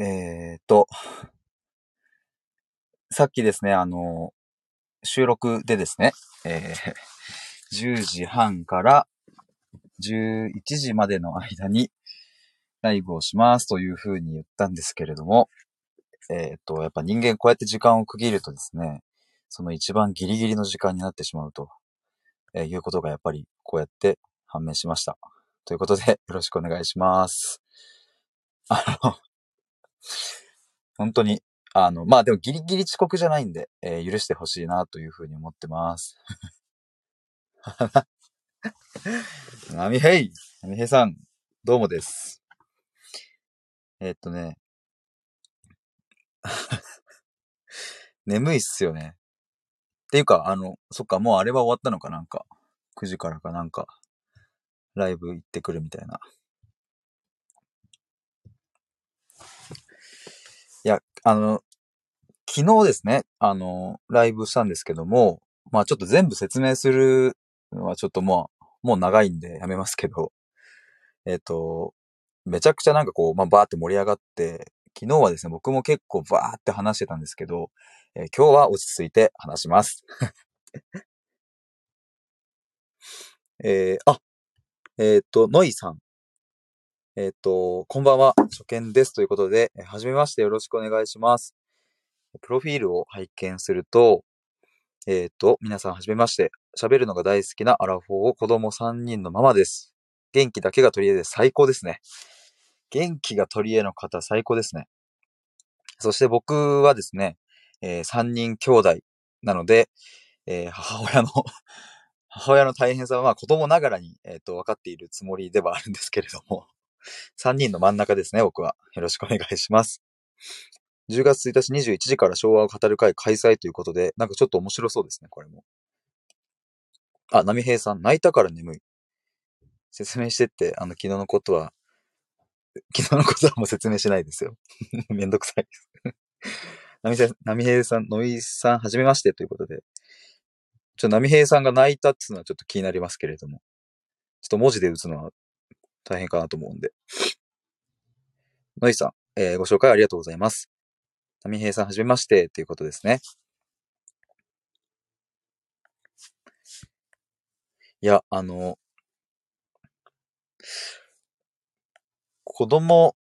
えーっと、さっきですね、あの、収録でですね、えー 10時半から11時までの間にライブをしますというふうに言ったんですけれども、えーっと、やっぱ人間こうやって時間を区切るとですね、その一番ギリギリの時間になってしまうと、えーいうことがやっぱりこうやって判明しました。ということで、よろしくお願いします。あの、本当に、あの、まあでもギリギリ遅刻じゃないんで、えー許してほしいなというふうに思ってます。なみへいなみへいさん、どうもです。えーっとね、眠いっすよね。っていうか、あの、そっか、もうあれは終わったのかなんか。9時からかなんか、ライブ行ってくるみたいな。いや、あの、昨日ですね、あの、ライブしたんですけども、まあちょっと全部説明するのはちょっともう、もう長いんでやめますけど、えっ、と、めちゃくちゃなんかこう、まあバーって盛り上がって、昨日はですね、僕も結構バーって話してたんですけど、えー今日は落ち着いて話します。えーあ、えっ、と、ノイさん。えっ、と、こんばんは、初見ですということで、はじめましてよろしくお願いします。プロフィールを拝見すると、えっ、と、皆さんはじめまして。喋るのが大好きなアラフォーを子供3人のママです。元気だけが取り柄で最高ですね。元気が取り柄の方最高ですね。そして僕はですね、え3人兄弟なので、えー母親の 母親の大変さはまあ子供ながらに、えーと分かっているつもりではあるんですけれども、3人の真ん中ですね、僕は。よろしくお願いします。10月1日21時から昭和を語る会開催ということで、なんかちょっと面白そうですね、これも。あ、波平さん、泣いたから眠い。説明してって、あの、昨日のことは、昨日のことはもう説明しないですよ。めんどくさいです。波平波平さん、野井さん、はじめましてということで、ちょ波平さんが泣いたっていうのはちょっと気になりますけれども、ちょっと文字で打つのは大変かなと思うんで。野井さん、えーご紹介ありがとうございます。波平さん、はじめましてということですね。いや、あの、子供、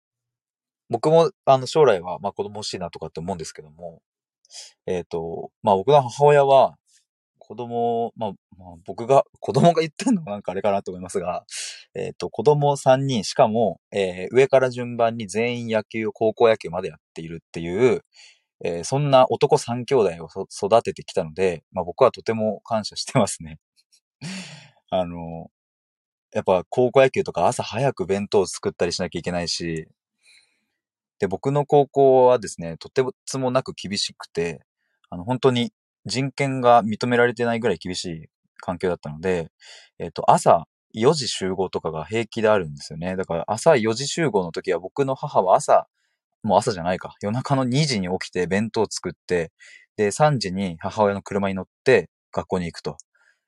僕も、あの、将来は、まあ、子供欲しいなとかって思うんですけども、えっ、と、まあ、僕の母親は、子供、まあ、まあ、僕が、子供が言ってんのもなんかあれかなと思いますが、えっ、と、子供3人、しかも、えー上から順番に全員野球を高校野球までやっているっていう、えーそんな男3兄弟を育ててきたので、まあ、僕はとても感謝してますね。あの、やっぱ高校野球とか朝早く弁当を作ったりしなきゃいけないし、で、僕の高校はですね、とてつもなく厳しくて、あの、本当に人権が認められてないぐらい厳しい環境だったので、えっ、と、朝4時集合とかが平気であるんですよね。だから朝4時集合の時は僕の母は朝、もう朝じゃないか、夜中の2時に起きて弁当を作って、で、3時に母親の車に乗って学校に行くと。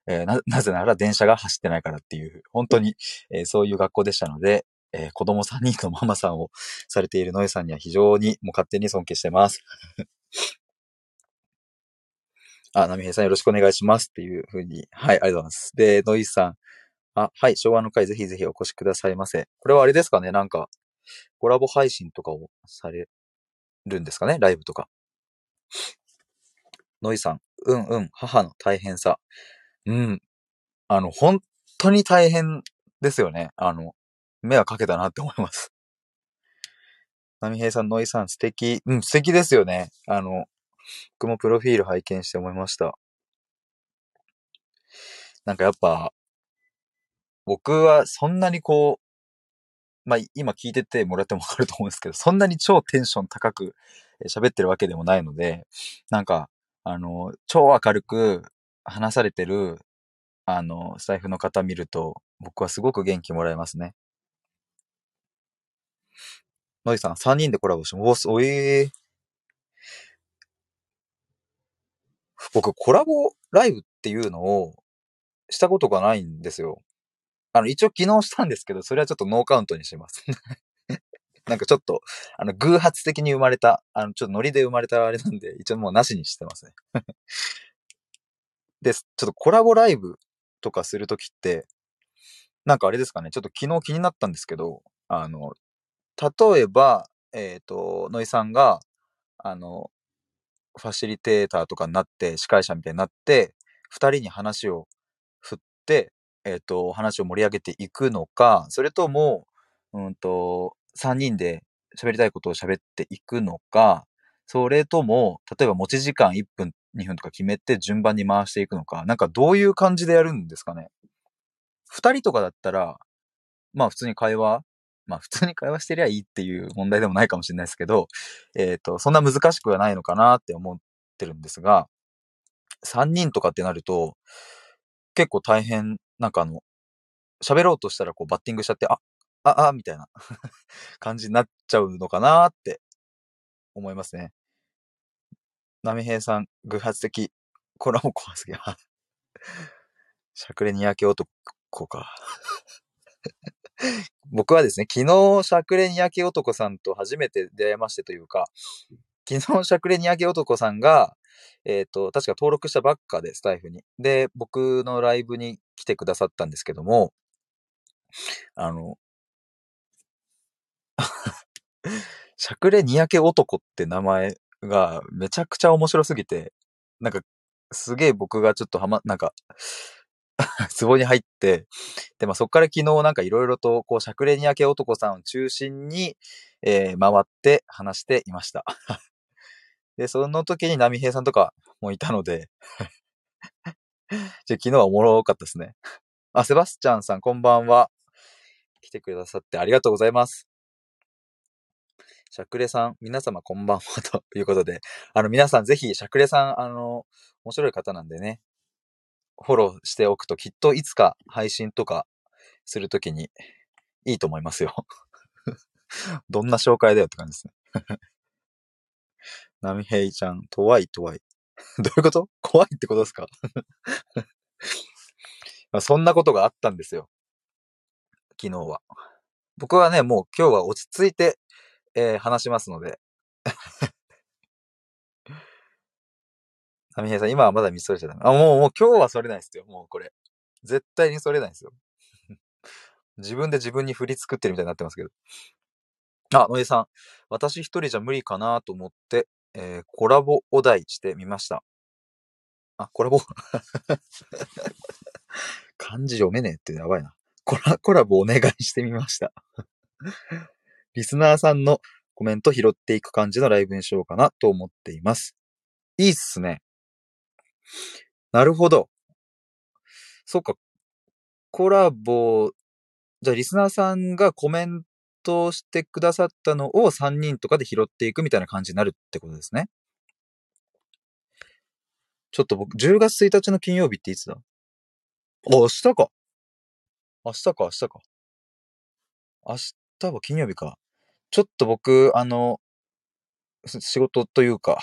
えーな、なぜなら電車が走ってないからっていう、本当に、えーそういう学校でしたので、えー子供3人のママさんをされているノエさんには非常にもう勝手に尊敬してます。あ、ナミヘイさんよろしくお願いしますっていうふうに、はい、ありがとうございます。で、ノイさん、あ、はい、昭和の会ぜひぜひお越しくださいませ。これはあれですかねなんか、コラボ配信とかをされるんですかねライブとか。ノイさん、うんうん、母の大変さ。うん。あの、本当に大変ですよね。あの、目はかけたなって思います。ナミヘイさん、ノイさん、素敵。うん、素敵ですよね。あの、僕もプロフィール拝見して思いました。なんかやっぱ、僕はそんなにこう、まあ、今聞いててもらってもわかると思うんですけど、そんなに超テンション高く喋ってるわけでもないので、なんか、あの、超明るく話されてる、あの、スタイフの方見ると、僕はすごく元気もらえますね。ノイさん、3人でコラボして、おーおえー。僕、コラボライブっていうのをしたことがないんですよ。あの、一応昨日したんですけど、それはちょっとノーカウントにします。なんかちょっと、あの、偶発的に生まれた、あの、ちょっとノリで生まれたあれなんで、一応もうなしにしてますね。で、ちょっとコラボライブとかするときって、なんかあれですかね、ちょっと昨日気になったんですけど、あの、例えば、えっ、ー、と、ノイさんが、あの、ファシリテーターとかになって、司会者みたいになって、二人に話を振って、えっ、ー、と、話を盛り上げていくのか、それとも、うんと、三人で喋りたいことを喋っていくのか、それとも、例えば持ち時間1分、2分とか決めて順番に回していくのか、なんかどういう感じでやるんですかね？二人とかだったら、まあ普通に会話、まあ普通に会話してりゃいいっていう問題でもないかもしれないですけど、えっ、ー、と、そんな難しくはないのかなって思ってるんですが、三人とかってなると、結構大変、なんかあの、喋ろうとしたらこうバッティングしちゃって、あ、あ、あ、みたいな 感じになっちゃうのかなって思いますね。波平さん、偶発的。これはもう怖すぎる。しゃくれにやけ男か。僕はですね、昨日、しゃくれにやけ男さんと初めて出会いましてというか、昨日、しゃくれにやけ男さんが、えっ、ー、と、確か登録したばっかで、スタイフに。で、僕のライブに来てくださったんですけども、あの、しゃくれにやけ男って名前がめちゃくちゃ面白すぎて、なんか、すげえ僕がちょっとはま、なんか、ツボに入って、で、まあ、そっから昨日なんかいろいろと、こう、しゃくれにやけ男さんを中心に、えー、回って話していました。で、その時に波平さんとかもいたので じゃ昨日はおもろかったですね。あ、セバスチャンさんこんばんは。来てくださってありがとうございます。しゃくれさん、皆様こんばんは ということで、あの皆さんぜひしゃくれさん、あの、面白い方なんでね、フォローしておくときっといつか配信とかするときにいいと思いますよ。どんな紹介だよって感じですね。ナミヘイちゃん、とわいとわい。どういうこと？怖いってことですか？そんなことがあったんですよ。昨日は。僕はね、もう今日は落ち着いて、えー、話しますので。サミヘイさん、今はまだ見それちゃダメ。あ、もう、もう今日はそれないですよ。もうこれ。絶対にそれないですよ。自分で自分に振り作ってるみたいになってますけど。あ、野江さん。私一人じゃ無理かなと思って、えー、コラボお題してみました。あ、コラボ？漢字読めねえってやばいな。コラ、コラボお願いしてみました。リスナーさんのコメント拾っていく感じのライブにしようかなと思っています。いいっすね。なるほど。そっか。コラボ、じゃあリスナーさんがコメントしてくださったのを3人とかで拾っていくみたいな感じになるってことですね。ちょっと僕、10月1日の金曜日っていつだ？あ、明日か。明日か、明日か。明日は金曜日か。ちょっと僕、あの、仕事というか、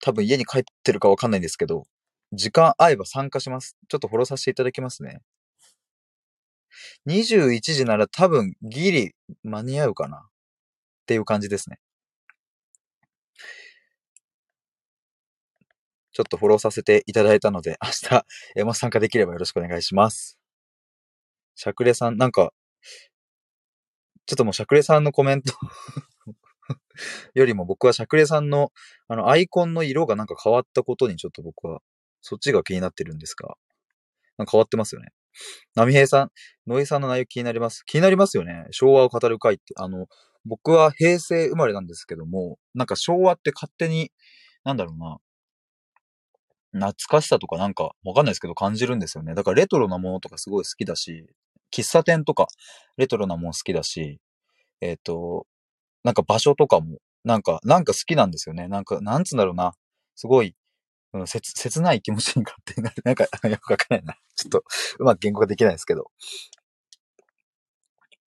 多分家に帰ってるかわかんないんですけど、時間合えば参加します。ちょっとフォローさせていただきますね。21時なら多分ギリ間に合うかなっていう感じですね。ちょっとフォローさせていただいたので、明日、えも参加できればよろしくお願いします。しゃくれさん、なんか、ちょっともうしゃくれさんのコメント よりも僕はしゃくれさんのあのアイコンの色がなんか変わったことにちょっと僕はそっちが気になってるんですが、なんか変わってますよね。波平さん、ノイさんの内容気になります。気になりますよね。昭和を語る会って。あの、僕は平成生まれなんですけども、なんか昭和って勝手に、なんだろうな、懐かしさとかなんかわかんないですけど感じるんですよね。だからレトロなものとかすごい好きだし、喫茶店とかレトロなもの好きだし、えっ、ー、と、なんか場所とかも、なんか、なんか好きなんですよね。なんか、なんつうんだろうな。すごい、うん、切、切ない気持ちに勝手になる。なんか、よくわかんないな。ちょっと、うまく言語化できないですけど。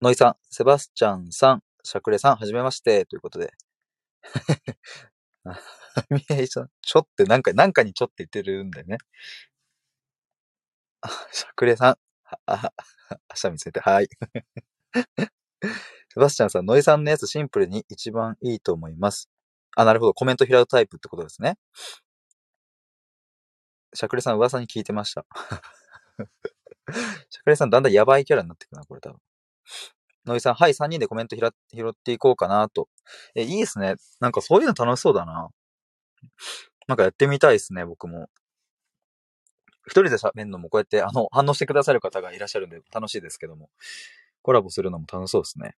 ノイさん、セバスチャンさん、シャクレさん、はじめまして、ということで。みえいさん、ちょって、なんか、なんかにちょって言ってるんだよね。シャクレさん、あ、あ、あしゃみついて、はい。セバスチャンさん、ノイさんのやつシンプルに一番いいと思います。あ、なるほど。コメント拾うタイプってことですね。シャクレさん噂に聞いてました。シャクレさんだんだんやばいキャラになってくな、これ多分。ノイさん、はい、3人でコメント拾っていこうかなと。え、いいですね。なんかそういうの楽しそうだな。なんかやってみたいですね、僕も。一人で喋るのもこうやって、あの、反応してくださる方がいらっしゃるんで楽しいですけども。コラボするのも楽しそうですね。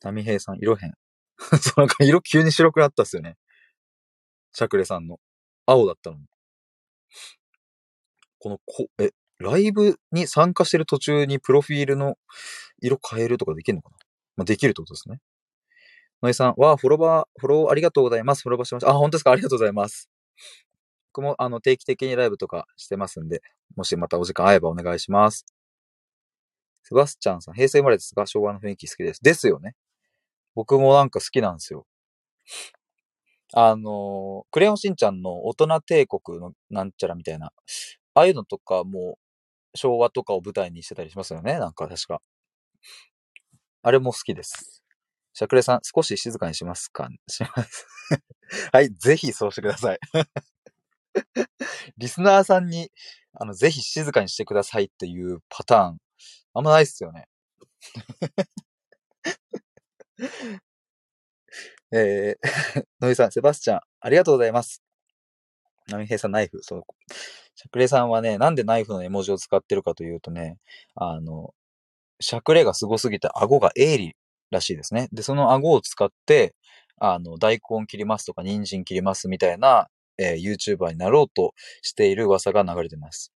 波平さん、色変。そう、なんか色急に白くなったっすよね。シャクレさんの。青だったのに。この、こ、え、ライブに参加してる途中にプロフィールの色変えるとかできるのかな？まあ、できるってことですね。のえさん、わあ、フォロバー、フォローありがとうございます。フォローバしました。あ、本当ですか？ありがとうございます。僕も、あの、定期的にライブとかしてますんで、もしまたお時間合えばお願いします。セバスチャンさん、平成生まれですが、昭和の雰囲気好きです。ですよね。僕もなんか好きなんですよ。あの、クレヨンしんちゃんの大人帝国のなんちゃらみたいな、ああいうのとかも昭和とかを舞台にしてたりしますよね。なんか確か。あれも好きです。シャクレさん、少し静かにしますか？します。はい、ぜひそうしてください。リスナーさんに、あの、ぜひ静かにしてくださいっていうパターン、あんまないっすよね。えー、のりさん、セバスチャン、ありがとうございます。ナミヘイさん、ナイフ。そう。シャクレさんはね、なんでナイフの絵文字を使ってるかというとね、あの、シャクレがすすぎて顎が鋭利らしいですね。で、その顎を使って、あの、大根切りますとか、人参切りますみたいな、えー YouTuber になろうとしている噂が流れてます。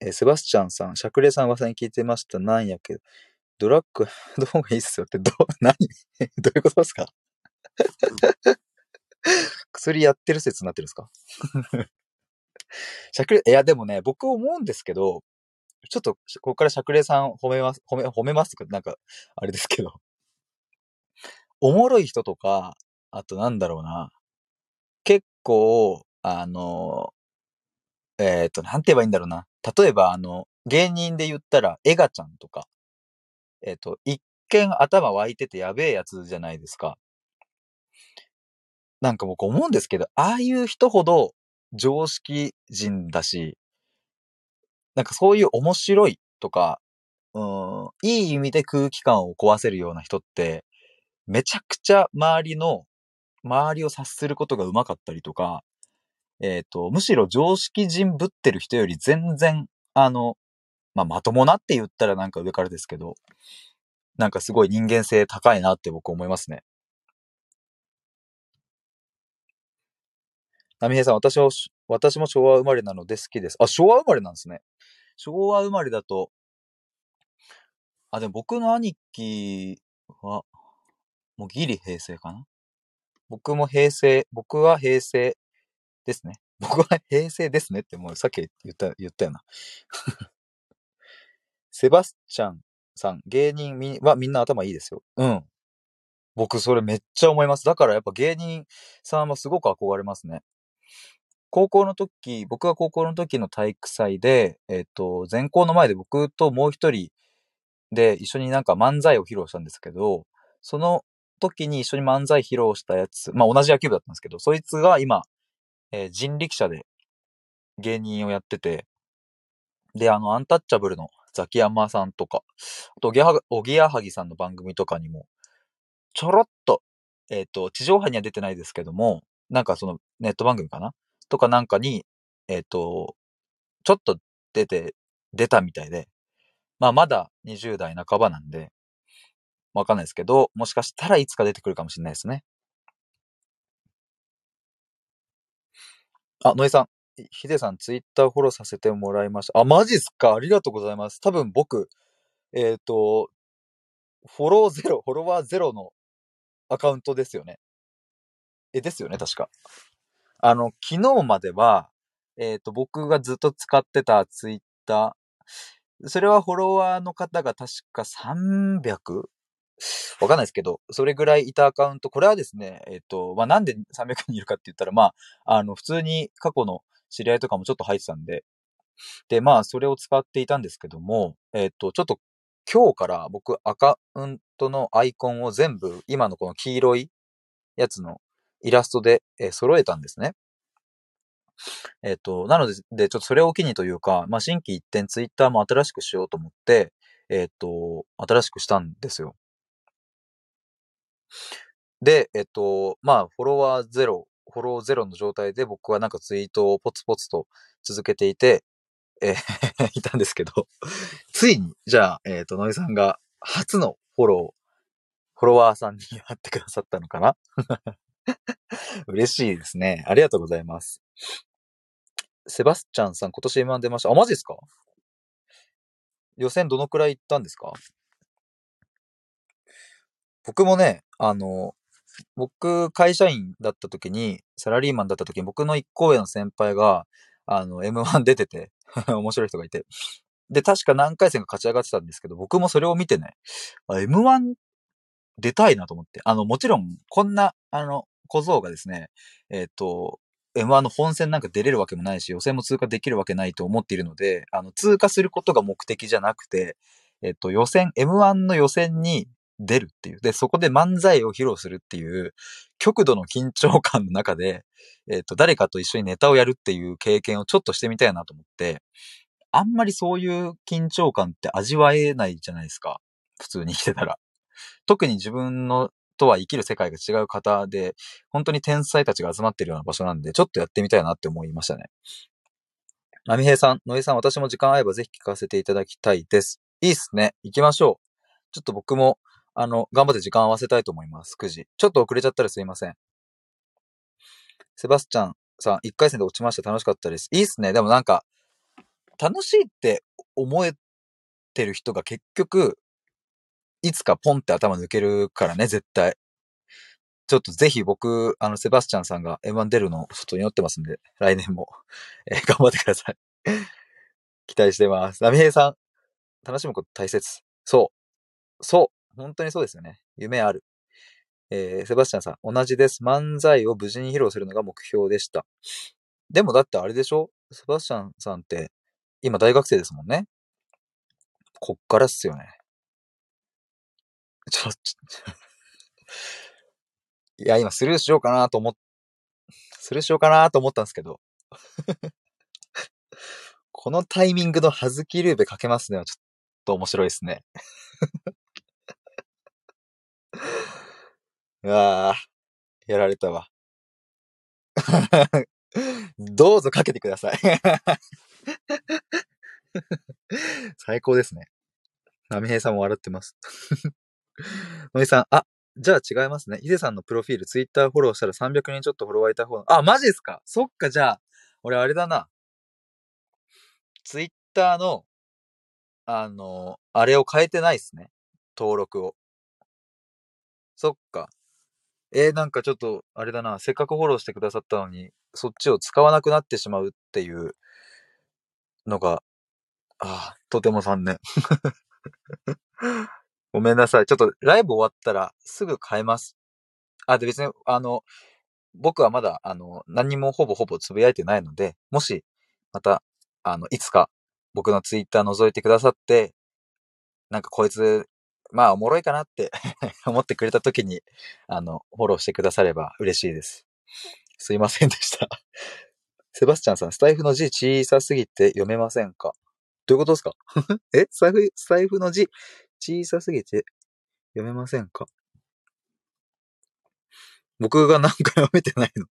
えーセバスチャンさん、シャクレさん噂に聞いてました。なんやけど、ドラッグ の方がいいっすよって、ど、何？どういうことですか？薬やってる説になってるんですか？シャクレ、いやでもね、僕思うんですけど、ちょっと、ここからシャクレさん褒めます、褒め、褒めますとか、なんか、あれですけど、おもろい人とか、あとなんだろうな、結構、あの、えっ、と、なんて言えばいいんだろうな。例えば、あの、芸人で言ったら、エガちゃんとか、えっ、と、一見頭湧いててやべえやつじゃないですか。なんか僕思うんですけど、ああいう人ほど常識人だし、なんかそういう面白いとか、うん、いい意味で空気感を壊せるような人って、めちゃくちゃ周りの、周りを察することが上手かったりとか、えっ、と、むしろ常識人ぶってる人より全然、あの、まあ、まともなって言ったらなんか上からですけど、なんかすごい人間性高いなって僕思いますね。波平さん、私も、私も昭和生まれなので好きです。あ、昭和生まれなんですね。昭和生まれだと、あ、でも僕の兄貴は、もうギリ平成かな？僕も平成、僕は平成ですね。僕は平成ですねってもうさっき言った、言ったよな。セバスチャンさん、芸人みはみんな頭いいですよ。うん。僕それめっちゃ思います。だからやっぱ芸人さんはすごく憧れますね。高校の時、僕が高校の時の体育祭で、えっ、と、全校の前で僕ともう一人で一緒になんか漫才を披露したんですけど、その時に一緒に漫才披露したやつ、まあ同じ野球部だったんですけど、そいつが今、えー人力車で芸人をやってて、で、あの、アンタッチャブルのザキヤマさんとか、あと、おぎやはおぎやはぎさんの番組とかにも、ちょろっと、えっ、と、地上波には出てないですけども、なんかそのネット番組かなとかなんかに、えっ、と、ちょっと出て、出たみたいで、まあまだ20代半ばなんで、わかんないですけど、もしかしたらいつか出てくるかもしれないですね。あ、野井さん。ヒデさん、ツイッターフォローさせてもらいました。あ、マジっすか？ありがとうございます。多分僕、えっ、と、フォローゼロ、フォロワーゼロのアカウントですよね。え、ですよね、確か。あの、昨日までは、えっ、と、僕がずっと使ってたツイッター、それはフォロワーの方が確か 300? わかんないですけど、それぐらいいたアカウント、これはですね、えっ、と、まあ、なんで300人いるかって言ったら、まあ、あの、普通に過去の知り合いとかもちょっと入ってたんで、で、まあ、それを使っていたんですけども、えっ、と、ちょっと今日から僕アカウントのアイコンを全部、今のこの黄色いやつのイラストで、えー揃えたんですね。えっ、と、なので、で、ちょっとそれを機にというか、まあ、新規一点ツイッターも新しくしようと思って、えっ、と、新しくしたんですよ。で、えっ、と、まあ、フォロワーゼロ、フォローゼロの状態で僕はなんかツイートをポツポツと続けていて、えー いたんですけど、ついに、じゃあ、えっ、と、のりさんが初のフォロー、フォロワーさんになってくださったのかな？嬉しいですね。ありがとうございます。セバスチャンさん、今年 M1 出ました。あ、マジですか？予選どのくらい行ったんですか？僕もね、あの、僕、会社員だった時に、サラリーマンだった時に、僕の一個上の先輩が、あの、M1 出てて、面白い人がいて。で、確か何回戦か勝ち上がってたんですけど、僕もそれを見てね、M1 出たいなと思って。あの、もちろん、こんな、あの、小僧がですね、えっ、と、M1 の本戦なんか出れるわけもないし、予選も通過できるわけないと思っているので、あの、通過することが目的じゃなくて、えっ、と、予選、M1 の予選に出るっていう。で、そこで漫才を披露するっていう、極度の緊張感の中で、えっ、と、誰かと一緒にネタをやるっていう経験をちょっとしてみたいなと思って、あんまりそういう緊張感って味わえないじゃないですか。普通に生きてたら。特に自分のとは生きる世界が違う方で、本当に天才たちが集まってるような場所なんで、ちょっとやってみたいなって思いましたね。アミヘイさん、ノエさん、私も時間合えばぜひ聞かせていただきたいです。いいっすね。行きましょう。ちょっと僕も、あの、頑張って時間合わせたいと思います。9時。ちょっと遅れちゃったらすいません。セバスチャンさん、1回戦で落ちました。楽しかったです。いいっすね。でもなんか、楽しいって思えてる人が結局、いつかポンって頭抜けるからね、絶対。ちょっとぜひ僕、あの、セバスチャンさんが M1 出るの外に寄ってますんで、来年も、えー頑張ってください。期待してます。ナミヘイさん、楽しむこと大切。そう。そう。本当にそうですよね。夢ある。えーセバスチャンさん、同じです。漫才を無事に披露するのが目標でした。でもだってあれでしょ？セバスチャンさんって、今大学生ですもんね。こっからっすよね。ちょ、ちょいや、今スルーしようかなと思っ、スルーしようかなと思ったんですけど。このタイミングのはずきルーベかけますねはちょっと面白いですね。うわぁ、やられたわ。どうぞかけてください。最高ですね。ナミヘイさんも笑ってます。のりさん、あ、じゃあ違いますね。ヒデさんのプロフィール、ツイッターフォローしたら300人ちょっとフォロワーいた方が、あ、マジですかそっか、じゃあ、俺あれだな。ツイッターの、あの、あれを変えてないっすね。登録を。そっか。えー、なんかちょっと、あれだな。せっかくフォローしてくださったのに、そっちを使わなくなってしまうっていうのが、ああ、とても残念。ごめんなさい。ちょっとライブ終わったらすぐ変えます。あ、で別に、あの、僕はまだ、あの、何もほぼほぼつぶやいてないので、もし、また、あの、いつか僕のツイッター覗いてくださって、なんかこいつ、まあおもろいかなって 思ってくれた時に、あの、フォローしてくだされば嬉しいです。すいませんでした。セバスチャンさん、スタイフの字小さすぎて読めませんか？どういうことですか？え？スタイフ、スタイフの字？小さすぎて読めませんか？僕がなんか読めてないの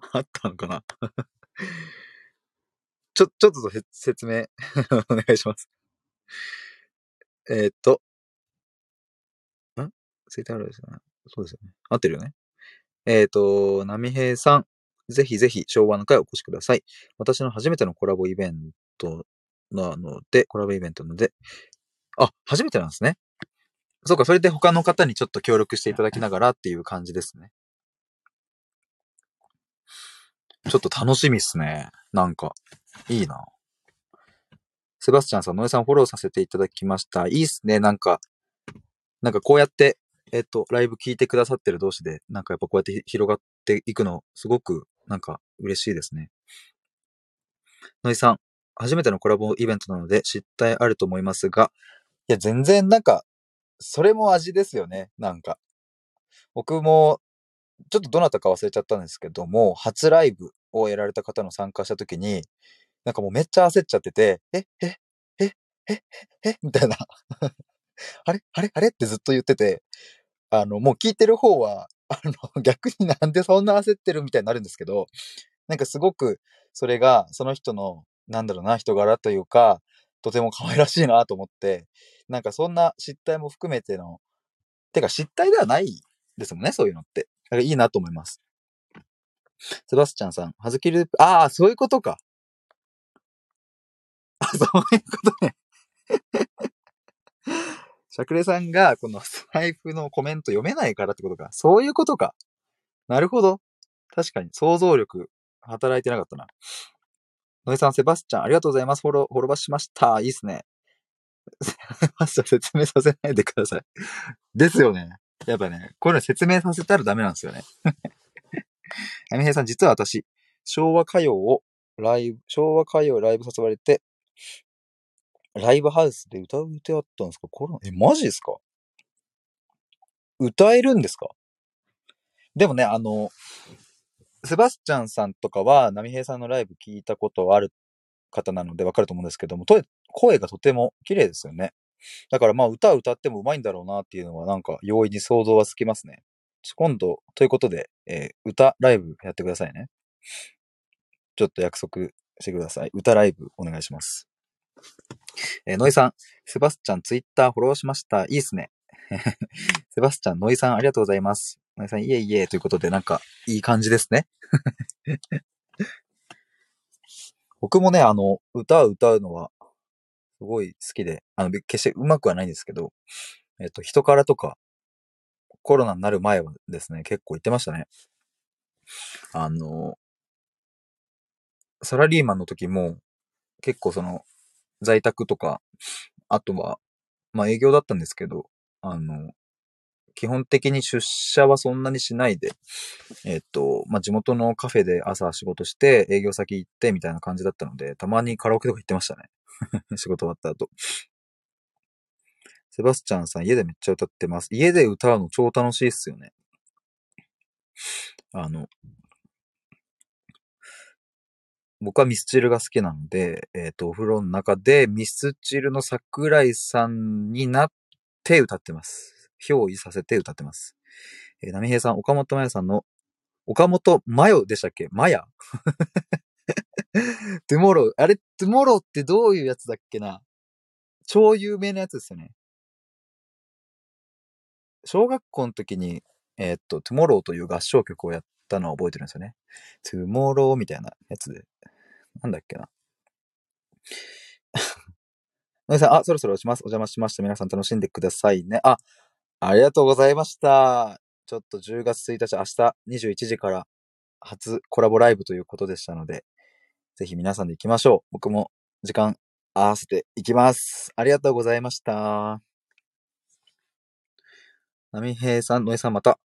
あったのかな？ちょ、ちょっと説明 お願いします。えーっと、んツイッターあるですよね。そうですよね。合ってるよね。えーっと、波平さん、ぜひぜひ昭和の会お越しください。私の初めてのコラボイベントなので、コラボイベントなので、あ、初めてなんですね。そうか、それで他の方にちょっと協力していただきながらっていう感じですね。ちょっと楽しみっすね。なんか、いいな。セバスチャンさん、ノエさんフォローさせていただきました。いいっすね。なんか、なんかこうやって、えっと、ライブ聞いてくださってる同士で、なんかやっぱこうやって広がっていくの、すごく、なんか嬉しいですね。ノイさん、初めてのコラボイベントなので失態あると思いますが、や、全然なんか、それも味ですよね、なんか。僕も、ちょっとどなたか忘れちゃったんですけども、初ライブをやられた方の参加した時に、なんかもうめっちゃ焦っちゃってて、え、え、え、え、え、みたいな。あれあれあれってずっと言ってて、あの、もう聞いてる方は、あの、逆になんでそんな焦ってるみたいになるんですけど、なんかすごく、それが、その人の、なんだろうな、人柄というか、とても可愛らしいなと思って、なんかそんな失態も含めての、てか失態ではないですもんね、そういうのって。だからいいなと思います。セバスチャンさん、はずきループ、ああ、そういうことか。あ、そういうことね。シャクレさんが、このスタイフのコメント読めないからってことか。そういうことか。なるほど。確かに、想像力、働いてなかったな。野井さん、セバスチャン、ありがとうございます。フォロー、フォローバしました。いいっすね。説明させないでください。ですよね。やっぱね、こういうの説明させたらダメなんですよね。やみへいさん、実は私、昭和歌謡をライブ、昭和歌謡ライブ誘われて、ライブハウスで歌う予定あったんですか？これ、え、マジですか？歌えるんですか？でもね、あの、セバスチャンさんとかは、波平さんのライブ聞いたことある方なのでわかると思うんですけども、と声がとても綺麗ですよね。だからまあ歌を歌っても上手いんだろうなっていうのはなんか容易に想像はつきますね。今度、ということで、えー、歌ライブやってくださいね。ちょっと約束してください。歌ライブお願いします。えー、ノイさん、セバスチャンツイッターフォローしました。いいっすね。セバスチャン、ノイさんありがとうございます。ノイさん、いえいえ、ということで、なんか、いい感じですね。僕もね、あの、歌を歌うのは、すごい好きで、あの、決してうまくはないんですけど、えっと、人からとか、コロナになる前はですね、結構行ってましたね。あの、サラリーマンの時も、結構その、在宅とか、あとは、まあ営業だったんですけど、あの、基本的に出社はそんなにしないで、えっと、まあ、地元のカフェで朝仕事して、営業先行ってみたいな感じだったので、たまにカラオケとか行ってましたね。仕事終わった後。セバスチャンさん、家でめっちゃ歌ってます。家で歌うの超楽しいっすよね。あの、僕はミスチルが好きなので、えっ、ー、と、お風呂の中でミスチルの桜井さんになって歌ってます。憑依させて歌ってます。えー、波平さん、岡本真夜さんの、岡本真代でしたっけ？マヤ TOMORROW。あれ、 TOMORROW ってどういうやつだっけな？超有名なやつですよね。小学校の時に、えー、っと、 TOMORROW という合唱曲をやったのを覚えてるんですよね。トゥモローみたいなやつで。なんだっけな？のりさん、あ、そろそろ落ちます。お邪魔しました。皆さん楽しんでくださいね。あ、ありがとうございました。ちょっと10月1日、明日21時から初コラボライブということでしたので、ぜひ皆さんで行きましょう。僕も時間合わせていきます。ありがとうございました。波平さん、野江さんまた。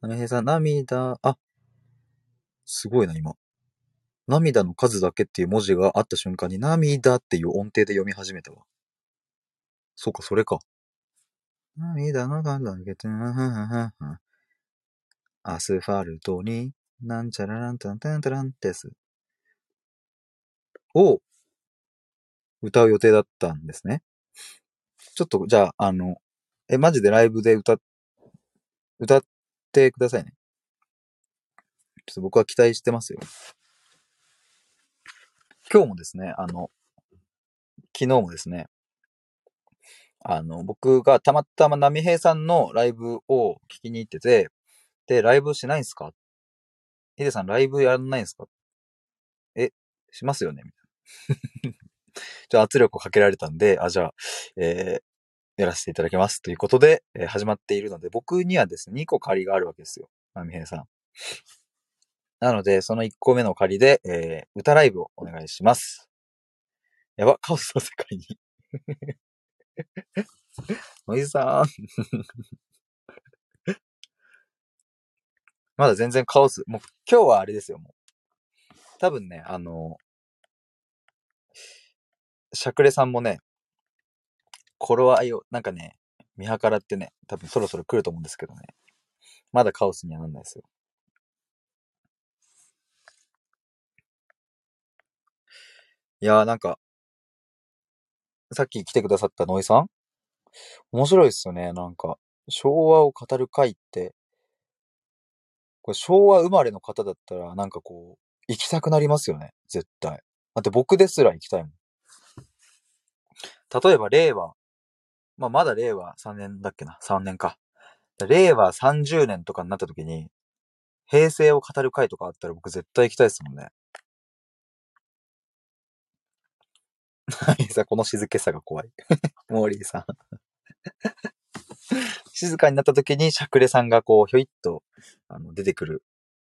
波平さん、涙、あ、すごいな、今。涙の数だけっていう文字があった瞬間に、涙っていう音程で読み始めたわ。そうか、それか。涙の数だけて、アスファルトに、なんちゃららんたんたんたらんです。を歌う予定だったんですね。ちょっと、じゃあ、あの、え、マジでライブで歌、歌ってくださいね。ちょっと僕は期待してますよ。今日もですね、あの、昨日もですね、あの、僕がたまたま波平さんのライブを聞きに行ってて、で、ライブしないんすか？ヒデさんライブやらないんすか？え、しますよねみたいな。じゃ圧力をかけられたんで、あ、じゃあ、えー、やらせていただきますということで、えー、始まっているので、僕にはですね、2個借りがあるわけですよ。波平さん。なので、その1個目の仮で、えー、歌ライブをお願いします。やば、カオスの世界にノイズさん まだ全然カオス。もう今日はあれですよ、もう。多分ね、あの、シャクレさんもね、頃合いを、なんかね、見計らってね、多分そろそろ来ると思うんですけどね。まだカオスにはなんないですよ。いやーなんか、さっき来てくださったノイさん？面白いっすよね。なんか、昭和を語る会って、これ昭和生まれの方だったら、なんかこう、行きたくなりますよね。絶対。だって僕ですら行きたいもん。例えば、令和。まあ、まだ令和3年だっけな？3年か。令和30年とかになった時に、平成を語る会とかあったら僕絶対行きたいですもんね。はい、さ、この静けさが怖い。モーリーさん。静かになった時に、しゃくれさんがこう、ひょいっと、あの、出てくる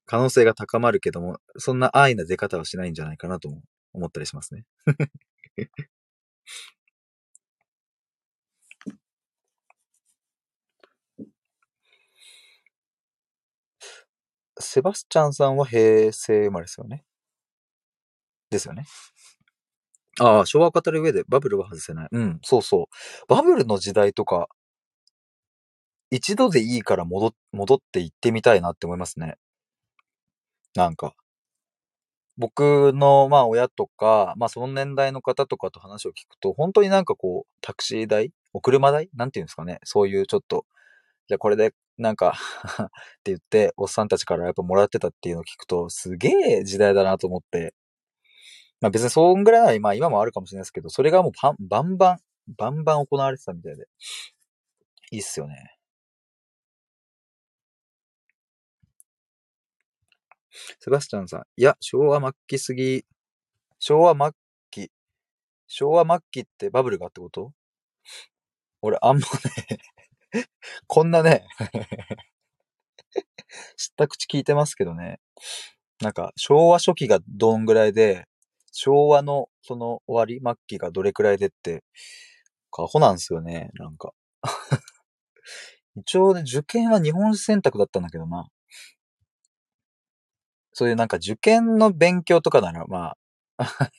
可能性が高まるけども、そんな安易な出方はしないんじゃないかなと思ったりしますね。セバスチャンさんは平成生まれですよね。ですよね。ああ、昭和語る上でバブルは外せない。うん、そうそう。バブルの時代とか、一度でいいから戻戻って行ってみたいなって思いますね。なんか。僕の、まあ、親とか、まあ、その年代の方とかと話を聞くと、本当になんかこう、タクシー代お車代なんていうんですかね。そういうちょっと、じゃこれで、なんか って言って、おっさんたちからやっぱもらってたっていうのを聞くと、すげえ時代だなと思って。まあ別にそんぐらいな、まあ今もあるかもしれないですけど、それがもうパンバンバン、バンバン行われてたみたいで。いいっすよね。セバスチャンさん。いや、昭和末期すぎ。昭和末期。昭和末期ってバブルがってこと？俺、あんまね、こんなね、知った口聞いてますけどね。なんか、昭和初期がどんぐらいで、昭和のその終わり、末期がどれくらいでって、アホなんですよね、なんか。一応ね、受験は日本史選択だったんだけどな。そういうなんか受験の勉強とかなら、まあ、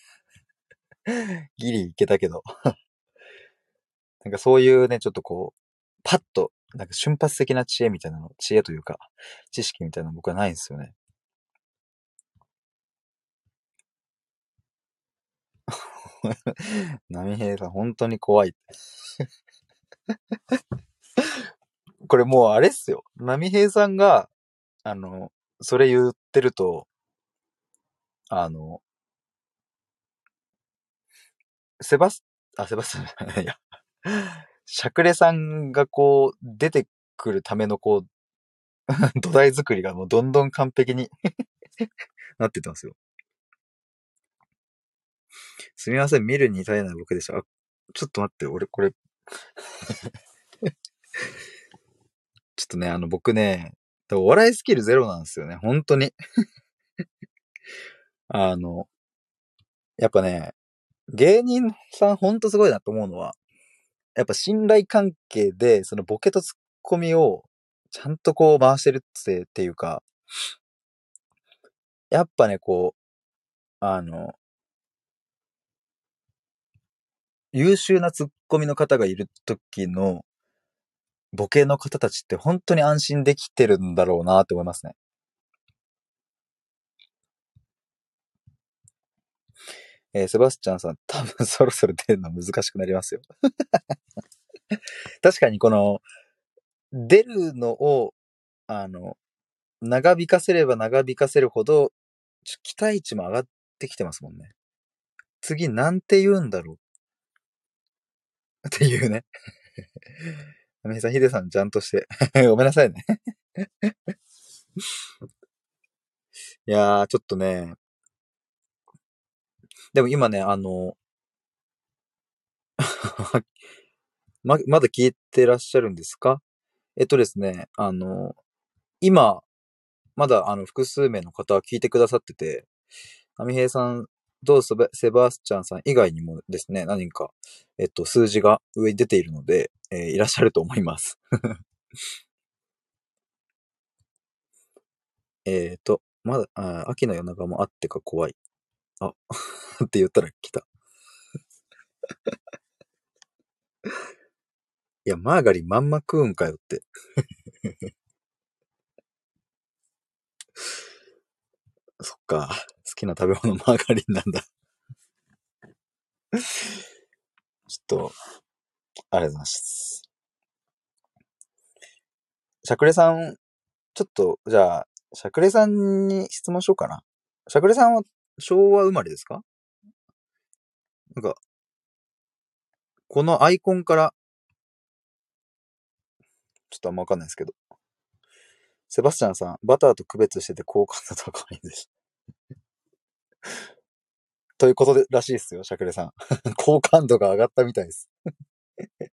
ギリいけたけど。なんかそういうね、ちょっとこう、パッと、なんか瞬発的な知恵みたいなの、知恵というか、知識みたいなの僕はないんですよね。波平さん、本当に怖い。これもうあれっすよ。波平さんが、あの、それ言ってると、あの、セバス、あ、セバス、いや、シャクレさんがこう、出てくるためのこう、土台作りがもうどんどん完璧になってってますよ。すみません、見るに耐えない僕でした。あ、ちょっと待って、俺これ ちょっとね、あの僕ね、お笑いスキルゼロなんですよね、本当に。あの、やっぱね、芸人さんほんとすごいなと思うのは、やっぱ信頼関係で、そのボケとツッコミをちゃんとこう回してるってっていうか、やっぱね、こう、あの、優秀なツッコミの方がいる時のボケの方たちって本当に安心できてるんだろうなって思いますね。えーセバスチャンさん、多分そろそろ出るの難しくなりますよ。確かにこの、出るのを、あの、長引かせれば長引かせるほど、期待値も上がってきてますもんね。次なんて言うんだろう。っていうね。アメさん、ヒデさん、ちゃんとして。ごめんなさいね。いやー、ちょっとね。でも今ね、あの、ま、まだ聞いてらっしゃるんですか？えっとですね、あの、今、まだあの複数名の方は聞いてくださってて、アミヘイさんとセバセバスチャンさん以外にもですね、何か、えっと、数字が上に出ているので、えーいらっしゃると思います。えっと、まだ、あ秋の夜長もあってか怖い。あ、って言ったら来た。いや、マーガリンまんま食うんかよって。そっか。好きな食べ物マーガリンなんだ。ちょっと、ありがとうございます。しゃくれさん、ちょっと、じゃあ、しゃくれさんに質問しようかな。しゃくれさんは昭和生まれですか？なんか、このアイコンから、ちょっとあんまわかんないですけど。セバスチャンさん、バターと区別してて好感度高いです。ということで、らしいですよ、シャクレさん。好感度が上がったみたいです。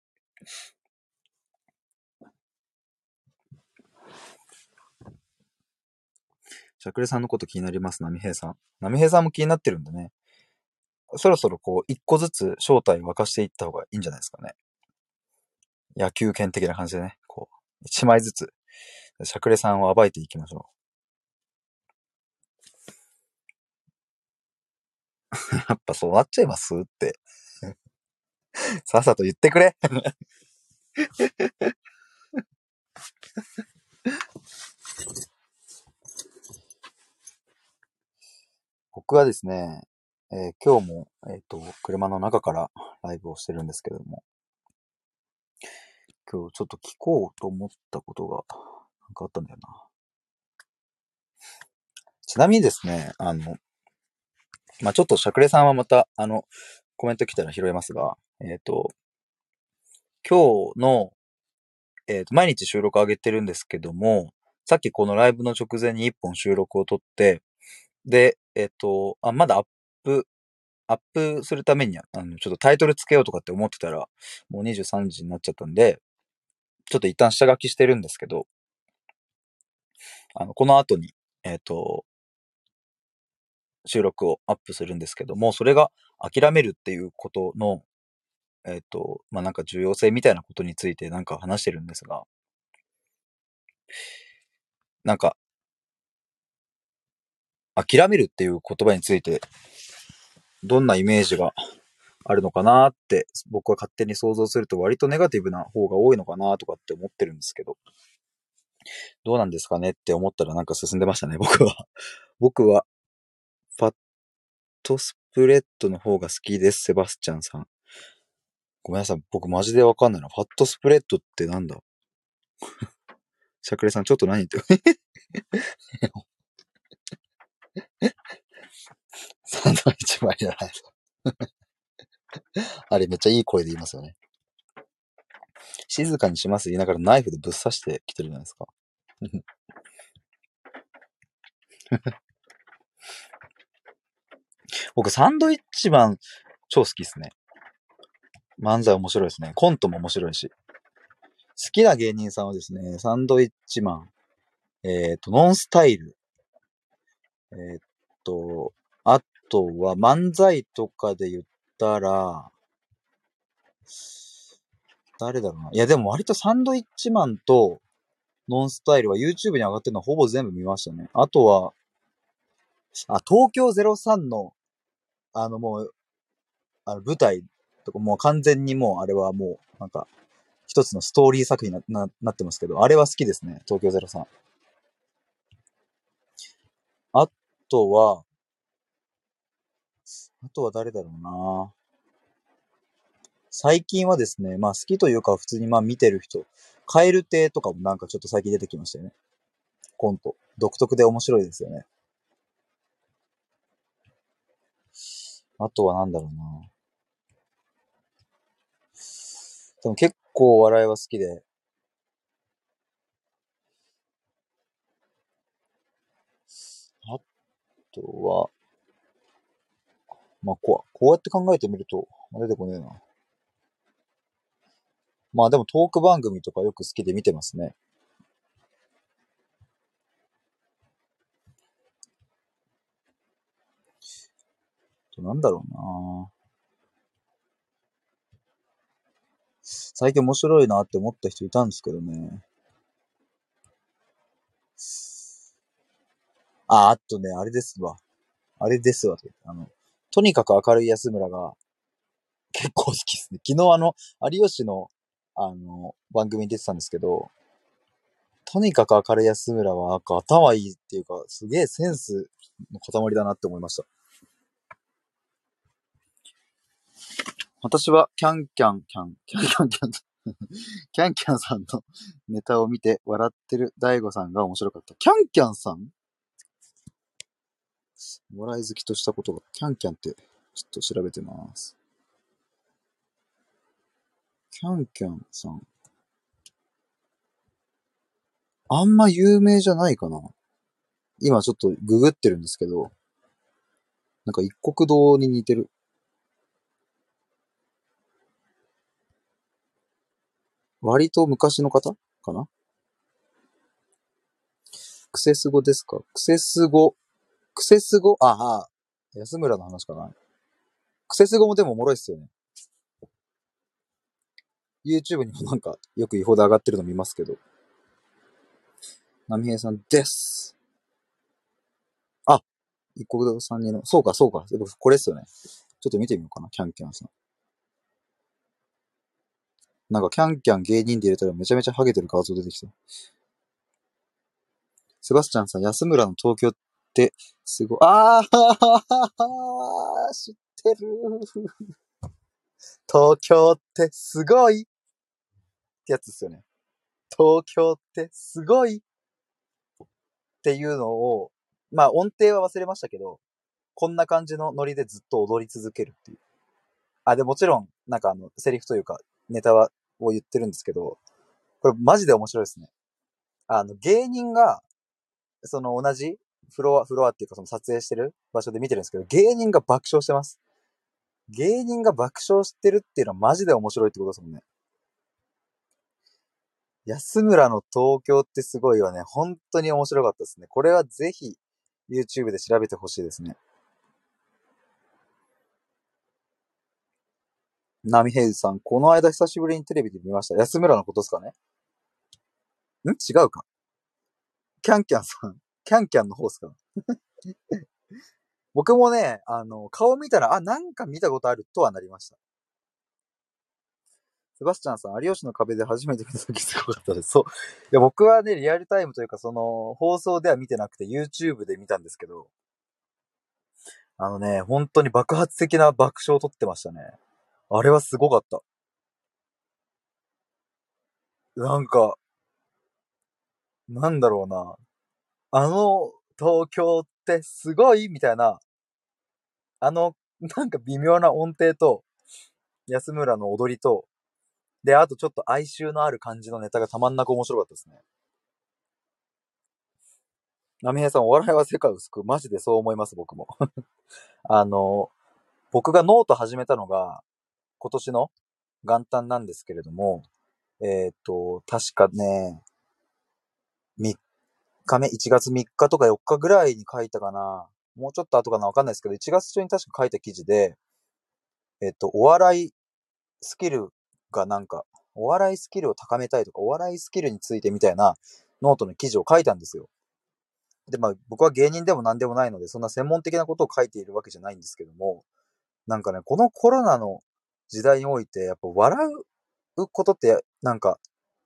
シャクレさんのこと気になります、ナミヘイさん。ナミヘイさんも気になってるんでね。そろそろこう、一個ずつ正体沸かしていった方がいいんじゃないですかね。野球拳的な感じでね、こう、一枚ずつ、シャクレさんを暴いていきましょう。やっぱそうなっちゃいます？って。さっさと言ってくれ。僕はですね、えー今日も、えっ、と、車の中からライブをしてるんですけれども、今日ちょっと聞こうと思ったことが、なんかあったんだよな。ちなみにですね、あの、まあ、ちょっとしゃくれさんはまた、あの、コメント来たら拾えますが、えっ、と、今日の、えっ、と、毎日収録上げてるんですけども、さっきこのライブの直前に一本収録を撮って、で、えっ、と、あ、まだアップ、アップするためには、あの、ちょっとタイトルつけようとかって思ってたら、もう23時になっちゃったんで、ちょっと一旦下書きしてるんですけど、あの、この後に、えっ、と、収録をアップするんですけども、それが諦めるっていうことの、えっ、と、まあ、なんか重要性みたいなことについてなんか話してるんですが、なんか、諦めるっていう言葉について、どんなイメージがあるのかなって、僕は勝手に想像すると割とネガティブな方が多いのかなとかって思ってるんですけど、どうなんですかねって思ったらなんか進んでましたね、僕は。僕は、ットスプレッドの方が好きです、セバスチャンさん。ごめんなさい、僕マジでわかんないな。ファットスプレッドってなんだ？シャクレさん、ちょっと何言って、サンドイッチマンじゃないの。あれめっちゃいい声で言いますよね。静かにします？言いながらナイフでぶっ刺してきてるじゃないですか。僕、サンドイッチマン超好きっすね。漫才面白いですね。コントも面白いし。好きな芸人さんはですね、サンドイッチマン、えっ、と、ノンスタイル、えっ、と、あとは漫才とかで言ったら、誰だろうな。いや、でも割とサンドイッチマンとノンスタイルは YouTube に上がってるのはほぼ全部見ましたね。あとは、あ、東京03の、あのもう、あの舞台とかもう完全にもうあれはもう、なんか、一つのストーリー作品になななってますけど、あれは好きですね、東京03。あとは、あとは誰だろうな最近はですね、まあ好きというか普通にまあ見てる人、カエル亭とかもなんかちょっと最近出てきましたよね。コント。独特で面白いですよね。あとはなんだろうなでも結構お笑いは好きで、あとは、まあこう、こうやって考えてみると、出てこねえな。まあでもトーク番組とかよく好きで見てますね。となんだろうな最近面白いなって思った人いたんですけどね。あ、あとね、あれですわ。あれですわ。あの、とにかく明るい安村が結構好きですね。昨日あの、有吉のあの、番組に出てたんですけど、とにかく明るい安村は、なんか頭いいっていうか、すげえセンスの塊だなって思いました。私は、キャンキャン、キャン、キャンキャンキャン、キャンキャンさんのネタを見て笑ってる大悟さんが面白かった。キャンキャンさん？笑い好きとしたことが、キャンキャンって、ちょっと調べてます。キャンキャンさん。あんま有名じゃないかな。今ちょっとググってるんですけど、なんか一国堂に似てる。割と昔の方？かな？クセス語ですか？クセス語。クセス語？ああ、安村の話かなクセス語もでもおもろいっすよね。YouTube にもなんかよく違法で上がってるの見ますけど。波平さんです。あ、一国堂さんにの、そうかそうか。これっすよね。ちょっと見てみようかな、キャンキャンさん。なんかキャンキャン芸人で入れたらめちゃめちゃハゲてる画像出てきた。セバスチャンさん、安村の東京って、すごい、あー 知ってる東京ってすごいってやつですよね。東京ってすごいっていうのを、まあ音程は忘れましたけど、こんな感じのノリでずっと踊り続けるっていう。あ、で、もちろん、なんかあの、セリフというか、ネタは、を言ってるんですけど、これマジで面白いですね。あの、芸人が、その同じフロア、フロアっていうかその撮影してる場所で見てるんですけど、芸人が爆笑してます。芸人が爆笑してるっていうのはマジで面白いってことですもんね。安村の東京ってすごいよね。本当に面白かったですね。これはぜひ YouTube で調べてほしいですね。ナミヘイズさん、この間久しぶりにテレビで見ました。安村のことですかね？ん？違うか？キャンキャンさん、キャンキャンの方ですか？僕もね、あの、顔見たら、あ、なんか見たことあるとはなりました。セバスチャンさん、有吉の壁で初めて見た時すごかったです。そう。いや、僕はね、リアルタイムというか、その、放送では見てなくて、YouTube で見たんですけど、あのね、本当に爆発的な爆笑を取ってましたね。あれはすごかった。なんか、なんだろうな。あの、東京ってすごい？みたいな、あの、なんか微妙な音程と、安村の踊りと、で、あとちょっと哀愁のある感じのネタがたまんなく面白かったですね。波平さん、お笑いは世界を救う。マジでそう思います、僕も。あの、僕がノート始めたのが、今年の元旦なんですけれども、えっ、ー、と、確かね、3日目、1月3日とか4日ぐらいに書いたかな。もうちょっと後かなわかんないですけど、1月中に確か書いた記事で、えっ、ー、と、お笑いスキルがなんか、お笑いスキルを高めたいとか、お笑いスキルについてみたいなノートの記事を書いたんですよ。で、まあ僕は芸人でも何でもないので、そんな専門的なことを書いているわけじゃないんですけども、なんかね、このコロナの時代において、やっぱ笑うことって、なんか、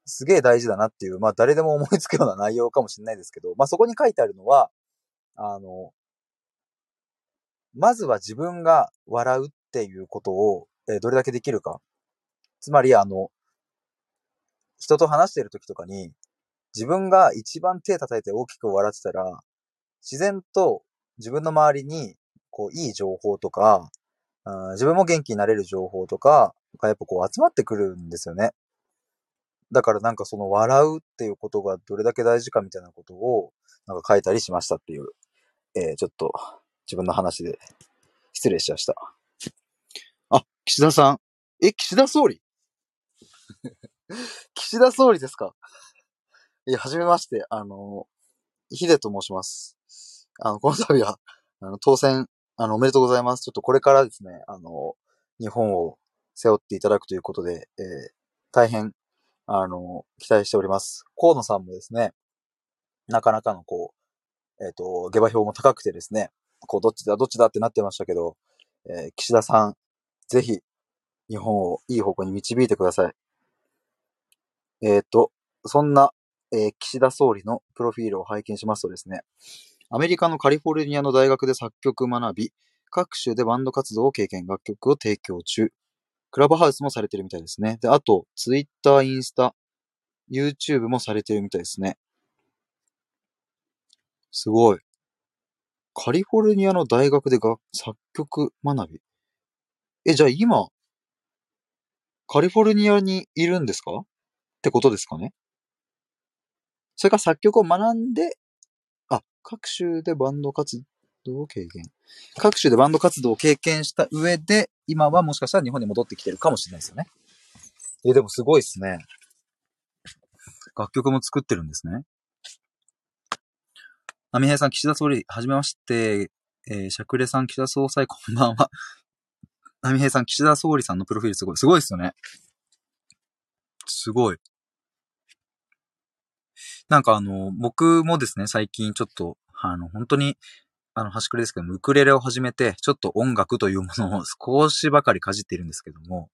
すげえ大事だなっていう、まあ誰でも思いつくような内容かもしれないですけど、まあそこに書いてあるのは、あの、まずは自分が笑うっていうことを、えどれだけできるか。つまり、あの、人と話してる時とかに、自分が一番手叩いて大きく笑ってたら、自然と自分の周りに、こう、いい情報とか、自分も元気になれる情報とかがやっぱこう集まってくるんですよね。だからなんかその笑うっていうことがどれだけ大事かみたいなことをなんか書いたりしましたっていう、えー、ちょっと自分の話で失礼しました。あ、岸田さん。え、岸田総理？岸田総理ですか？いや、はじめまして。あの、ヒデと申します。あの、この度は、あの、当選あの、おめでとうございます。ちょっとこれからですね、あの、日本を背負っていただくということで、えー、大変、あの、期待しております。河野さんもですね、なかなかのこう、えっ、ー、と、下馬評も高くてですね、こう、どっちだ、どっちだってなってましたけど、えー、岸田さん、ぜひ、日本をいい方向に導いてください。えっ、と、そんな、えー岸田総理のプロフィールを拝見しますとですね、アメリカのカリフォルニアの大学で作曲学び、各州でバンド活動を経験、楽曲を提供中。クラブハウスもされてるみたいですね。で、あと、ツイッター、インスタ、YouTube もされてるみたいですね。すごい。カリフォルニアの大学でが作曲学び？え、じゃあ今、カリフォルニアにいるんですか？ってことですかねそれから作曲を学んで、各州でバンド活動を経験。各州でバンド活動を経験した上で、今はもしかしたら日本に戻ってきてるかもしれないですよね。え、でもすごいですね。楽曲も作ってるんですね。アミヘイさん、岸田総理、はじめまして。えー、シャクレさん、岸田総裁、こんばんは。アミヘイさん、岸田総理さんのプロフィールすごい。すごいですよね。すごい。なんかあの、僕もですね、最近ちょっと、あの、本当に、あの、端くれですけども、ウクレレを始めて、ちょっと音楽というものを 少しばかりかじっているんですけども、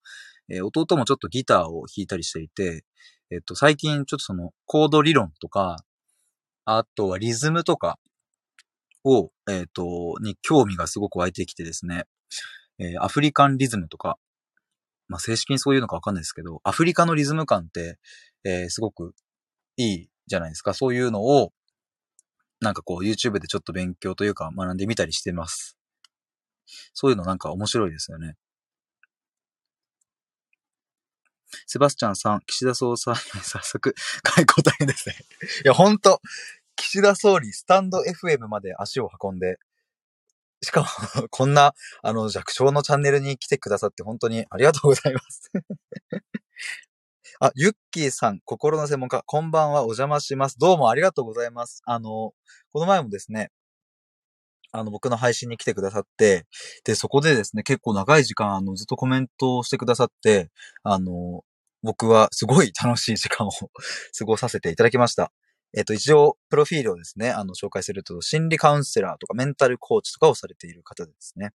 えー弟もちょっとギターを弾いたりしていて、えっと、最近ちょっとその、コード理論とか、あとはリズムとかを、えっと、に興味がすごく湧いてきてですね、えーアフリカンリズムとか、まあ、正式にそういうのかわかんないですけど、アフリカのリズム感って、えーすごくいいじゃないですか。そういうのを、なんかこう YouTube でちょっと勉強というか学んでみたりしてます。そういうのなんか面白いですよね。セバスチャンさん、岸田総裁、早速、解答大変ですね。いや、ほんと、岸田総理、スタンド FM まで足を運んで、しかも、こんな、あの、弱小のチャンネルに来てくださって本当にありがとうございます。あ、ユッキーさん、心の専門家、こんばんは、お邪魔します。どうもありがとうございます。あの、この前もですね、あの、僕の配信に来てくださって、で、そこでですね、結構長い時間、あの、ずっとコメントをしてくださって、あの、僕はすごい楽しい時間を 過ごさせていただきました。えっと、一応、プロフィールをですね、あの、紹介すると、心理カウンセラーとかメンタルコーチとかをされている方ですね、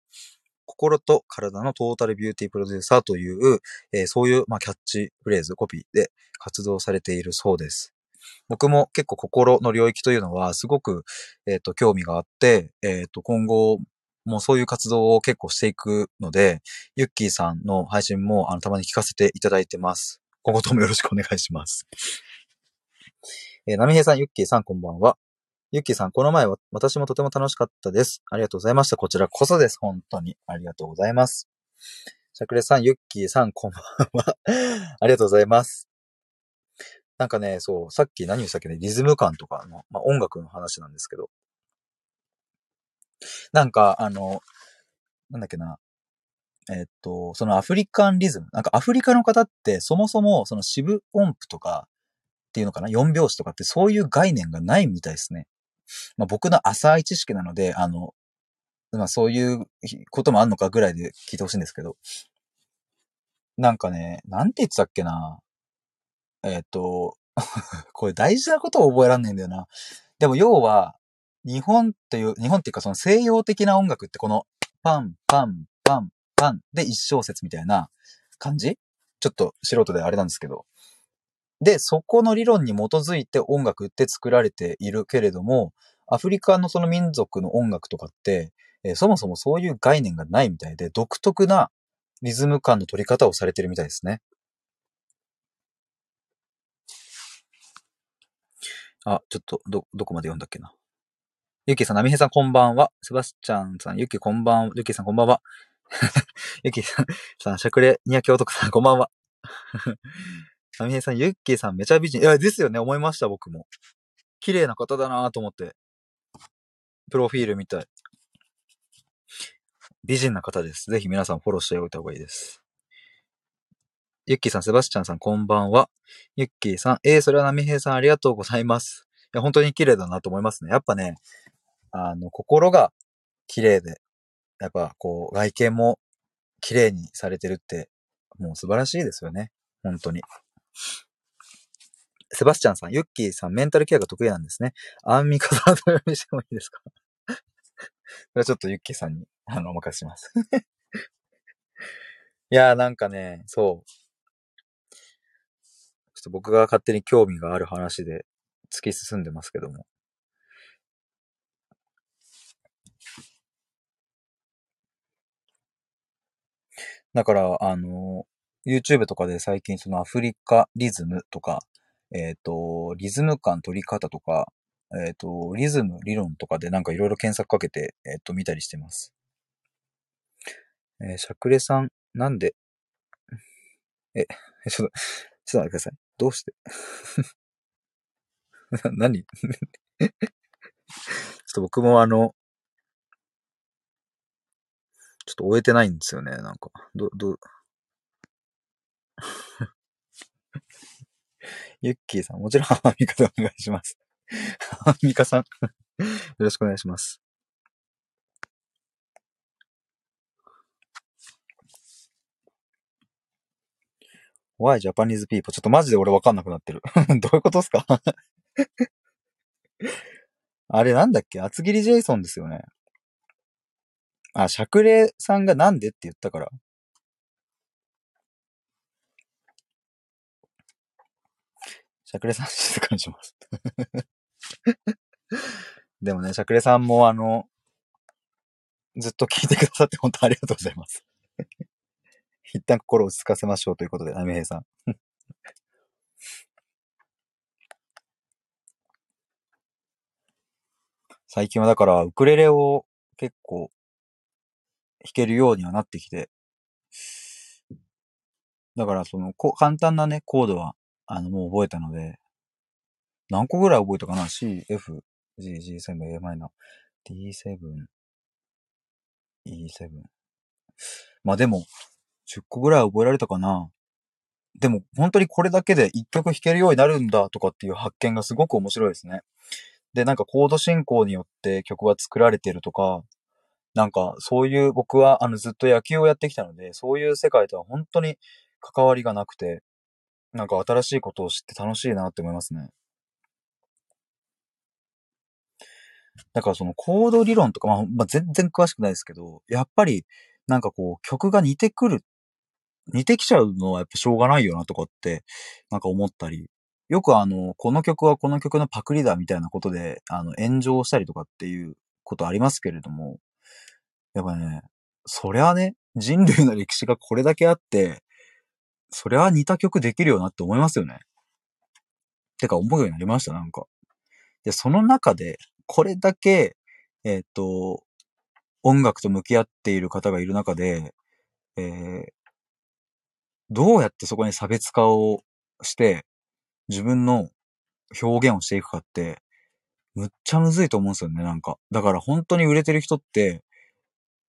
心と体のトータルビューティープロデューサーという、えーそういう、まあ、キャッチフレーズ、コピーで活動されているそうです。僕も結構心の領域というのはすごく、えっ、と、興味があって、えっ、と、今後もそういう活動を結構していくので、ユッキーさんの配信もあのたまに聞かせていただいてます。今後ともよろしくお願いします。えー、ナミヘさん、ユッキーさん、こんばんは。ユッキーさん、この前は私もとても楽しかったです。ありがとうございました。こちらこそです。本当に。ありがとうございます。シャクレさん、ユッキーさん、こんばんは。ありがとうございます。なんかね、そう、さっき何をしたっけね、リズム感とかの、まあ、音楽の話なんですけど。なんか、あの、なんだっけな。えっと、そのアフリカンリズム。なんかアフリカの方ってそもそもその四分音符とかっていうのかな四拍子とかってそういう概念がないみたいですね。まあ僕の浅い知識なので、あの、まあそういうこともあるのかぐらいで聞いてほしいんですけど。なんかね、なんて言ってたっけな。えっと、これ大事なことを覚えらんないんだよな。でも要は、日本っていう、日本っていうかその西洋的な音楽ってこのパン、パン、パン、パンで一小節みたいな感じ？ちょっと素人であれなんですけど。で、そこの理論に基づいて音楽って作られているけれども、アフリカのその民族の音楽とかって、えーそもそもそういう概念がないみたいで、独特なリズム感の取り方をされてるみたいですね。あ、ちょっと、ど、どこまで読んだっけな。ゆきさん、なみへさん、こんばんは。セバスチャンさん、ゆき、こんばんは。ゆき さん、こんばんは。ゆきさん、さん、しゃくれ、にやき男さん、こんばんは。なみへさん、ゆっきーさん、めちゃ美人。いや、ですよね、思いました、僕も。綺麗な方だなと思って。プロフィールみたい。美人な方です。ぜひ皆さんフォローしておいた方がいいです。ゆっきーさん、セバスチャンさん、こんばんは。ゆっきーさん、えー、それはなみへいさん、ありがとうございます。いや、本当に綺麗だなと思いますね。やっぱね、あの、心が綺麗で、やっぱこう、外見も綺麗にされてるって、もう素晴らしいですよね。本当に。セバスチャンさん、ユッキーさん、メンタルケアが得意なんですね。アンミカさんと読みしてもいいですか？これはちょっとユッキーさんに、あの、お任せします。いやーなんかね、そう。ちょっと僕が勝手に興味がある話で突き進んでますけども。だから、あの、YouTube とかで最近そのアフリカリズムとか、えっ、と、リズム感取り方とか、えっ、と、リズム理論とかでなんかいろいろ検索かけて、えっ、と、見たりしてます。えーシャクレさん、なんで、え、ちょっと、ちょっと待ってください。どうして？な 何？ちょっと僕もあの、ちょっと終えてないんですよね、なんか。ど、ど、ユッキーさん、もちろんアンミカでお願いします。アンミカさん、よろしくお願いします。Why Japanese people? ちょっとマジで俺わかんなくなってる。どういうことですか？あれなんだっけ？厚切りジェイソンですよね。あ、シャクレさんがなんでって言ったから。シャクレさん静かにします。でもね、シャクレさんもあの、ずっと聞いてくださって本当ありがとうございます。一旦心を落ち着かせましょうということで、アミヘイさん。最近はだから、ウクレレを結構弾けるようにはなってきて、だからその、こ簡単なね、コードは、あの、もう覚えたので、何個ぐらい覚えたかな ?C、F、G、G7、A マイナー、D7、E7。まあでも、10個ぐらい覚えられたかな？でも、本当にこれだけで1曲弾けるようになるんだとかっていう発見がすごく面白いですね。で、なんかコード進行によって曲は作られてるとか、なんかそういう僕はあのずっと野球をやってきたので、そういう世界とは本当に関わりがなくて、なんか新しいことを知って楽しいなって思いますね。だからそのコード理論とか、まあ、まあ、全然詳しくないですけど、やっぱりなんかこう曲が似てくる、似てきちゃうのはやっぱしょうがないよなとかって、なんか思ったり、よくあの、この曲はこの曲のパクリだみたいなことで、あの、炎上したりとかっていうことありますけれども、やっぱね、そりゃね、人類の歴史がこれだけあって、そりゃ似た曲できるよなって思いますよね。てか思うようになりました、なんか。で、その中で、これだけ、えっ、と、音楽と向き合っている方がいる中で、えーどうやってそこに差別化をして、自分の表現をしていくかって、むっちゃむずいと思うんですよね、なんか。だから本当に売れてる人って、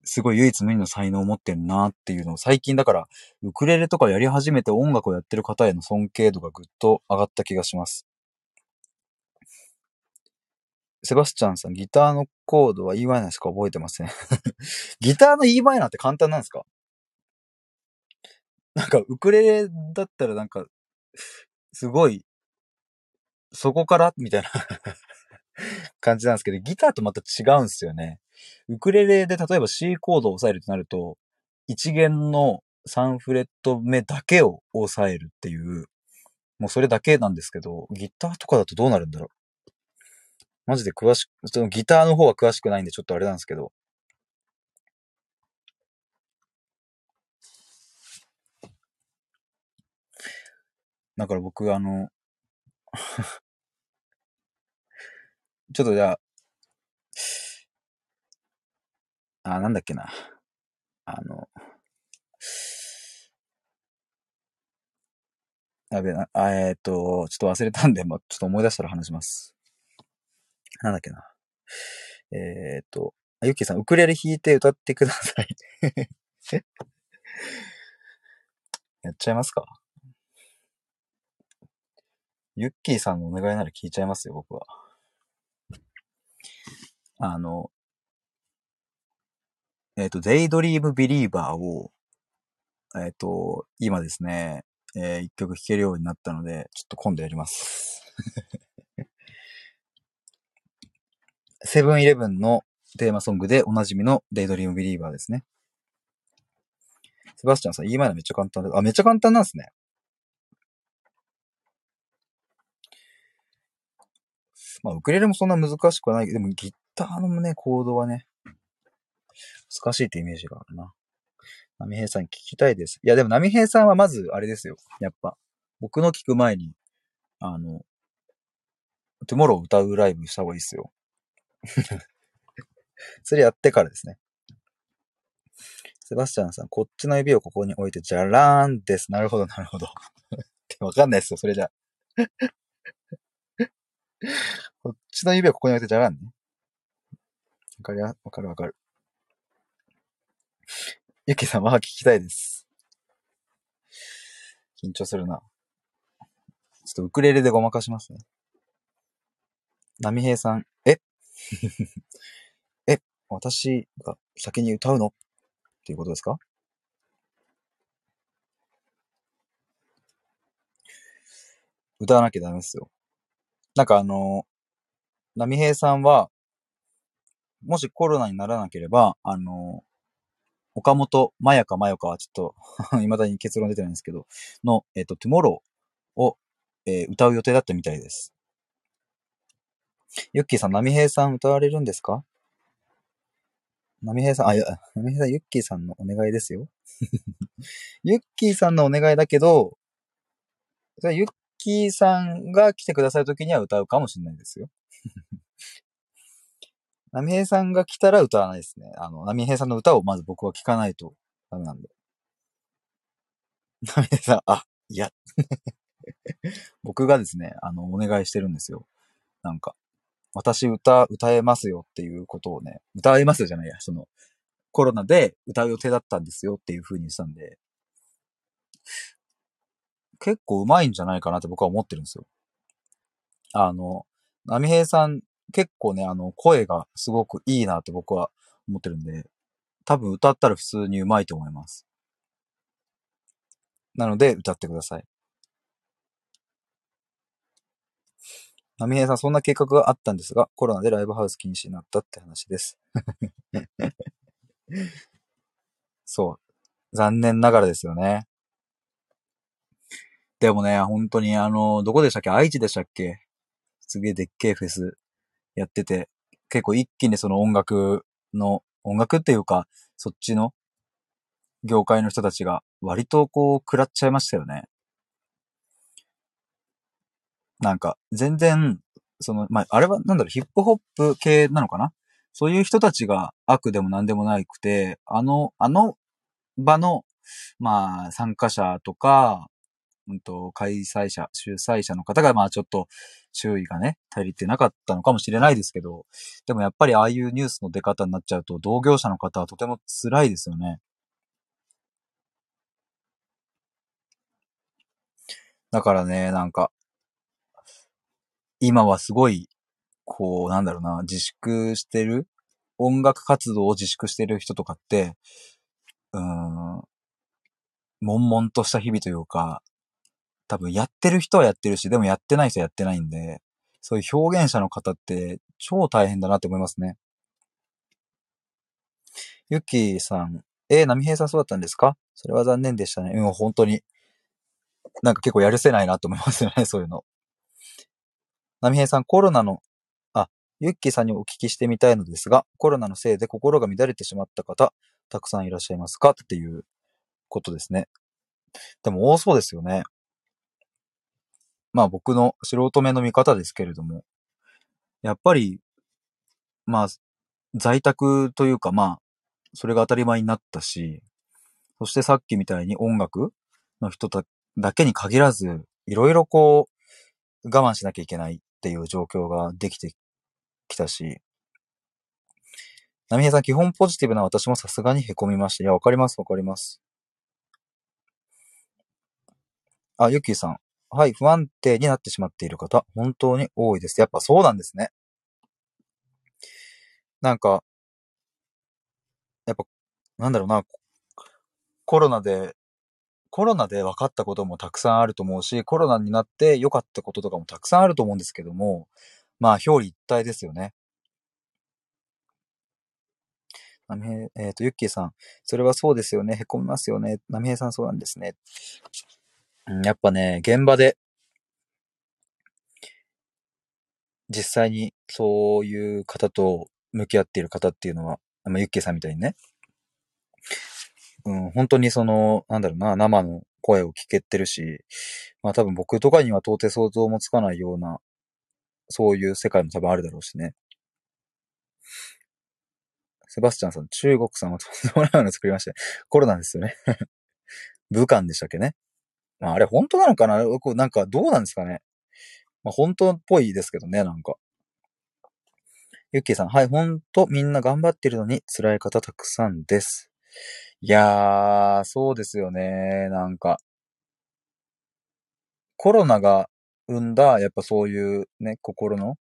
すごい唯一無二の才能を持ってるなっていうのを最近だから、ウクレレとかやり始めて音楽をやってる方への尊敬度がぐっと上がった気がします。セバスチャンさん、ギターのコードは E マイナーしか？覚えてません。ギターの E マイナーって簡単なんですか？なんか、ウクレレだったらなんか、すごい、そこから？みたいな 感じなんですけど、ギターとまた違うんですよね。ウクレレで例えば C コードを押さえるとなると、一弦の3フレット目だけを押さえるっていう、もうそれだけなんですけど、ギターとかだとどうなるんだろう。マジで詳しく、そのギターの方は詳しくないんでちょっとあれなんですけど。だから僕あの、ちょっとじゃあ、あ、なんだっけな。あの、やべえな、あえっ、と、ちょっと忘れたんで、まあ、ちょっと思い出したら話します。なんだっけな。えっ、と、あゆっきーさん、ウクレレ弾いて歌ってください。やっちゃいますかユッキーさんのお願いなら聞いちゃいますよ、僕は。あの、えっ、ー、と、デイドリームビリーバーを、えっ、ー、と、今ですね、えー、一曲弾けるようになったので、ちょっと今度やります。セブンイレブンのテーマソングでおなじみのデイドリームビリーバーですね。セバスチャンさん、言い前のめっちゃ簡単です。あ、めっちゃ簡単なんですね。まあ、ウクレレもそんな難しくはないけど、でもギターのね、コードはね、難しいってイメージがあるな。波平さん聞きたいです。いや、でも波平さんはまず、あれですよ。やっぱ、僕の聞く前に、あの、トゥモロー歌うライブした方がいいですよ。それやってからですね。セバスチャンさん、こっちの指をここに置いて、じゃらーんです。なるほど、なるほど。わかんないですよ、それじゃ。こっちの指をここに置いて、じゃらんね。わかるわかるわかる。ゆきさんは聞きたいです。緊張するな。ちょっとウクレレでごまかしますね。波平さん、え？え、私が先に歌うの？っていうことですか？歌わなきゃダメですよ。なんかあの、波平さんは、もしコロナにならなければ、あの、岡本まやかまよかはちょっと 未だに結論出てないんですけど、の、えっ、ー、と、 TOMORROW を、えー、歌う予定だったみたいです。ユッキーさん、波平さん歌われるんですか？波平さん、あ、いや、波平さん、ユッキーさんのお願いですよ。ユッキーさんのお願いだけど、ユッキーさんが来てくださるときには歌うかもしれないですよ。波平さんが来たら歌わないですね。あの、波平さんの歌をまず僕は聞かないとダメなんで。波平さん、あ、いや。僕がですね、あの、お願いしてるんですよ。なんか、私歌、歌えますよっていうことをね、歌えますよじゃないや、その、コロナで歌う予定だったんですよっていう風にしたんで、結構上手いんじゃないかなって僕は思ってるんですよ。あの、波平さん、結構ね、あの、声がすごくいいなって僕は思ってるんで、多分歌ったら普通に上手いと思います。なので、歌ってください。波平さん、そんな計画があったんですが、コロナでライブハウス禁止になったって話です。そう。残念ながらですよね。でもね、本当にあの、どこでしたっけ？愛知でしたっけ？すげえでっけえフェスやってて、結構一気にその音楽の、音楽っていうか、そっちの業界の人たちが割とこう食らっちゃいましたよね。なんか、全然、その、まあ、あれはなんだろう、ヒップホップ系なのかな？そういう人たちが悪でも何でもなくて、あの、あの場の、まあ、参加者とか、うんと、開催者、主催者の方が、まあちょっと注意がね、足りてなかったのかもしれないですけど、でもやっぱりああいうニュースの出方になっちゃうと、同業者の方はとても辛いですよね。だからね、なんか、今はすごい、こう、なんだろうな、自粛してる音楽活動を自粛してる人とかって、うーん、悶々とした日々というか、多分やってる人はやってるし、でもやってない人はやってないんで、そういう表現者の方って超大変だなって思いますね。ゆきさん、えー、波平さんそうだったんですか？それは残念でしたね。うん、本当に。なんか結構やるせないなと思いますよね、そういうの。波平さん、コロナの、あ、ゆっきーさんにお聞きしてみたいのですが、コロナのせいで心が乱れてしまった方、たくさんいらっしゃいますか？っていうことですね。でも多そうですよね。まあ僕の素人目の見方ですけれども、やっぱり、まあ、在宅というかまあ、それが当たり前になったし、そしてさっきみたいに音楽の人だけに限らず、いろいろこう、我慢しなきゃいけないっていう状況ができてきたし、波平さん、基本ポジティブな私もさすがに凹みました。いや、わかります、わかります。あ、ゆきーさん。はい、不安定になってしまっている方、本当に多いです。やっぱそうなんですね。なんか、やっぱ、なんだろうな、コロナで、コロナで分かったこともたくさんあると思うし、コロナになって良かったこととかもたくさんあると思うんですけども、まあ、表裏一体ですよね。波平、えっ、ー、と、ゆっきーさん。それはそうですよね。へこみますよね。波平さんそうなんですね。やっぱね、現場で、実際にそういう方と向き合っている方っていうのは、まあ、ユッケさんみたいにね、うん、本当にその、なんだろうな、生の声を聞けてるし、まあ多分僕とかには到底想像もつかないような、そういう世界も多分あるだろうしね。セバスチャンさん、中国さんはとんでもないもの作りました。コロナですよね。武漢でしたっけね。まああれ本当なのかな？なんかどうなんですかね？まあ本当っぽいですけどね、なんか。ユッキーさん、はい、ほんとみんな頑張ってるのに辛い方たくさんです。いやー、そうですよね。なんか、コロナが生んだ、やっぱそういうね、心の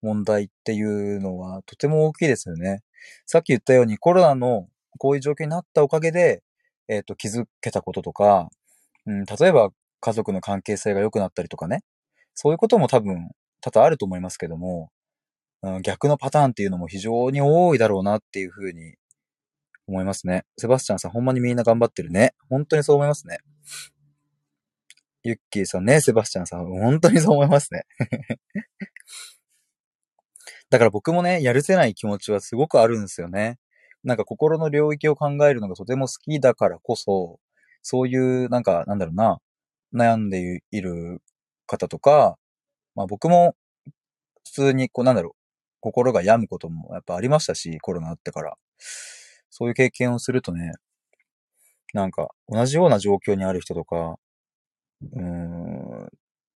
問題っていうのはとても大きいですよね。さっき言ったようにコロナのこういう状況になったおかげで、えっ、ー、と、気づけたこととか、うん、例えば家族の関係性が良くなったりとかね、そういうことも多分多々あると思いますけども、うん、逆のパターンっていうのも非常に多いだろうなっていうふうに思いますね。セバスチャンさん、ほんまにみんな頑張ってるね。本当にそう思いますね。ユッキーさんね、セバスチャンさん、本当にそう思いますね。だから僕もね、やるせない気持ちはすごくあるんですよね。なんか心の領域を考えるのがとても好きだからこそ、そういう、なんか、なんだろうな、悩んでいる方とか、まあ僕も普通に、こうなんだろう、心が病むこともやっぱありましたし、コロナあってから。そういう経験をするとね、なんか、同じような状況にある人とか、うーん、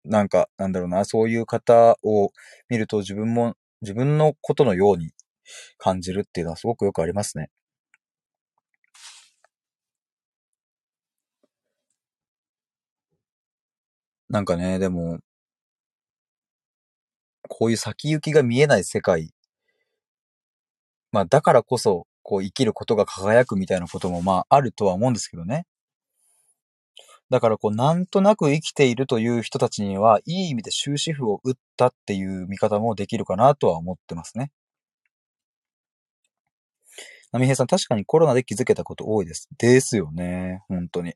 なんか、なんだろうな、そういう方を見ると自分も、自分のことのように感じるっていうのはすごくよくありますね。なんかね、でも、こういう先行きが見えない世界、まあ、だからこそ、こう生きることが輝くみたいなこともまああるとは思うんですけどね。だからこうなんとなく生きているという人たちには、いい意味で終止符を打ったっていう見方もできるかなとは思ってますね。波平さん、確かにコロナで気づけたこと多いです。ですよね。本当に。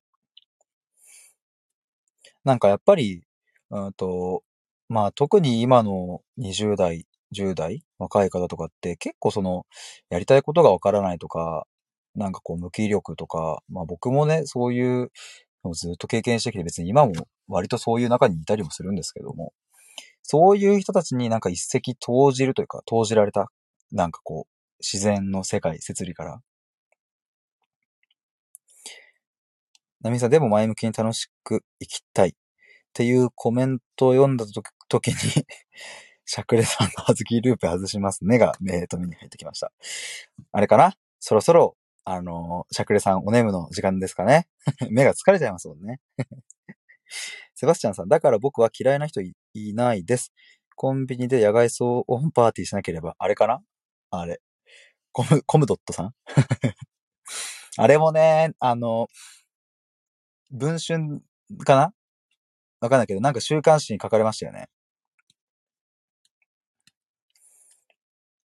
なんかやっぱり、うんと、まあ特に今の20代、10代、若い方とかって結構その、やりたいことがわからないとか、なんかこう無気力とか、まあ僕もね、そういうのをずっと経験してきて別に今も割とそういう中にいたりもするんですけども、そういう人たちになんか一石投じるというか、投じられた、なんかこう、自然の世界、摂理から。ナミさん、でも前向きに楽しく生きたいっていうコメントを読んだ時に シャクレさんのはずきループ外しますねが、えーと、目に入ってきました。あれかな？そろそろ、あのー、シャクレさんお眠の時間ですかね？目が疲れちゃいますもんね セバスチャンさん、だから僕は嫌いな人いないです。コンビニで野外騒音パーティーしなければ、あれかな？あれ。コム、コムドットさん？あれもね、あの、文春かな？わかんないけど、なんか週刊誌に書かれましたよね。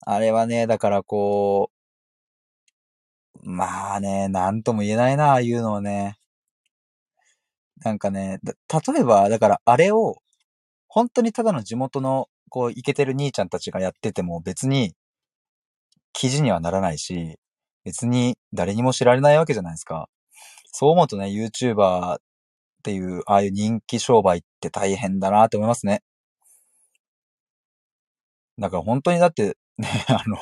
あれはね、だからこう、まあね、なんとも言えないな、ああいうのはね。なんかね、例えば、だからあれを、本当にただの地元の、こう、イケてる兄ちゃんたちがやってても別に、記事にはならないし、別に誰にも知られないわけじゃないですか。そう思うとね、YouTuber っていう、ああいう人気商売って大変だなって思いますね。だから本当にだってね、あの、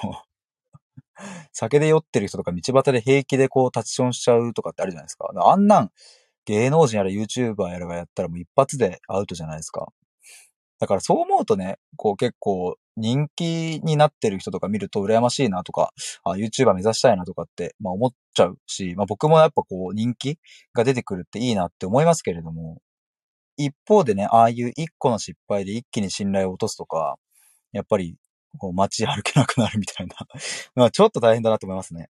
酒で酔ってる人とか道端で平気でこう立ちションしちゃうとかってあるじゃないですか。あんなん芸能人やら YouTuber やらがやったらもう一発でアウトじゃないですか。だからそう思うとね、こう結構人気になってる人とか見ると羨ましいなとか、あ YouTuber 目指したいなとかって、まあ思っちゃうし、まあ僕もやっぱこう人気が出てくるっていいなって思いますけれども、一方でね、ああいう一個の失敗で一気に信頼を落とすとか、やっぱりこう街歩けなくなるみたいな まあちょっと大変だなと思いますね。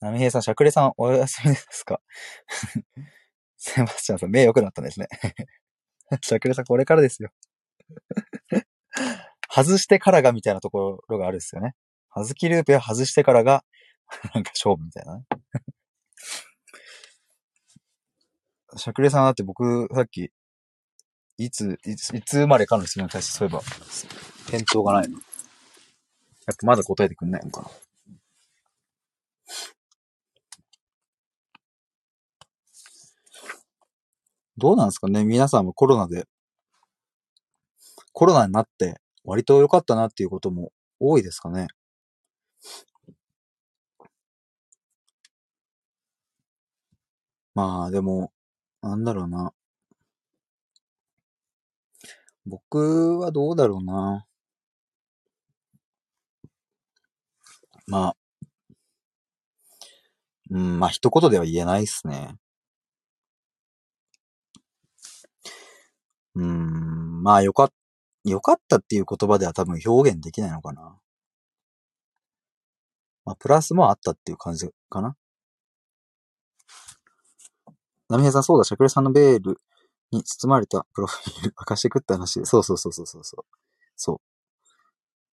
ナミヘイさん、シャクレさん、お休みですか？セバスチャンさん、目良くなったんですねシャクレさん、これからですよ 外してからがみたいなところがあるんですよね。はずきルーペは外してからが、なんか勝負みたいなね。シャクレさんだって僕、さっき、いつ、いつ、いつ生まれかの質問に対してそういえば、返答がないの。やっぱまだ答えてくんないのかな。どうなんですかね？皆さんもコロナで、コロナになって割と良かったなっていうことも多いですかね？まあでも、なんだろうな。僕はどうだろうな。まあ、うん、まあ一言では言えないっすね。うん、まあよかっ、よかったっていう言葉では多分表現できないのかな。まあプラスもあったっていう感じかな。ナミヘさん、そうだ、シャクレさんのベールに包まれたプロフィール 明かしてくって話。そうそうそうそうそうそう。そう。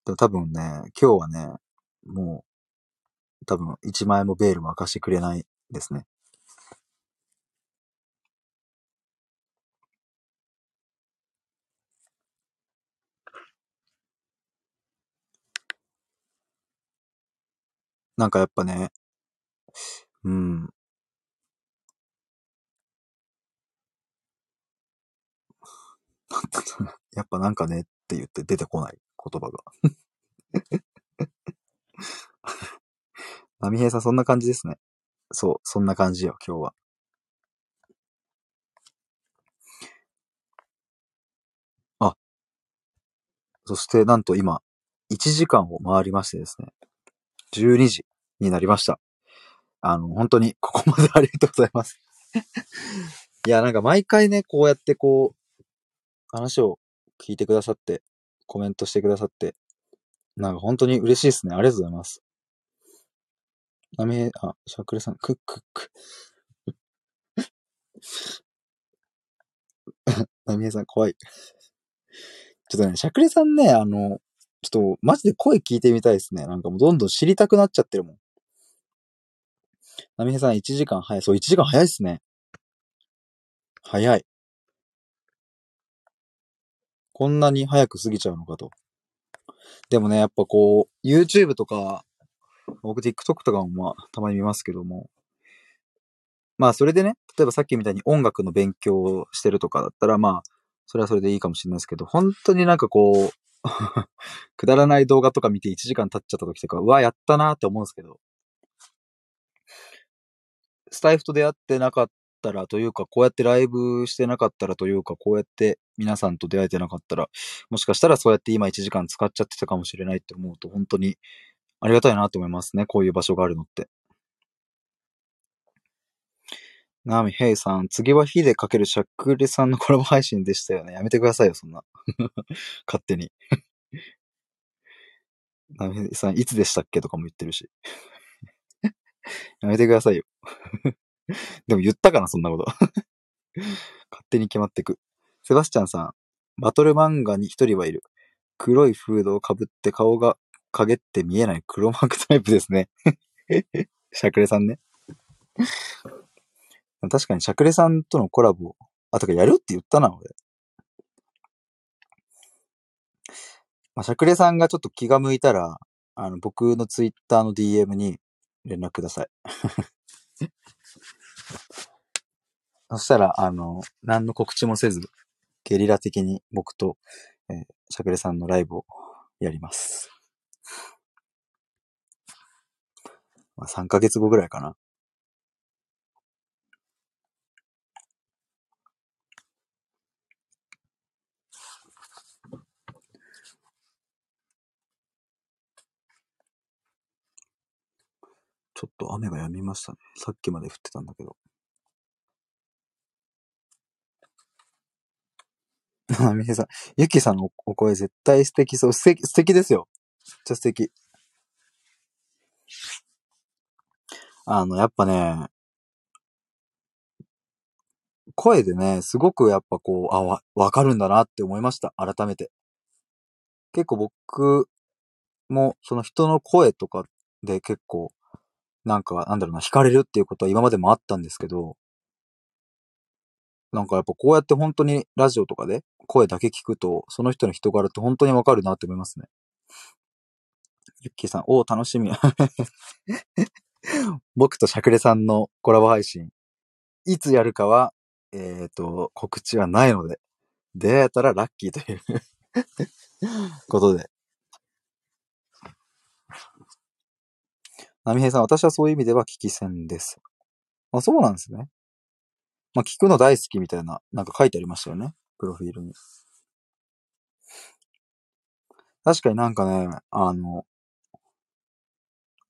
でも多分ね、今日はね、もう、多分一枚もベールも明かしてくれないですね。なんかやっぱね、うん。やっぱなんかねって言って出てこない言葉が。ナミヘイさんそんな感じですね。そう、そんな感じよ、今日は。あ。そしてなんと今、1時間を回りましてですね。12時になりました。あの、本当にここまでありがとうございます。いや、なんか毎回ね、こうやってこう、話を聞いてくださって、コメントしてくださって、なんか本当に嬉しいですね。ありがとうございます。なめ、あ、シャクレさん、クックック。なみえさん、怖い。ちょっとね、シャクレさんね、あの、ちょっと、マジで声聞いてみたいですね。なんかもうどんどん知りたくなっちゃってるもん。なみへさん、1時間早い。そう、1時間早いっすね。早い。こんなに早く過ぎちゃうのかと。でもね、やっぱこう、YouTube とか、僕 TikTok とかもまあ、たまに見ますけども、まあそれでね、例えばさっきみたいに音楽の勉強をしてるとかだったら、まあ、それはそれでいいかもしれないですけど、本当になんかこう、くだらない動画とか見て1時間経っちゃった時とか、うわ、やったなって思うんですけど、スタイフと出会ってなかったらというか、こうやってライブしてなかったらというか、こうやって皆さんと出会えてなかったら、もしかしたらそうやって今1時間使っちゃってたかもしれないって思うと、本当にありがたいなと思いますね。こういう場所があるのって。なみ、ヘイさん、次は火でかけるシャックレさんのコラボ配信でしたよね。やめてくださいよ、そんな。勝手に。なみ、ヘイさん、いつでしたっけとかも言ってるし。やめてくださいよ。でも言ったかな、そんなこと。勝手に決まってく。セバスチャンさん、バトル漫画に一人はいる。黒いフードをかぶって顔が陰って見えない黒幕タイプですね。シャクレさんね。確かにシャクレさんとのコラボ、あ、とかやるって言ったな、俺。まあ、シャクレさんがちょっと気が向いたら、あの、僕のツイッターの DM に連絡ください。そしたら、あの、何の告知もせず、ゲリラ的に僕と、えー、シャクレさんのライブをやります。まあ、3ヶ月後ぐらいかな。ちょっと雨が止みましたね。さっきまで降ってたんだけど。あみへさん、ゆきさんのお声絶対素敵そう。素敵、素敵ですよ。めっちゃ素敵。あの、やっぱね、声でね、すごくやっぱこう、あ、わ、わかるんだなって思いました。改めて。結構僕も、その人の声とかで結構、なんか、なんだろうな、惹かれるっていうことは今までもあったんですけど、なんかやっぱこうやって本当にラジオとかで声だけ聞くと、その人の人柄って本当にわかるなって思いますね。ゆっきーさん、おー、楽しみ。僕としゃくれさんのコラボ配信、いつやるかは、えっ、と、告知はないので、出会えたらラッキーということで。波平さん、私はそういう意味では聞き戦です。あ、そうなんですね。まあ、聞くの大好きみたいな、なんか書いてありましたよね。プロフィールに。確かになんかね、あの、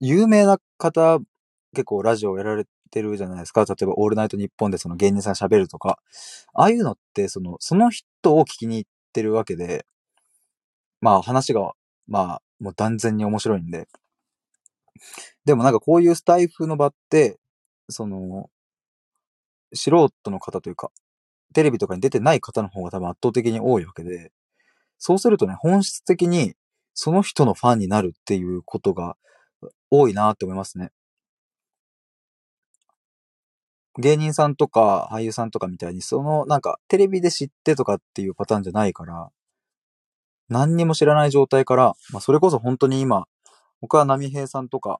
有名な方、結構ラジオをやられてるじゃないですか。例えば、オールナイトニッポンでその芸人さん喋るとか。ああいうのって、その、その人を聞きに行ってるわけで、まあ話が、まあ、もう断然に面白いんで。でもなんかこういうスタイフの場って、その、素人の方というか、テレビとかに出てない方の方が多分圧倒的に多いわけで、そうするとね、本質的にその人のファンになるっていうことが多いなって思いますね。芸人さんとか俳優さんとかみたいに、そのなんかテレビで知ってとかっていうパターンじゃないから、何にも知らない状態から、まあそれこそ本当に今、僕は波平さんとか、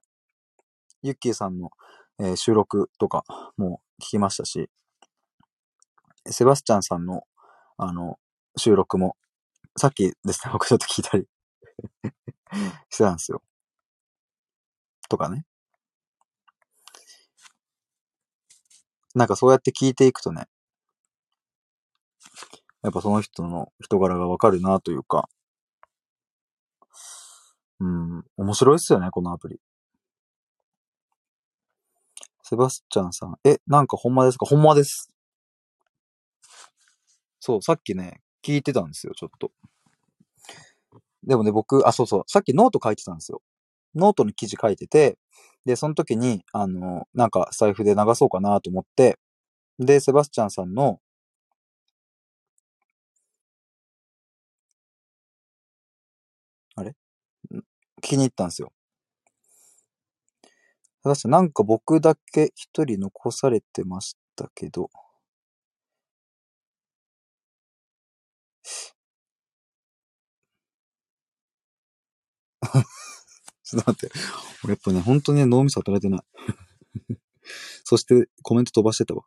ユッキーさんの、えー収録とかも聞きましたし、セバスチャンさんの、あの、収録も、さっきですね、僕ちょっと聞いたり してたんですよ。とかね。なんかそうやって聞いていくとね、やっぱその人の人柄がわかるなというか、うん、面白いっすよね、このアプリ。セバスチャンさん、え、なんかほんまですか？ほんまです。そう、さっきね、聞いてたんですよ、ちょっと。でもね、僕、あ、そうそう、さっきノート書いてたんですよ。ノートに記事書いてて、で、その時に、あの、なんかライブで流そうかなと思って、で、セバスチャンさんの、聞きに行ったんですよ。セバスチャン、なんか僕だけ一人残されてましたけど、ちょっと待って。俺やっぱね、本当にね、脳みそ働いてない。そして、コメント飛ばしてたわ。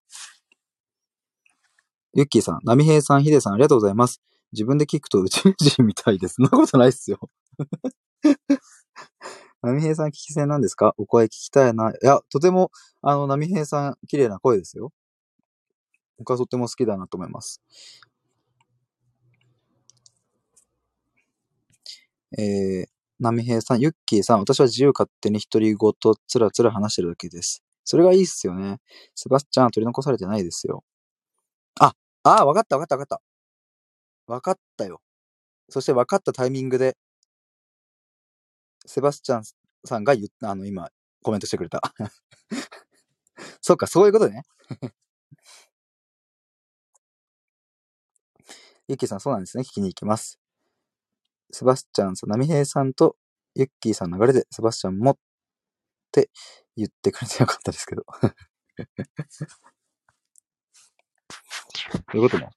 ユッキーさん、ナミヘイさん、ヒデさん、ありがとうございます。自分で聞くと宇宙人みたいです。そんなことないっすよ。ナミヘイさん、聞き戦なんですか？お声聞きたいな。いや、とても、あの、ナミヘイさん、綺麗な声ですよ。僕はとっても好きだなと思います。えー、ナミヘイさん、ユッキーさん、私は自由勝手に独り言つらつら話してるだけです。それがいいっすよね。セバスチャンは取り残されてないですよ。あ、ああ、わかったわかったわかった。わかったよ。そしてわかったタイミングで、セバスチャンさんが言った、あの、今、コメントしてくれた。そうか、そういうことね。ユッキーさん、そうなんですね。聞きに行きます。セバスチャンさん、ナミヘイさんとユッキーさんの流れで、セバスチャンもって言ってくれてよかったですけど。どういうことね？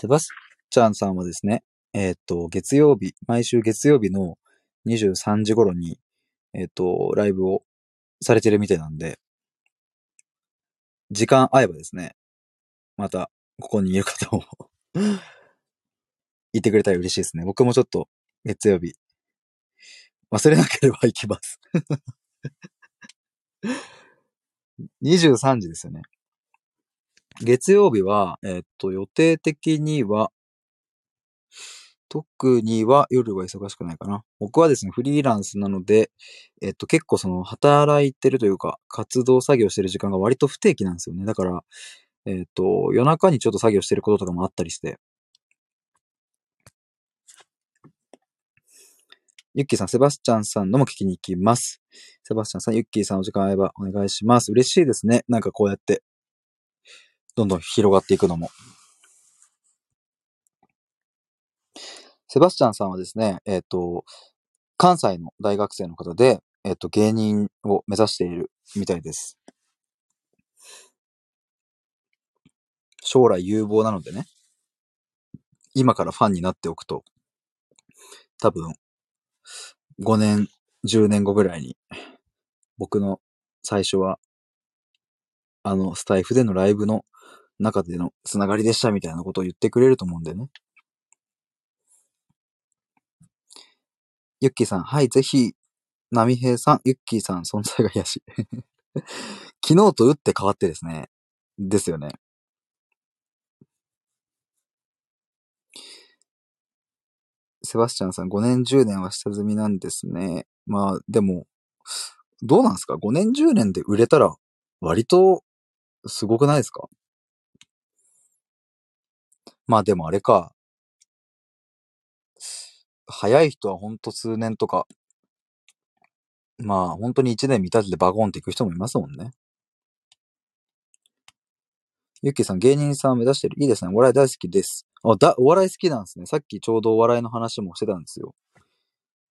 セバスチャンさんはですね、えっ、と、月曜日、毎週月曜日の23時頃に、えっ、と、ライブをされてるみたいなんで、時間合えばですね、また、ここにいる方を いてくれたら嬉しいですね。僕もちょっと、月曜日、忘れなければ行きます。23時ですよね。月曜日は、えっと、予定的には、特には夜は忙しくないかな。僕はですね、フリーランスなので、えっと、結構その、働いてるというか、活動作業してる時間が割と不定期なんですよね。だから、えっと、夜中にちょっと作業してることとかもあったりして。ユッキーさん、セバスチャンさんのも聞きに行きます。セバスチャンさん、ユッキーさんお時間合えばお願いします。嬉しいですね。なんかこうやって、どんどん広がっていくのも。セバスチャンさんはですね、えっ、と、関西の大学生の方で、えっ、と、芸人を目指しているみたいです。将来有望なのでね、今からファンになっておくと、多分、5年、10年後ぐらいに、僕の最初は、あの、スタイフでのライブの中でのつながりでしたみたいなことを言ってくれると思うんでね。ユッキーさん、はい、ぜひ、ナミヘイさん、ユッキーさん、存在が癒し。昨日と打って変わってですね。ですよね。セバスチャンさん、5年、10年は下積みなんですね。まあ、でも、どうなんですか ?5 年、10年で売れたら、割と、すごくないですか？まあでもあれか。早い人はほんと数年とか、まあ本当に1年見立ててバゴンっていく人もいますもんね。ゆっきーさん、芸人さんを目指してる？いいですね。お笑い大好きです。あ、だ、お笑い好きなんですね。さっきちょうどお笑いの話もしてたんですよ。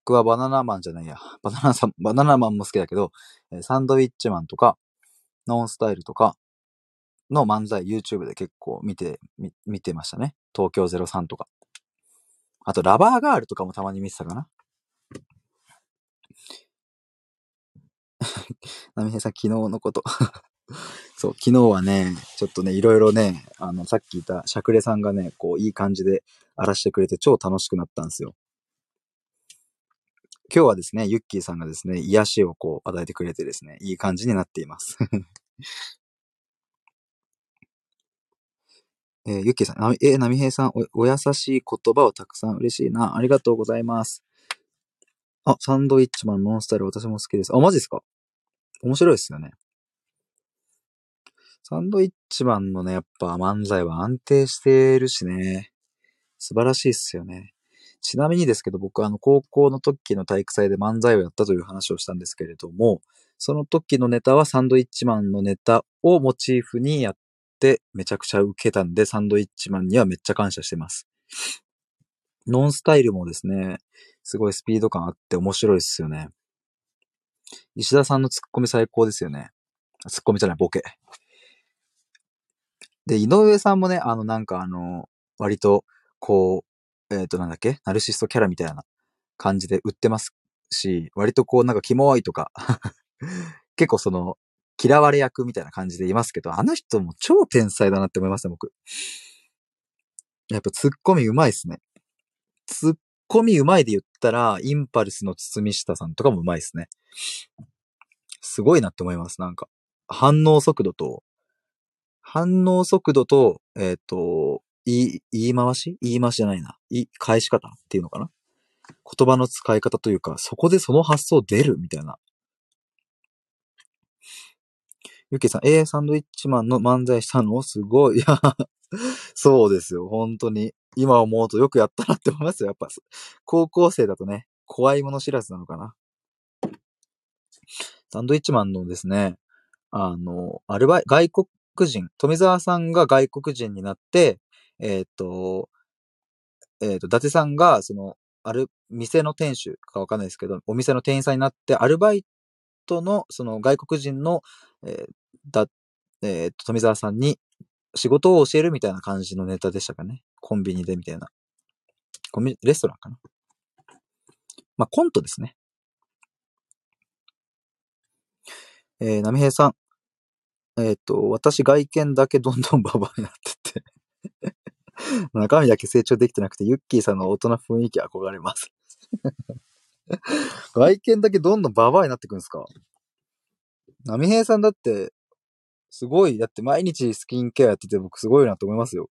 僕はバナナマンじゃないや。バナナさん、バナナマンも好きだけど、サンドウィッチマンとか、ノンスタイルとかの漫才 YouTube で結構見て、見てましたね。東京03とか。あと、ラバーガールとかもたまに見てたかな。なみへさん、昨日のこと そう、昨日はね、ちょっとね、いろいろね、あの、さっき言ったしゃくれさんがね、こう、いい感じで荒らしてくれて超楽しくなったんですよ。今日はですね、ユッキーさんがですね、癒しをこう、与えてくれてですね、いい感じになっています。えー、ユッキーさん、えー、なみへいさんお、お優しい言葉をたくさん嬉しいな。ありがとうございます。あ、サンドイッチマンノンスタイル私も好きです。あ、マジですか？面白いですよね。サンドイッチマンのね、やっぱ漫才は安定してるしね。素晴らしいっすよね。ちなみにですけど、僕あの高校の時の体育祭で漫才をやったという話をしたんですけれども、その時のネタはサンドイッチマンのネタをモチーフにやってめちゃくちゃ受けたんで、サンドイッチマンにはめっちゃ感謝してます。ノンスタイルもですね、すごいスピード感あって面白いっすよね。石田さんのツッコミ最高ですよね。ツッコミじゃない、ボケ。で、井上さんもね、あの、なんかあの、割と、こう、えっ、ー、と、なんだっけ？ナルシストキャラみたいな感じで売ってますし、割とこう、なんかキモいとか 結構その、嫌われ役みたいな感じでいますけど、あの人も超天才だなって思いますね、僕。やっぱツッコミうまいっすね。ツッコミうまいで言ったら、インパルスの堤下さんとかもうまいっすね。すごいなって思います、なんか。反応速度と、反応速度と、えっ、ー、と、言い、言い回し？言い回しじゃないな。い、返し方っていうのかな？言葉の使い方というか、そこでその発想出るみたいな。ゆきさん、えー、サンドイッチマンの漫才したの？すごい。いや、そうですよ。本当に。今思うとよくやったなって思いますよ。やっぱ、高校生だとね、怖いもの知らずなのかな。サンドイッチマンのですね、あの、アルバイ、外国人、富澤さんが外国人になって、えっ、と、えっ、と、伊達さんが、その、ある、店の店主かわかんないですけど、お店の店員さんになって、アルバイトの、その外国人の、えー、だ、えっ、と、富澤さんに仕事を教えるみたいな感じのネタでしたかね。コンビニでみたいな。コンビ、レストランかな。まあ、コントですね。えー、波平さん。えっ、と、私外見だけどんどんババアになってて 中身だけ成長できてなくて、ユッキーさんの大人雰囲気憧れます 外見だけどんどんババアになってくんですか？波平さんだって、すごい、だって毎日スキンケアやってて僕すごいなと思いますよ。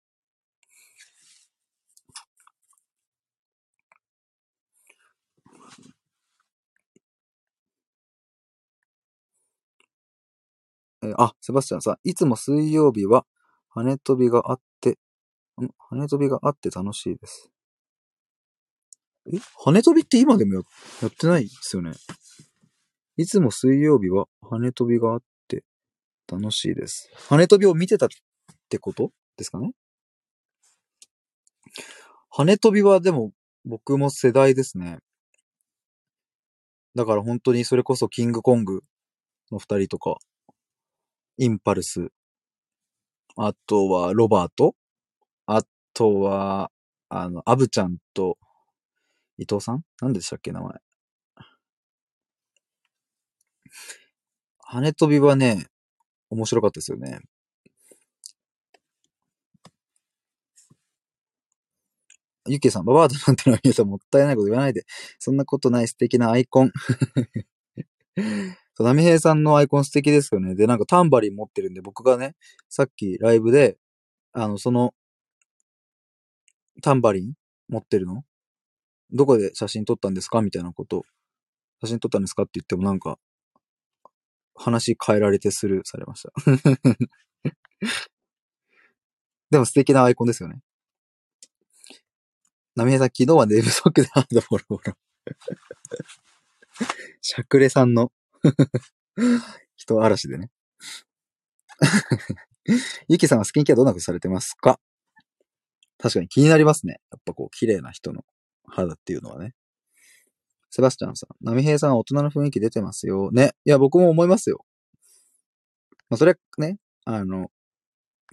えあ、セバスチャンさん、いつも水曜日は羽飛びがあって、羽飛びがあって楽しいです。え？羽飛びって今でもややってないですよね。いつも水曜日は羽飛びがあって楽しいです。羽飛びを見てたってこと？ですかね？羽飛びはでも僕も世代ですね。だから本当にそれこそキングコングの二人とか、インパルス。あとは、ロバート。あとは、あの、アブちゃんと、伊藤さん？何でしたっけ、名前。羽飛びはね、面白かったですよね。ゆきさん、ババアだなんてのは皆さんもったいないこと言わないで。そんなことない素敵なアイコン。ナミヘイさんのアイコン素敵ですよね。で、なんかタンバリン持ってるんで、僕がね、さっきライブで、あの、その、タンバリン持ってるの？どこで写真撮ったんですか？みたいなこと写真撮ったんですか？って言ってもなんか、話変えられてスルーされました。でも素敵なアイコンですよね。ナミヘさん、昨日は寝不足でハードボロボロ。しゃくれさんの 人嵐でね。ゆきさんはスキンケアどんなことされてますか？確かに気になりますね。やっぱこう、綺麗な人の肌っていうのはね。セバスチャンさん。ナミヘイさん大人の雰囲気出てますよ。ね。いや、僕も思いますよ。まあ、それはね、あの、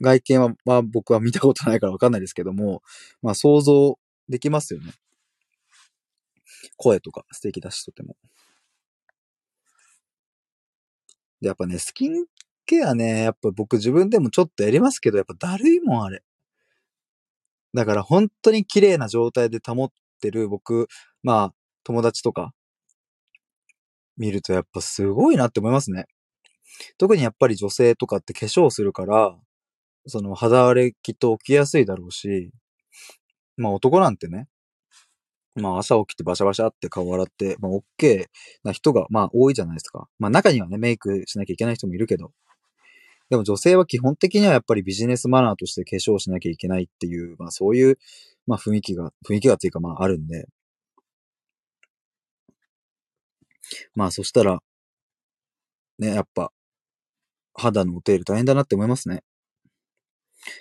外見は、まあ、僕は見たことないからわかんないですけども、まあ想像できますよね。声とか素敵だし、とても。で、やっぱね、スキンケアね、やっぱ僕自分でもちょっとやりますけど、やっぱだるいもん、あれ。だから本当に綺麗な状態で保ってる僕、まあ、友達とか、見るとやっぱすごいなって思いますね。特にやっぱり女性とかって化粧するから、その肌荒れきっと起きやすいだろうし、まあ男なんてね、まあ朝起きてバシャバシャって顔洗って、まあ OK な人がまあ多いじゃないですか。まあ中にはね、メイクしなきゃいけない人もいるけど。でも女性は基本的にはやっぱりビジネスマナーとして化粧しなきゃいけないっていう、まあそういう、まあ雰囲気が、雰囲気がっていうかまああるんで。まあそしたら、ね、やっぱ、肌のお手入れ大変だなって思いますね。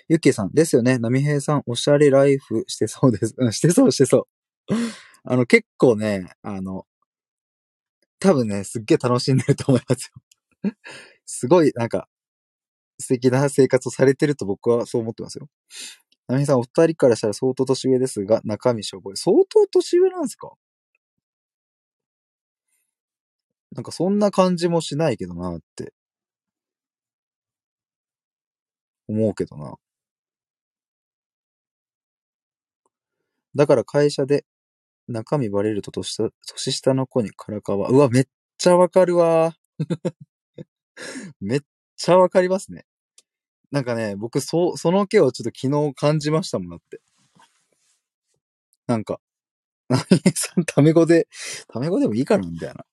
ゆっきーさん、ですよね。ナミヘイさん、おしゃれライフしてそうです。うん、してそう、してそう。あの、結構ね、あの、多分ね、すっげえ楽しんでると思いますよ。すごい、なんか、素敵な生活をされてると僕はそう思ってますよ。ナミヘイさん、お二人からしたら相当年上ですが、中身しょぼい。相当年上なんですか？なんかそんな感じもしないけどなって思うけどな。だから会社で中身バレると年下年下の子にからかわ。うわ、めっちゃわかるわ。めっちゃわかりますね。なんかね、僕、そ、その毛をちょっと昨日感じましたもんだって。なんか、なみさん、タメ語で、タメ語でもいいかなみたいな。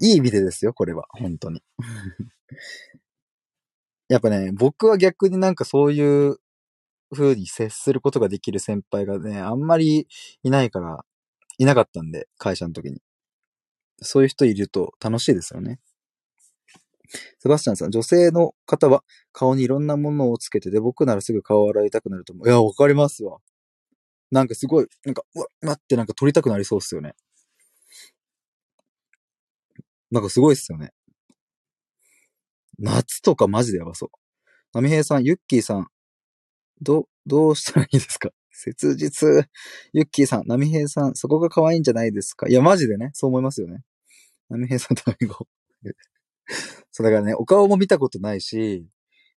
いい意味でですよ、これは。本当に。やっぱね、僕は逆になんかそういう風に接することができる先輩がね、あんまりいないから、いなかったんで、会社の時に。そういう人いると楽しいですよね。セバスチャンさん、女性の方は顔にいろんなものをつけてて、僕ならすぐ顔を洗いたくなると思う。いや、わかりますわ。なんかすごい、なんか、うわ、待ってなんか撮りたくなりそうっすよね。なんかすごいっすよね。夏とかマジでやばそう。ナミヘイさん、ユッキーさん、ど、どうしたらいいですか？切実。ユッキーさん、ナミヘイさん、そこが可愛いんじゃないですか？いや、マジでね、そう思いますよね。ナミヘイさんとアミゴ。そう、だからね、お顔も見たことないし、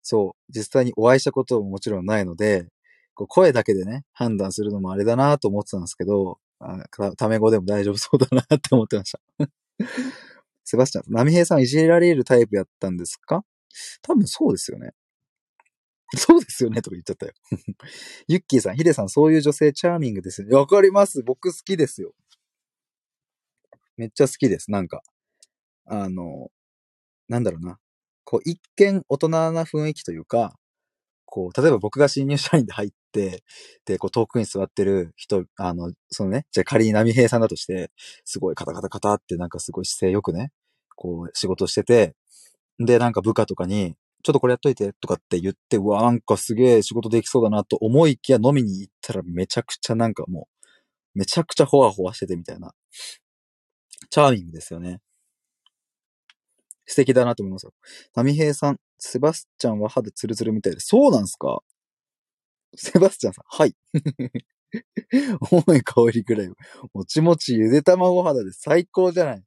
そう、実際にお会いしたことももちろんないので、こう声だけでね、判断するのもあれだなと思ってたんですけど、あタメ語でも大丈夫そうだなって思ってました。セバスチャン、ナミヘイさんいじられるタイプやったんですか？多分そうですよね。そうですよね、とか言っちゃったよ。ユッキーさん、ヒデさん、そういう女性チャーミングですよね。わかります。僕好きですよ。めっちゃ好きです。なんか、あの、なんだろうな。こう、一見大人な雰囲気というか、こう、例えば僕が新入社員で入って、で、こう、遠くに座ってる人、あの、そのね、じゃあ仮に波平さんだとして、すごいカタカタカタってなんかすごい姿勢よくね、こう、仕事してて、で、なんか部下とかに、ちょっとこれやっといてとかって言って、うわ、なんかすげえ仕事できそうだなと思いきや飲みに行ったらめちゃくちゃなんかもう、めちゃくちゃホワホワしててみたいな。チャーミングですよね。素敵だなと思いますよ。波平さん、セバスチャンは肌ツルツルみたいで。そうなんすか？セバスチャンさん、はい。重い香りぐらい。もちもちゆで卵肌で最高じゃない。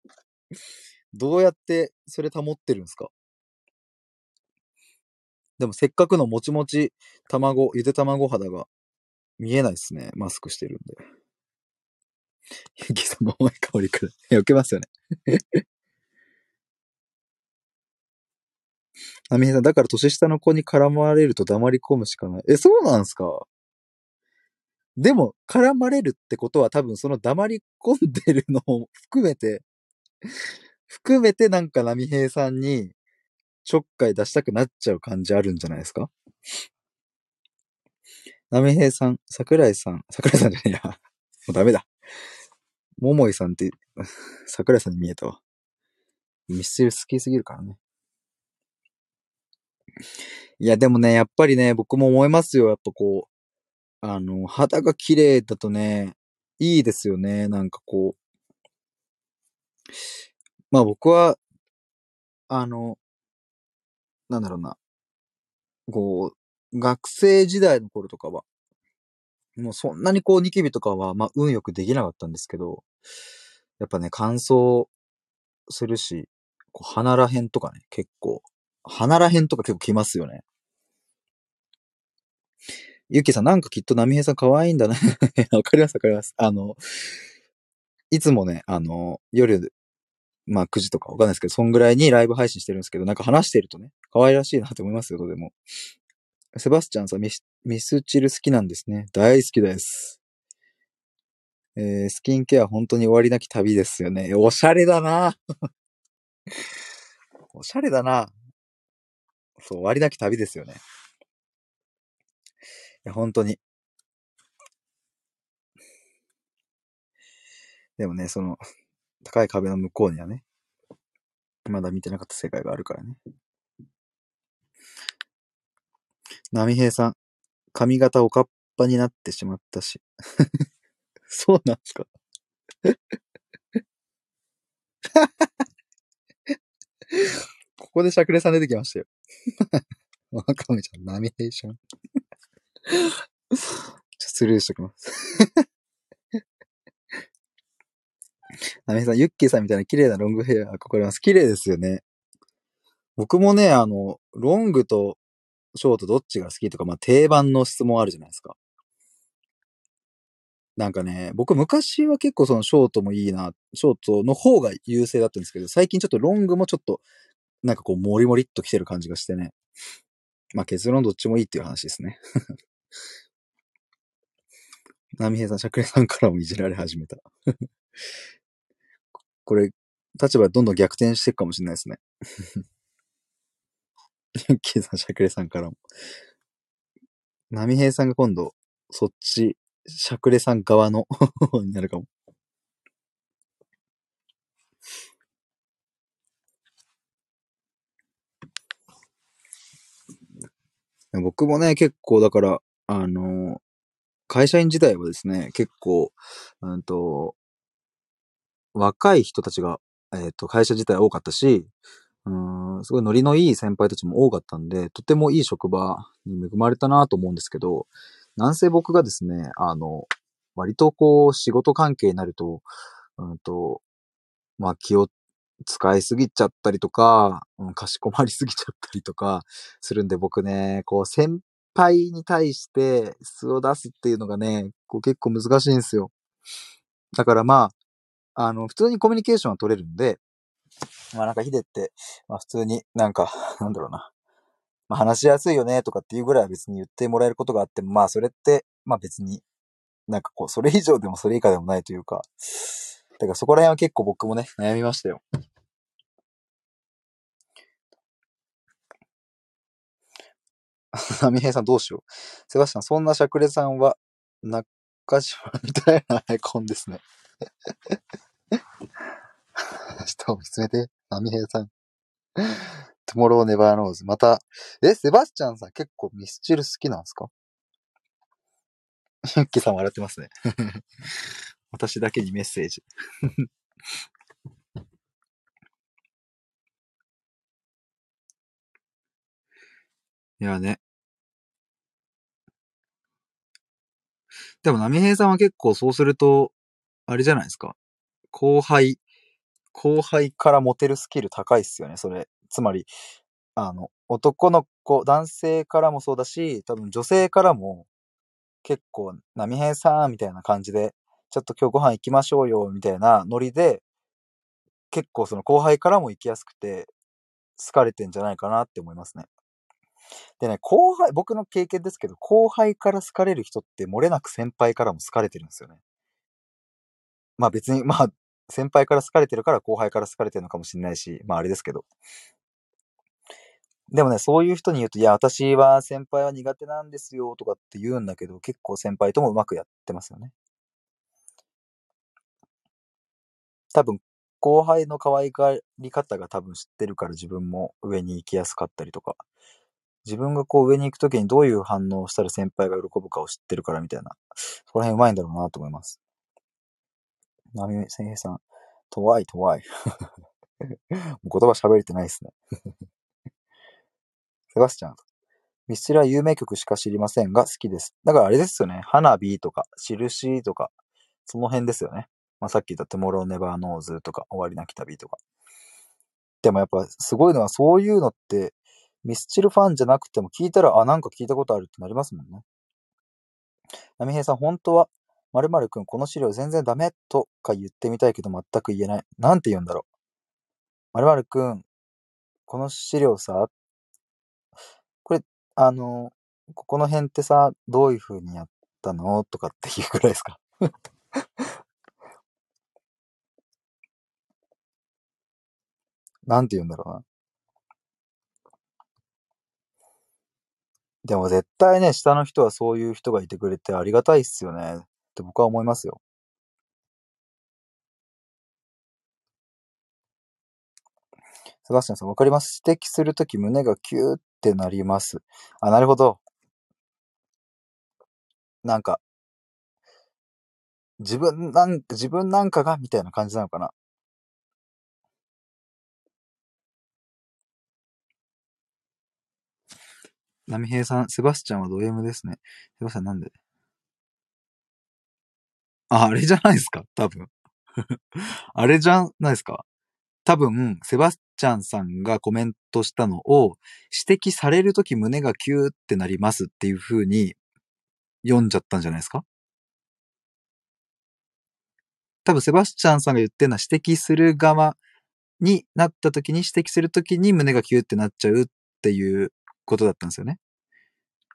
どうやってそれ保ってるんですか？でもせっかくのもちもち卵、ゆで卵肌が見えないですね。マスクしてるんで。ゆきさん重い香りくらい。避けますよね。アミヘさん、だから年下の子に絡まれると黙り込むしかない。え、そうなんすか？でも、絡まれるってことは多分その黙り込んでるのを含めて、含めてなんか波平さんにちょっかい出したくなっちゃう感じあるんじゃないですか？波平さん、桜井さん、桜井さんじゃねえや。もうダメだ。桃井さんって、桜井さんに見えたわ。ミスチル好きすぎるからね。いや、でもね、やっぱりね、僕も思いますよ。やっぱこう、あの、肌が綺麗だとね、いいですよね。なんかこう。まあ僕は、あの、なんだろうな。こう、学生時代の頃とかは、もうそんなにこうニキビとかは、まあ運よくできなかったんですけど、やっぱね、乾燥するし、こう鼻ら辺とかね、結構、鼻ら辺とか結構きますよね。ゆきさん、なんかきっと波平さん可愛いんだね。わかりますわかります。あの、いつもね、あの、夜、まあ9時とかわかんないですけど、そんぐらいにライブ配信してるんですけど、なんか話してるとね、可愛らしいなって思いますよ、とても。セバスチャンさんミス、ミスチル好きなんですね。大好きです。えー、スキンケア本当に終わりなき旅ですよね。おしゃれだな おしゃれだなそう、終わりなき旅ですよね。いや、本当に。でもね、その、高い壁の向こうにはね、まだ見てなかった世界があるからね。波平さん、髪型おかっぱになってしまったし。そうなんですか？ここでしゃくれさん出てきましたよ。わかめちゃん、波平さん。ちょっと、スルーしときます。ナミさん、ユッキーさんみたいな綺麗なロングヘア憧れます。綺麗ですよね。僕もね、あの、ロングとショートどっちが好きとか、まあ定番の質問あるじゃないですか。なんかね、僕昔は結構そのショートもいいな、ショートの方が優勢だったんですけど、最近ちょっとロングもちょっと、なんかこう、モリモリっと来てる感じがしてね。まあ結論どっちもいいっていう話ですね。波平さん、しゃくれさんからもいじられ始めた。これ、立場どんどん逆転していくかもしれないですね。ユッキーさん、しゃくれさんからも。波平さんが今度、そっち、しゃくれさん側のになるかも。僕もね、結構だから、あの、会社員時代はですね、結構、うんと、若い人たちが、えっ、ー、と、会社自体多かったし、うん、すごいノリのいい先輩たちも多かったんで、とてもいい職場に恵まれたなと思うんですけど、なんせ僕がですね、あの、割とこう、仕事関係になると、うんと、まあ気を使いすぎちゃったりとか、うん、かしこまりすぎちゃったりとかするんで、僕ね、こう、先輩に対して素を出すっていうのがね、こう結構難しいんですよ。だからまあ、あの、普通にコミュニケーションは取れるんで、まあなんかヒデって、まあ普通になんか、なんだろうな。まあ話しやすいよねとかっていうぐらいは別に言ってもらえることがあっても、まあそれって、まあ別に、なんかこう、それ以上でもそれ以下でもないというか、だからそこら辺は結構僕もね、悩みましたよ。波平さんどうしよう。セバスチャン、そんなしゃくれさんは、中島みたいなアイコンですね。人を見つめて、波平さん。 Tomorrow never knows。また、え、セバスチャンさん結構ミスチル好きなんですか？ユッキーさん笑ってますね。私だけにメッセージ。いやね。でも、波平さんは結構そうすると、あれじゃないですか。後輩、後輩からモテるスキル高いっすよね、それ。つまり、あの、男の子、男性からもそうだし、多分女性からも、結構、波平さんみたいな感じで、ちょっと今日ご飯行きましょうよ、みたいなノリで、結構その後輩からも行きやすくて、好かれてんじゃないかなって思いますね。でね、後輩、僕の経験ですけど、後輩から好かれる人って漏れなく先輩からも好かれてるんですよね。まあ別に、まあ、先輩から好かれてるから後輩から好かれてるのかもしれないし、まああれですけど。でもね、そういう人に言うと、いや、私は先輩は苦手なんですよとかって言うんだけど、結構先輩ともうまくやってますよね。多分、後輩の可愛がり方が多分知ってるから自分も上に行きやすかったりとか、自分がこう上に行くときにどういう反応をしたら先輩が喜ぶかを知ってるからみたいな、そこら辺うまいんだろうなと思います。波千平さん、とわいとわい。言葉喋れてないですね。セバスチャン。ミスチルは有名曲しか知りませんが好きです。だからあれですよね。花火とか、印とか、その辺ですよね。まあ、さっき言った Tomorrow Never Knows とか、終わりなき旅とか。でもやっぱすごいのはそういうのって、ミスチルファンじゃなくても聞いたら、あ、なんか聞いたことあるってなりますもんね。波平さん、本当は、〇〇くん、この資料全然ダメとか言ってみたいけど全く言えない。なんて言うんだろう。〇〇くん、この資料さ、これ、あの、ここの辺ってさ、どういう風にやったのとかっていうくらいですか？なんて言うんだろうな。でも絶対ね、下の人はそういう人がいてくれてありがたいっすよね。って僕は思いますよ。セバスチャンさん、わかります指摘するとき胸がキューってなります。あ、なるほど。なんか、自分なん、自分なんかが、みたいな感じなのかな。波平さん、セバスチャンはド M ですね。セバスチャンなんであ、あれじゃないですか？多分。あれじゃないですか？多分、セバスチャンさんがコメントしたのを、指摘されるとき胸がキューってなりますっていう風に読んじゃったんじゃないですか？多分、セバスチャンさんが言ってるのは指摘する側になったときに指摘するときに胸がキューってなっちゃうっていうことだったんですよね。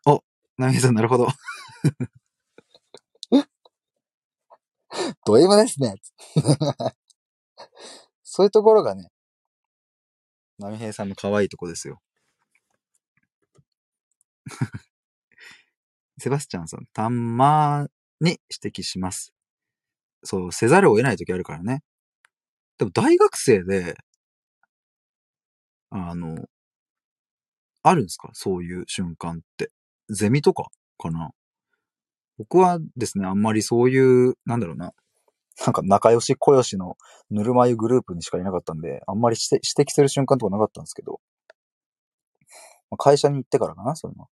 お、ナミさん、なるほど。ド M ですね。そういうところがね、波平さんの可愛いとこですよ。セバスチャンさん、たまに指摘します。そう、せざるを得ない時あるからね。でも大学生で、あの、あるんですか？そういう瞬間って。ゼミとか？かな？僕はですね、あんまりそういう、なんだろうな。なんか仲良し小良しのぬるま湯グループにしかいなかったんで、あんまり指摘する瞬間とかなかったんですけど、会社に行ってからかな、そういうの。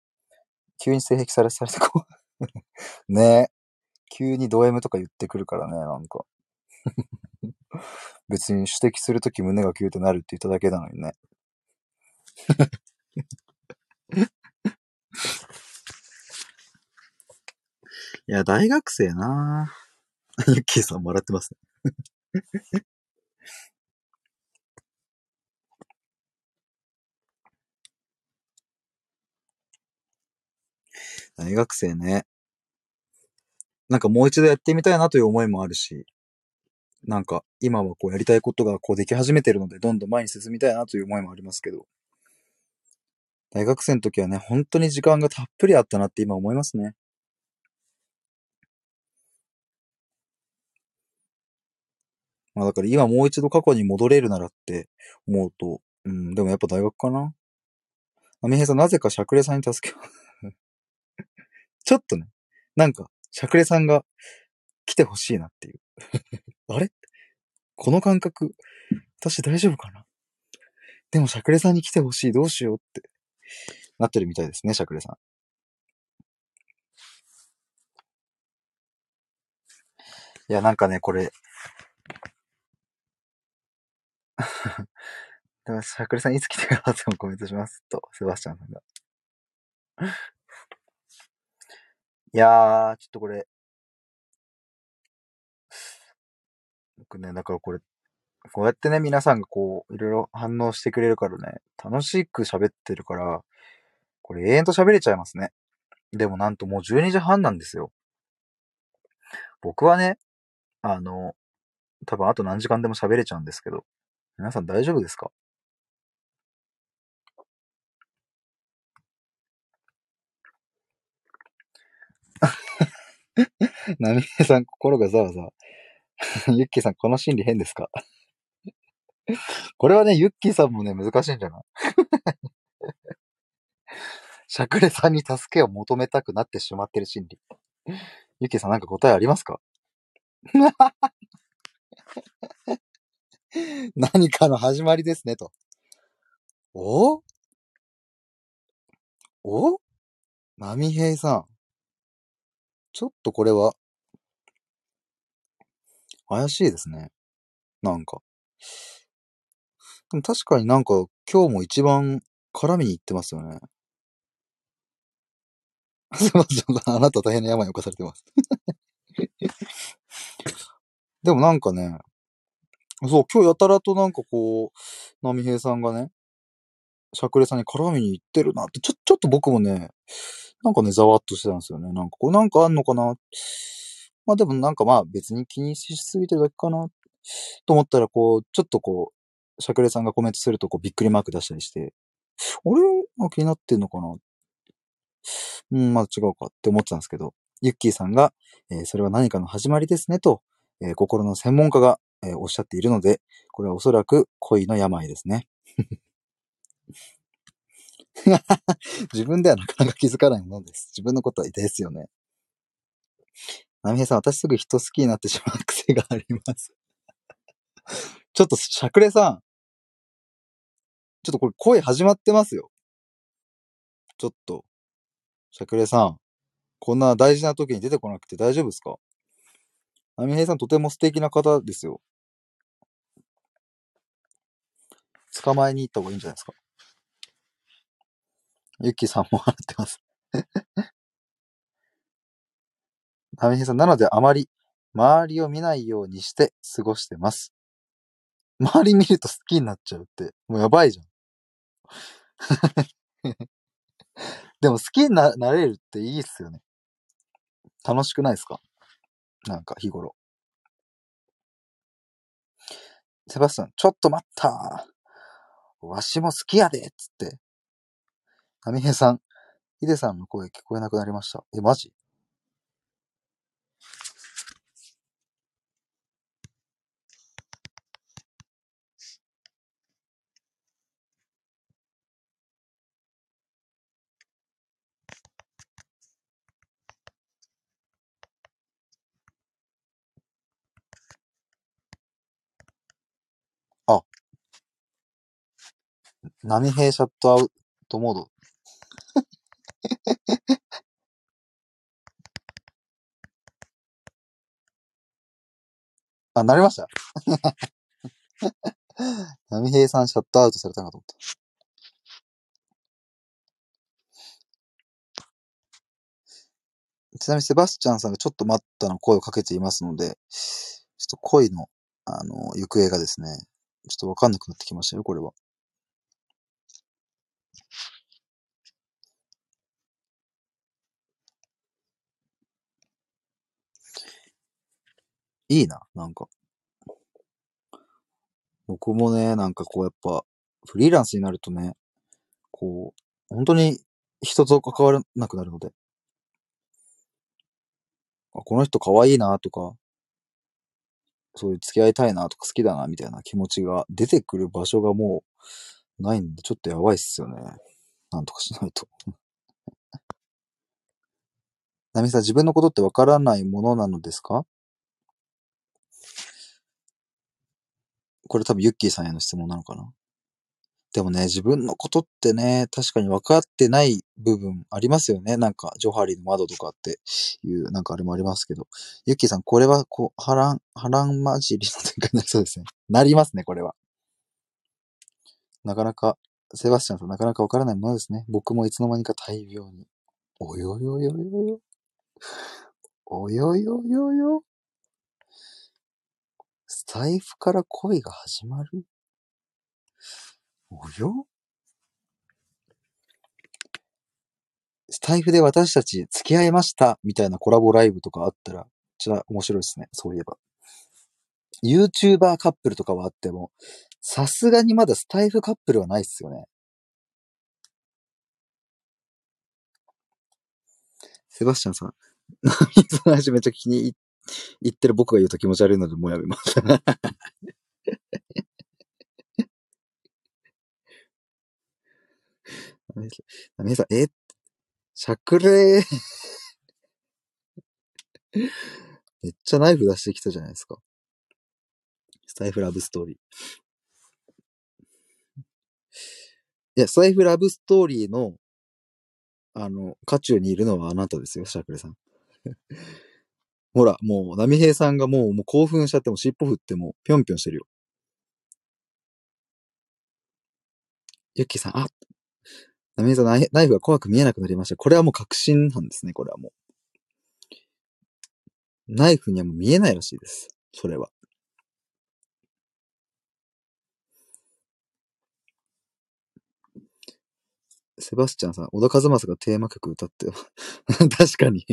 急に性癖されされてこう ねえ。急にド M とか言ってくるからね、なんか 別に指摘するとき胸がキューってなるって言っただけなのにね。いや、大学生な。ユ ッキーさん笑ってますね。大学生ね。なんかもう一度やってみたいなという思いもあるし、なんか今はこうやりたいことがこうでき始めてるので、どんどん前に進みたいなという思いもありますけど、大学生の時はね、本当に時間がたっぷりあったなって今思いますね。まあだから今もう一度過去に戻れるならって思うと、うん、でもやっぱ大学かな。アミヘさん、なぜかシャクレさんに助けを。ちょっとね、なんか、シャクレさんが来てほしいなっていう。あれ？この感覚、私大丈夫かな？でもシャクレさんに来てほしい、どうしようって。なってるみたいですね、しゃくれさん。いや、なんかね、これ。でも、しゃくれさんいつ来てくださってもコメントします？と、セバスチャンさんが。いやー、ちょっとこれ。僕ね、だからこれ、こうやってね、皆さんがこう、いろいろ反応してくれるからね、楽しく喋ってるから、これ永遠と喋れちゃいますね。でもなんともう12時半なんですよ。僕はね、あの、多分あと何時間でも喋れちゃうんですけど、皆さん大丈夫ですか？なみえさん、心がざわざわ。ゆっきーさん、この心理変ですか？これはね、ゆっきーさんもね、難しいんじゃない？しゃくれさんに助けを求めたくなってしまってる心理。ゆっきーさん、なんか答えありますか？何かの始まりですね、と。お？お？なみへいさん。ちょっとこれは、怪しいですね。なんか。でも確かになんか今日も一番絡みに行ってますよね。すいません。あなた大変な病に侵されてます。でもなんかね、そう、今日やたらとなんかこう、波平さんがね、しゃくれさんに絡みに行ってるなって、ちょ、ちょっと僕もね、なんかね、ざわっとしてたんですよね。なんかこれなんかあんのかなまあでもなんかまあ別に気にしすぎてるだけかなと思ったらこう、ちょっとこうう、しゃくれさんがコメントするとこうびっくりマーク出したりして、あれ？気になってんのかな？うん、まあ違うかって思ってたんですけど、ユッキーさんが、えーそれは何かの始まりですねと、えー心の専門家が、えーおっしゃっているので、これはおそらく恋の病ですね。自分ではなかなか気づかないものです。自分のことはですよね。ナミヘさん、私すぐ人好きになってしまう癖があります。ちょっと、しゃくれさん。ちょっとこれ声始まってますよ。ちょっと。しゃくれさん。こんな大事な時に出てこなくて大丈夫ですか？ナミヘイさんとても素敵な方ですよ。捕まえに行った方がいいんじゃないですか？ユキさんも笑ってます。ナミヘイさん、なのであまり周りを見ないようにして過ごしてます。周り見ると好きになっちゃうって、もうやばいじゃん。でも好きになれるっていいっすよね。楽しくないですか？なんか日頃。セバスチャン、ちょっと待ったわしも好きやでっつって。ナミヘさん、ヒデさんの声聞こえなくなりました。え、マジ？波平シャットアウトモード？あ、なりました。波平さんシャットアウトされたかと思った。ちなみにセバスチャンさんがちょっと待ったの声をかけていますので、ちょっと恋の、あの、行方がですね、ちょっとわかんなくなってきましたよ、これは。いいな、なんか。僕もね、なんかこうやっぱ、フリーランスになるとね、こう、本当に人と関わらなくなるので、あこの人可愛いなとか、そういう付き合いたいなとか好きだなみたいな気持ちが出てくる場所がもうないんで、ちょっとやばいっすよね。なんとかしないと。ナミさん、自分のことってわからないものなのですか？これ多分ユッキーさんへの質問なのかな？でもね、自分のことってね、確かに分かってない部分ありますよね。なんか、ジョハリーの窓とかっていう、なんかあれもありますけど。ユッキーさん、これは、こう、波乱、波乱混じりの展開になりそうですね。なりますね、これは。なかなか、セバスチャンさん、なかなか分からないものですね。僕もいつの間にか大病に。およよよよよ。およよよよ。スタイフから恋が始まる？およ？スタイフで私たち付き合いましたみたいなコラボライブとかあったら、じゃあ面白いですね。そういえば。YouTuber カップルとかはあっても、さすがにまだスタイフカップルはないっすよね。セバスチャンさん、ナミその話めっちゃ気に入っ言ってる僕が言うと気持ち悪いのでもうやめます。ナミさん、え？しゃくれー。めっちゃナイフ出してきたじゃないですか。スタイフラブストーリー。いや、スタイフラブストーリーの、あの、渦中にいるのはあなたですよ、シャクレさん。ほら、もう、波平さんがもう、もう興奮しちゃっても、尻尾振っても、ぴょんぴょんしてるよ。ユッキーさん、あ波平さん、ナイナイフが怖く見えなくなりました。これはもう確信なんですね、これはもう。ナイフにはもう見えないらしいです。それは。セバスチャンさん、小田和正がテーマ曲歌ってよ。確かに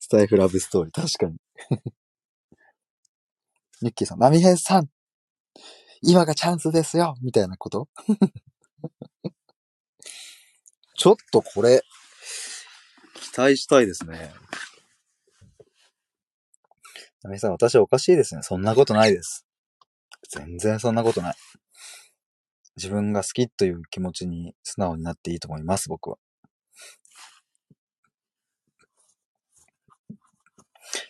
スタイフラブストーリー、確かにニッキーさん、波平さん今がチャンスですよみたいなこと？ちょっとこれ、期待したいですね。波平さん、私はおかしいですね。そんなことないです。全然そんなことない。自分が好きという気持ちに素直になっていいと思います、僕は。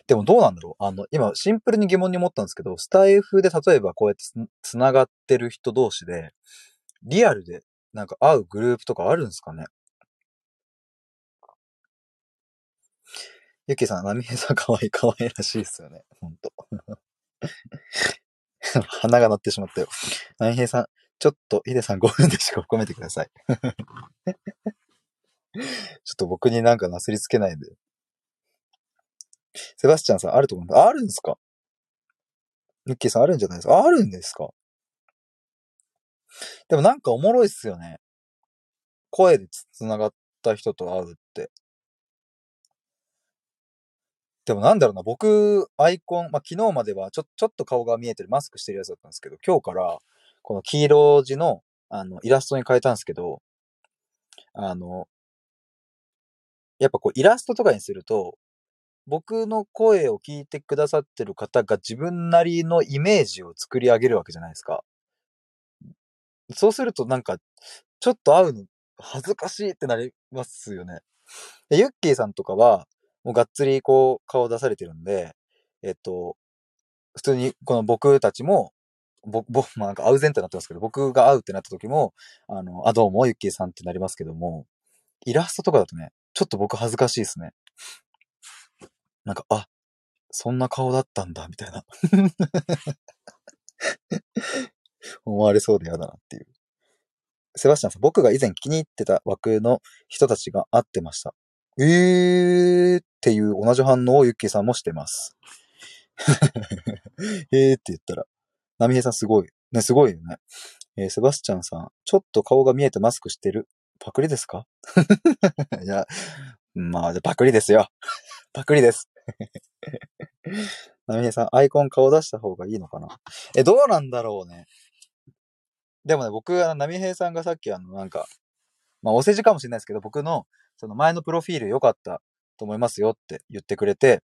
でもどうなんだろう？あの、今シンプルに疑問に思ったんですけど、スタイフで例えばこうやってつながってる人同士で、リアルでなんか会うグループとかあるんですかね？ゆきさん、波平さんかわいい、かわいいらしいですよね。ほんと。鼻が鳴ってしまったよ。波平さん、ちょっと、ヒデさん5分でしか込めてください。ちょっと僕になんかなすりつけないで。セバスチャンさん、あると思います。あるんですか？ミッキーさんあるんじゃないですか？あるんですか？でもなんかおもろいっすよね。声で繋がった人と会うって。でもなんだろうな、僕、アイコン、まあ、昨日まではちょ、ちょっと顔が見えてるマスクしてるやつだったんですけど、今日から、この黄色字の、あの、イラストに変えたんですけど、あの、やっぱこう、イラストとかにすると、僕の声を聞いてくださってる方が自分なりのイメージを作り上げるわけじゃないですか。そうするとなんか、ちょっと会うの恥ずかしいってなりますよね。でユッキーさんとかは、もうがっつりこう顔出されてるんで、えっと、普通にこの僕たちも僕、僕、まあなんか会う前提になってますけど、僕が会うってなった時も、あの、あ、どうも、ゆっきーさんってなりますけども、イラストとかだとね、ちょっと僕恥ずかしいですね。なんか、あ、そんな顔だったんだ、みたいな。思われそうで嫌だなっていう。セバスチャンさん、僕が以前気に入ってた枠の人たちが会ってました。えーっていう同じ反応をユッキーさんもしてます。えーって言ったら、波平さんすごい。ね、すごいよね。えー、セバスチャンさん、ちょっと顔が見えてマスクしてる。パクリですか？いや、まあ、パクリですよ。パクリです。波平さん、アイコン顔出した方がいいのかな？え、どうなんだろうね。でもね、僕は波平さんがさっきあの、なんか、まあ、お世辞かもしれないですけど、僕の、その前のプロフィール良かったと思いますよって言ってくれて、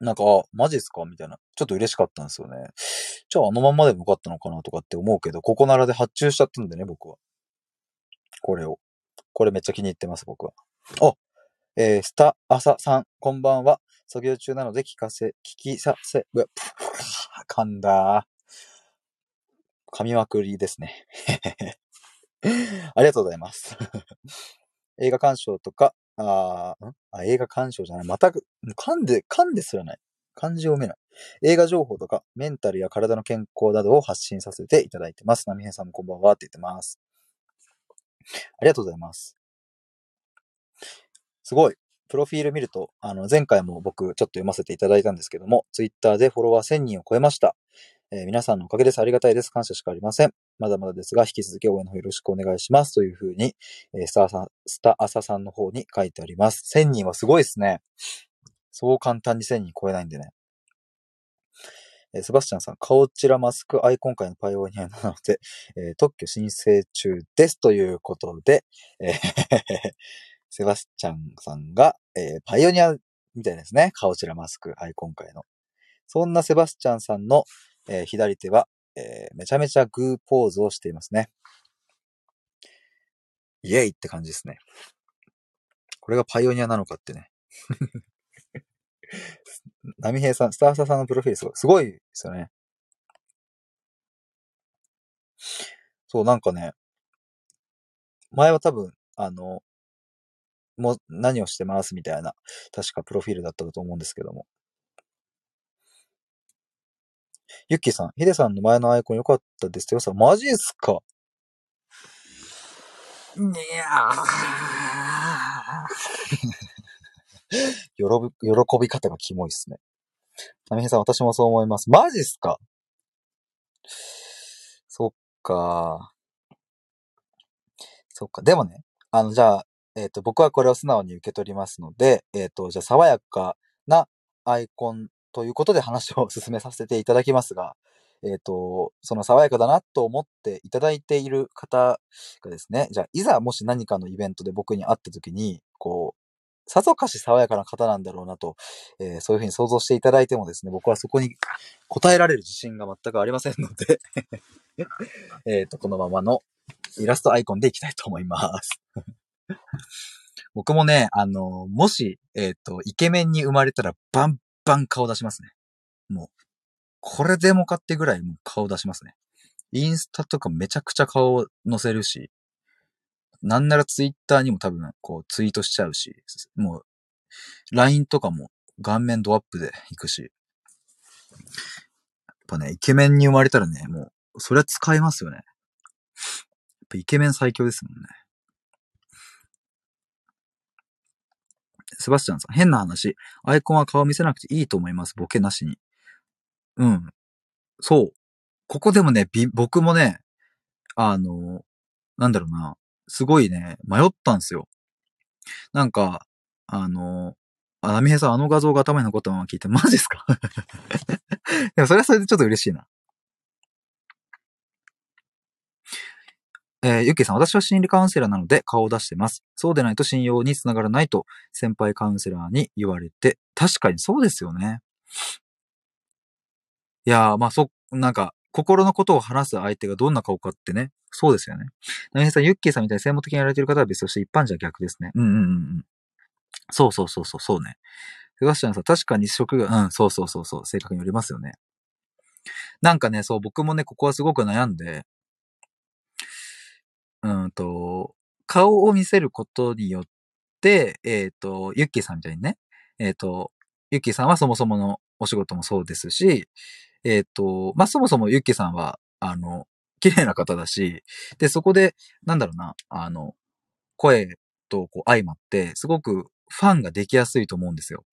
なんか、あ、マジっすか？みたいな。ちょっと嬉しかったんですよね。じゃああのままでもよかったのかなとかって思うけど、ここならで発注しちゃったんでね、僕は。これを。これめっちゃ気に入ってます、僕は。あ、えー、スタ、アサさん、こんばんは。作業中なので聞かせ、聞きさせ、うわ、噛んだ。噛みまくりですね。ありがとうございます。映画鑑賞とか、ああ、映画鑑賞じゃない。また、噛んで、噛んですらない。漢字を読めない。映画情報とか、メンタルや体の健康などを発信させていただいてます。波平さんもこんばんはって言ってます。ありがとうございます。すごい。プロフィール見ると、あの、前回も僕ちょっと読ませていただいたんですけども、ツイッターでフォロワー1000人を超えました。えー皆さんのおかげです。ありがたいです。感謝しかありません。まだまだですが、引き続き応援の方よろしくお願いします。というふうに、えースターさん、スタアサさんの方に書いてあります。1000人はすごいですね。そう簡単に1000人超えないんでね。えーセバスチャンさん、顔チラマスクアイコン界のパイオニアなので、えー特許申請中です。ということで、えー セバスチャンさんが、えーパイオニアみたいですね。顔チラマスクアイコン界の。そんなセバスチャンさんの、えー左手は、えーめちゃめちゃグーポーズをしていますね。イエイって感じですね。これがパイオニアなのかってね。波平さん、スターサーさんのプロフィールすごい、すごいですよね。そう、なんかね、前は多分、あの、もう何をしてますみたいな、確かプロフィールだったと思うんですけども。ユッキーさん、ヒデさんの前のアイコン良かったですよ。さ、マジっすか？いやー 喜ぶ、喜び方がキモいっすね。ナミヘさん、私もそう思います。マジっすか？そっか。そっか。でもね、あの、じゃあ、えっ、と、僕はこれを素直に受け取りますので、えっ、と、じゃあ、爽やかなアイコンということで話を進めさせていただきますが、えっ、と、その爽やかだなと思っていただいている方がですね、じゃあ、いざもし何かのイベントで僕に会った時に、こう、さぞかし爽やかな方なんだろうなと、えーそういうふうに想像していただいてもですね、僕はそこに答えられる自信が全くありませんので、えっと、このままのイラストアイコンでいきたいと思います。僕もね、あの、もし、えっ、と、イケメンに生まれたらバンバン顔出しますね。もう、これでもかってぐらいもう顔出しますね。インスタとかめちゃくちゃ顔を載せるし、なんならツイッターにも多分こうツイートしちゃうし、もう、LINE とかも顔面ドアップで行くし、やっぱね、イケメンに生まれたらね、もう、それは使えますよね。やっぱイケメン最強ですもんね。セバスチャンさん、変な話。アイコンは顔見せなくていいと思います。ボケなしに。うん。そう。ここでもね、び僕もね、あの、なんだろうな。すごいね、迷ったんですよ。なんか、あの、あ、ナミヘさん、あの画像が頭に残ったまま聞いて、マジですか？でもそれはそれでちょっと嬉しいな。えー、ゆっけいさん、私は心理カウンセラーなので顔を出してます。そうでないと信用につながらないと先輩カウンセラーに言われて、確かにそうですよね。いやー、まあそ、なんか、心のことを話す相手がどんな顔かってね。そうですよね。なみへさん、ユッキーさんみたいに専門的にやられてる方は別として一般じゃ逆ですね。うんうんうんうん。そうそうそうそう、そうね。セバスチャンさん、確かに職が、うん、そうそうそうそう、性格によりますよね。なんかね、そう、僕もね、ここはすごく悩んで、うんと、顔を見せることによって、えっ、と、ユッキーさんみたいにね、えっ、と、ユッキーさんはそもそものお仕事もそうですし、えっ、と、まあ、そもそもユッキーさんは、あの、綺麗な方だし、で、そこで、なんだろうな、あの、声とこう相まって、すごくファンができやすいと思うんですよ。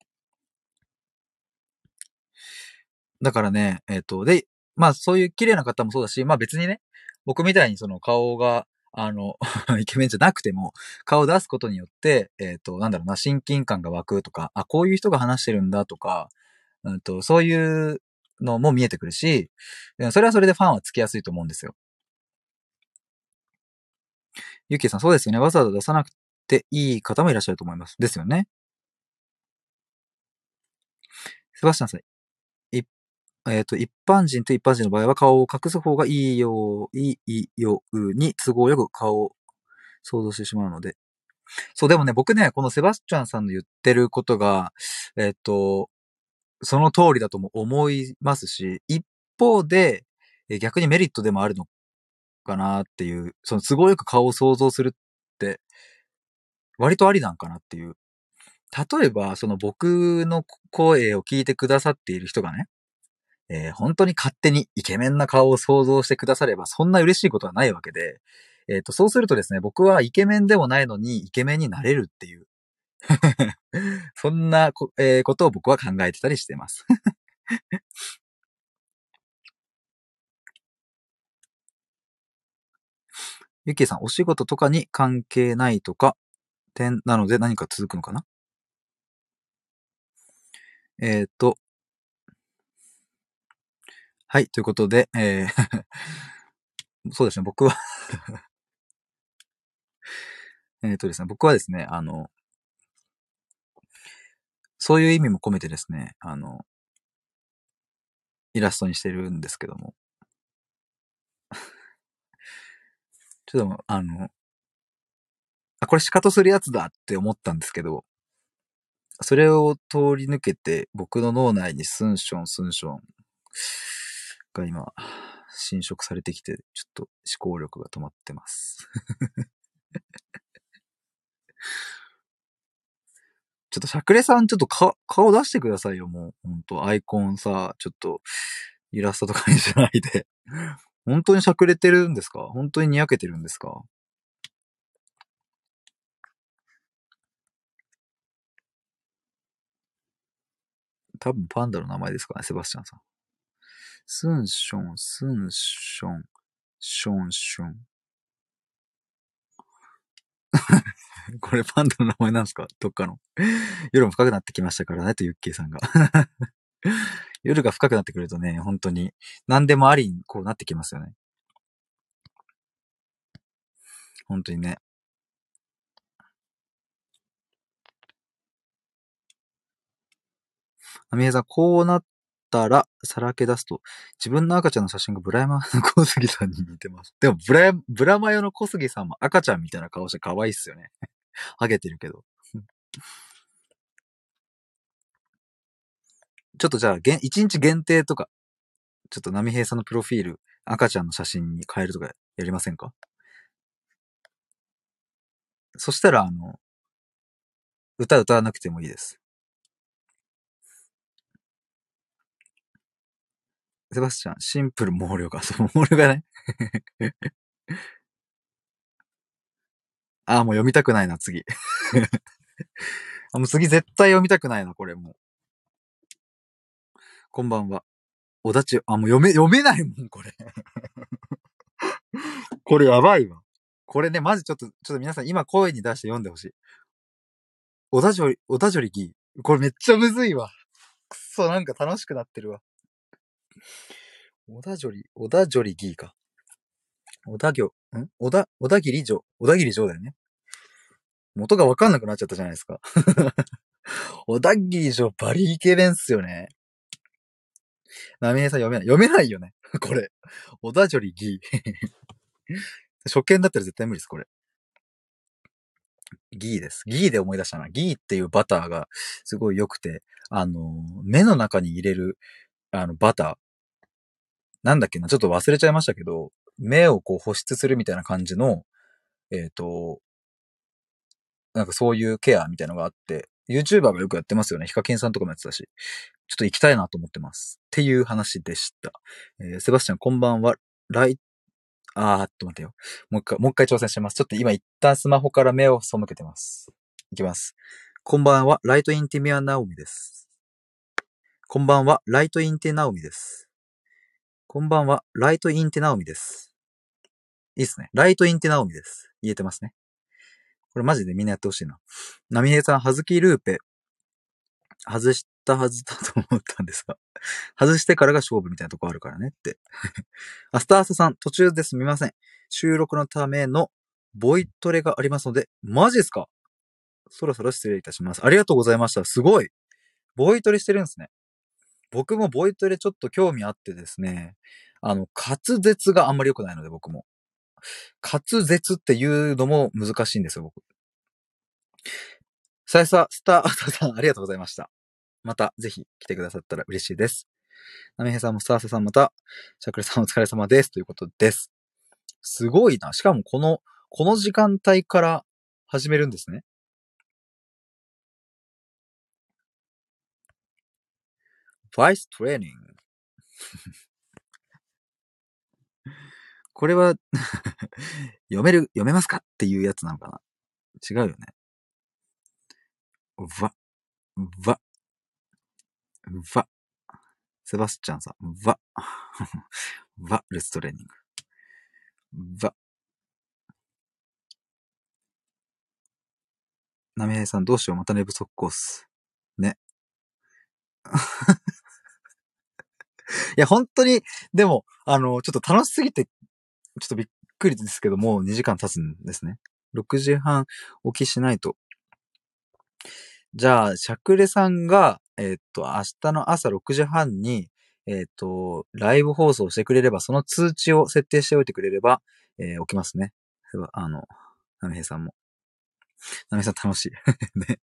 だからね、えっ、と、で、まあそういう綺麗な方もそうだし、まあ別にね、僕みたいにその顔が、あの、イケメンじゃなくても、顔を出すことによって、えっ、と、なんだろうな、親近感が湧くとか、あ、こういう人が話してるんだとか、うんと、そういうのも見えてくるし、それはそれでファンはつきやすいと思うんですよ。ゆきさん、そうですよね。わざわざ出さなくていい方もいらっしゃると思います。ですよね。セバスチャンさん、いえっ、と、一般人と一般人の場合は顔を隠す方がいいよう、いいように都合よく顔を想像してしまうので。そう、でもね、僕ね、このセバスチャンさんの言ってることが、えっ、と、その通りだとも思いますし、一方で、逆にメリットでもあるのかなっていう、その都合よく顔を想像するって、割とありなんかなっていう。例えば、その僕の声を聞いてくださっている人がね、えー本当に勝手にイケメンな顔を想像してくだされば、そんな嬉しいことはないわけで、えっ、と、そうするとですね、僕はイケメンでもないのにイケメンになれるっていう。そんなこ,、えーことを僕は考えてたりしてます。ゆきーさん、お仕事とかに関係ないとか、点なので何か続くのかな？えっ、と、はい、ということで、えー そうですね、僕は えっとですね、僕はですね、あの、そういう意味も込めてですね、あの、イラストにしてるんですけども。ちょっと、あの、あ、これシカトするやつだって思ったんですけど、それを通り抜けて、僕の脳内にスンション、スンションが今、侵食されてきて、ちょっと思考力が止まってます。ちょっとしゃくれさん、ちょっとか顔出してくださいよ、もう。ほんと、アイコンさ、ちょっと、イラストとかにしないで。本当にしゃくれてるんですか？本当ににやけてるんですか？多分パンダの名前ですかね、セバスチャンさん。スンション、スンション、ションション。これパンダの名前なんですか？どっかの。夜も深くなってきましたからね、とユッケイさんが。夜が深くなってくるとね、本当に何でもありにこうなってきますよね。本当にね。アミエさん、こうなったら、さらけ出すと、自分の赤ちゃんの写真がブラマヨの小杉さんに似てます。でも、ブラ、ブラマヨの小杉さんも赤ちゃんみたいな顔して可愛いっすよね。ハゲてるけど。ちょっとじゃあ、げん一日限定とか、ちょっと波平さんのプロフィール、赤ちゃんの写真に変えるとかやりませんか？そしたら、あの、歌歌わなくてもいいです。セバスチャン、シンプル毛量が、そう、毛量がね。あ、もう読みたくないな、次。あもう次絶対読みたくないな、これもう。こんばんは。おだち、あ、もう読め、読めないもん、これ。これやばいわ。これね、マジちょっと、ちょっと皆さん今声に出して読んでほしい。おだじょり、おだじょりぎ。これめっちゃむずいわ。くっそ、なんか楽しくなってるわ。おだじょり、おだじょりぎーか。おだぎょ、ん？おだ、おだぎり城。おだぎり城だよね。元がわかんなくなっちゃったじゃないですか。おだぎり城バリイケメンっすよね。なみえさん読めない。読めないよね。これ。おだじょりぎー。初見だったら絶対無理です、これ。ギーです。ギーで思い出したな。ギーっていうバターがすごい良くて、あの、目の中に入れる、あの、バター。なんだっけな、ちょっと忘れちゃいましたけど、目をこう保湿するみたいな感じの、えっ、と、なんかそういうケアみたいのがあって、YouTuber がよくやってますよね。ヒカキンさんとかもやってたし。ちょっと行きたいなと思ってます。っていう話でした。えーセバスチャンこんばんは。ライ、あーっと待ってよ。もう一回、もう一回挑戦します。ちょっと今一旦スマホから目を背けてます。いきます。こんばんは。ライトインティミアナオミです。こんばんは。ライトインティナオミです。こんばんは。ライトインテナオミです。いいっすね。ライトインテナオミです。言えてますね。これマジでみんなやってほしいな。ナミネさん、はずきルーペ。外したはずだと思ったんですが。外してからが勝負みたいなとこあるからねって。アスターサさん、途中ですみません。収録のためのボイトレがありますので、マジっすか？そろそろ失礼いたします。ありがとうございました。すごい。ボイトレしてるんですね。僕もボイトレちょっと興味あってですね、あの、滑舌があんまり良くないので、僕も。滑舌っていうのも難しいんですよ、僕。さやさ、スターアータさん、ありがとうございました。また、ぜひ来てくださったら嬉しいです。なめへさんもスターサさんまた、シャクレさんお疲れ様です。ということです。すごいな。しかもこの、この時間帯から始めるんですね。バイストレーニング。これは 読める、読めますか？っていうやつなのかな違うよね。わ、わ、わ。セバスチャンさん、わ、わ、レストレーニング。わ。なめへいさんどうしようまた寝不足コース。いや、本当に、でも、あの、ちょっと楽しすぎて、ちょっとびっくりですけども、2時間経つんですね。6時半起きしないと。じゃあ、しゃくれさんが、えーっと、明日の朝6時半に、えーっと、ライブ放送してくれれば、その通知を設定しておいてくれれば、えー起きますね。あの、なめへいさんも。なめへいさん楽しい。ね。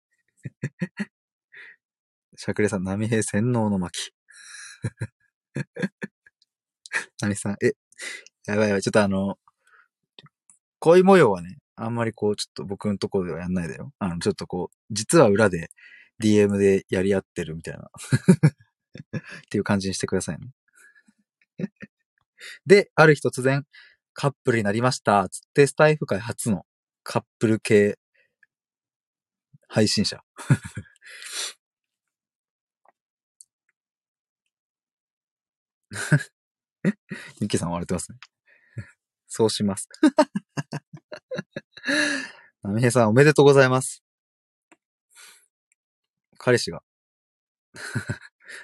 しゃくれさん、なみへい洗脳の巻。なみさん、え、やばいやばい、ちょっとあの、恋模様はね、あんまりこう、ちょっと僕のところではやんないでよ。あの、ちょっとこう、実は裏で DM でやり合ってるみたいな。っていう感じにしてくださいね。で、ある日突然、カップルになりました。つって、スタイフ界初のカップル系配信者。ゆきさん笑ってますね。そうします。なみへいさんおめでとうございます。彼氏が。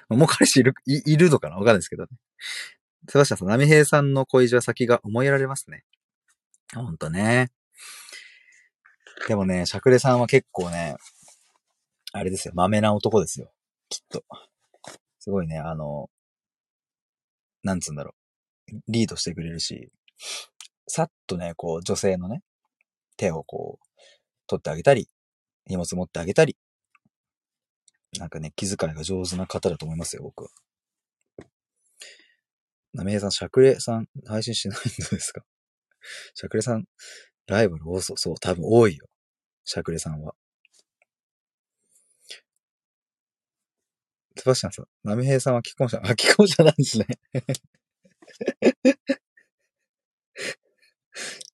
もう彼氏いる、いいるのかな？わかんないですけどね。セバスチャンさん、なみへいさんの恋路は先が思いやられますね。ほんとね。でもね、しゃくれさんは結構ね、あれですよ、豆な男ですよ。きっと。すごいね、あの、なんつうんだろう。リードしてくれるし、さっとね、こう、女性のね、手をこう、取ってあげたり、荷物持ってあげたり、なんかね、気遣いが上手な方だと思いますよ、僕は。なめへいさん、しゃくれさん、配信しないのですか？しゃくれさん、ライバル多そう。そう、多分多いよ。しゃくれさんは。セバスチャンさん、なめへいさんは既婚者、あ、既婚者なんですね。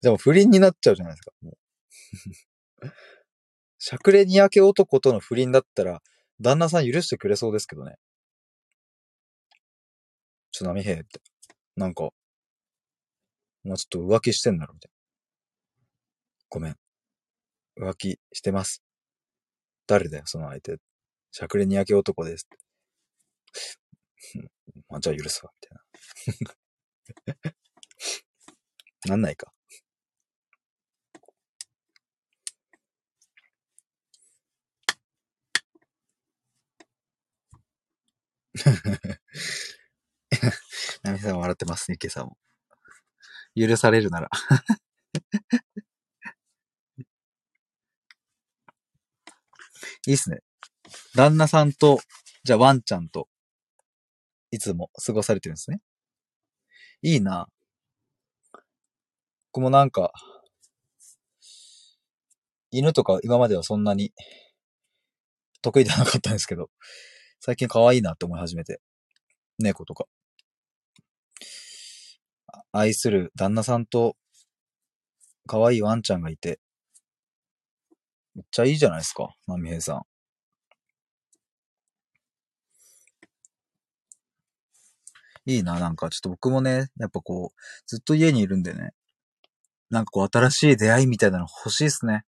でも不倫になっちゃうじゃないですか。もう しゃくれにやけ男との不倫だったら、旦那さん許してくれそうですけどね。ちょ、なみへいって。なんか、もうちょっと浮気してんだろ、みたいな。ごめん。浮気してます。誰だよ、その相手。しゃくれにやけ男です。まあ、じゃあ許すわ、みたいな。なんないか。なみさん笑ってますね、今朝も。許されるなら。いいっすね。旦那さんと、じゃあワンちゃんと、いつも過ごされてるんですね。いいな。僕もなんか、犬とか今まではそんなに得意ではなかったんですけど、最近可愛いなって思い始めて。猫とか。愛する旦那さんと可愛いワンちゃんがいて、めっちゃいいじゃないですか、波平さん。いいな、なんかちょっと僕もね、やっぱこう、ずっと家にいるんでね、なんかこう新しい出会いみたいなの欲しいっすね。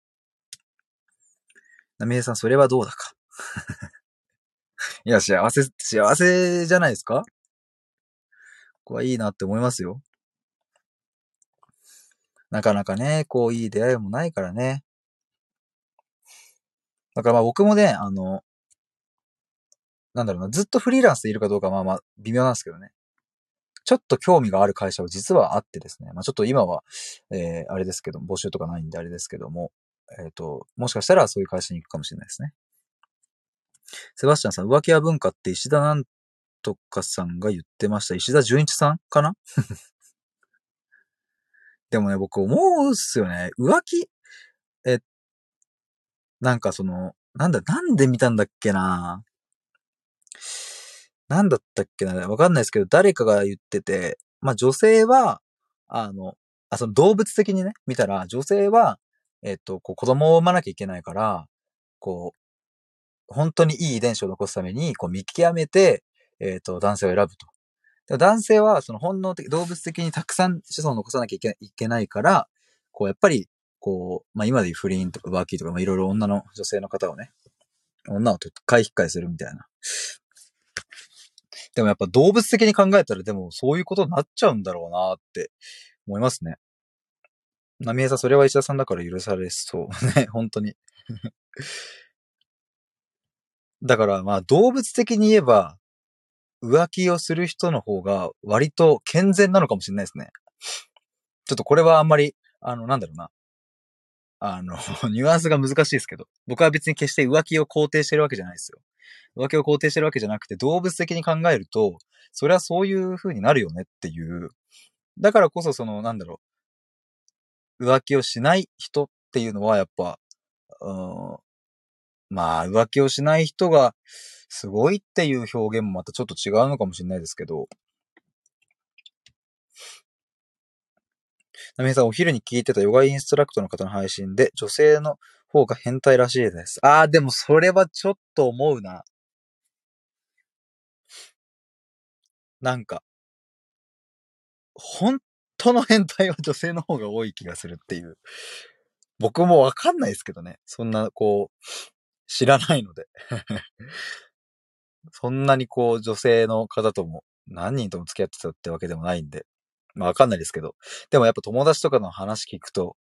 波平さん、それはどうだか？いや、幸せ、幸せじゃないですか？ここはいいなって思いますよ。なかなかね、こういい出会いもないからね。だからまあ僕もね、あの、なんだろうな、ずっとフリーランスでいるかどうかまあまあ微妙なんですけどね。ちょっと興味がある会社は実はあってですね。まあちょっと今は、えー、あれですけど、募集とかないんであれですけども、えっ、と、もしかしたらそういう会社に行くかもしれないですね。セバスチャンさん、浮気は文化って石田なんとかさんが言ってました。石田純一さんかな？でもね、僕思うっすよね。浮気、え、なんかその、なんだ、なんで見たんだっけな？なんだったっけなわかんないですけど、誰かが言ってて、まあ女性は、あの、あ、その動物的にね、見たら、女性は、えっと、こう子供を産まなきゃいけないから、こう、本当にいい遺伝子を残すために、こう見極めて、えっと、男性を選ぶと。男性は、その本能的、動物的にたくさん子孫を残さなきゃいけないから、こう、やっぱり、こう、まあ、今でいう不倫とか浮気とか、まあ、いろいろ女の、女性の方をね、女をと回避回するみたいな。でもやっぱ動物的に考えたら、でもそういうことになっちゃうんだろうなって思いますね。ナミエさん、それは石田さんだから許されそう。ね、本当に。だからまあ動物的に言えば、浮気をする人の方が割と健全なのかもしれないですね。ちょっとこれはあんまり、あの、なんだろうな。あの、ニュアンスが難しいですけど、僕は別に決して浮気を肯定してるわけじゃないですよ。浮気を肯定してるわけじゃなくて、動物的に考えると、それはそういう風になるよねっていう。だからこそ、その、なんだろう。浮気をしない人っていうのは、やっぱ、うん、まあ、浮気をしない人が、すごいっていう表現もまたちょっと違うのかもしれないですけど、なみさん、お昼に聞いてたヨガインストラクトの方の配信で、女性の方が変態らしいです。ああ、でもそれはちょっと思うな。なんか、本当の変態は女性の方が多い気がするっていう。僕もわかんないですけどね。そんな、こう、知らないので そんなにこう女性の方とも何人とも付き合ってたってわけでもないんで、まあわかんないですけど、でもやっぱ友達とかの話聞くと、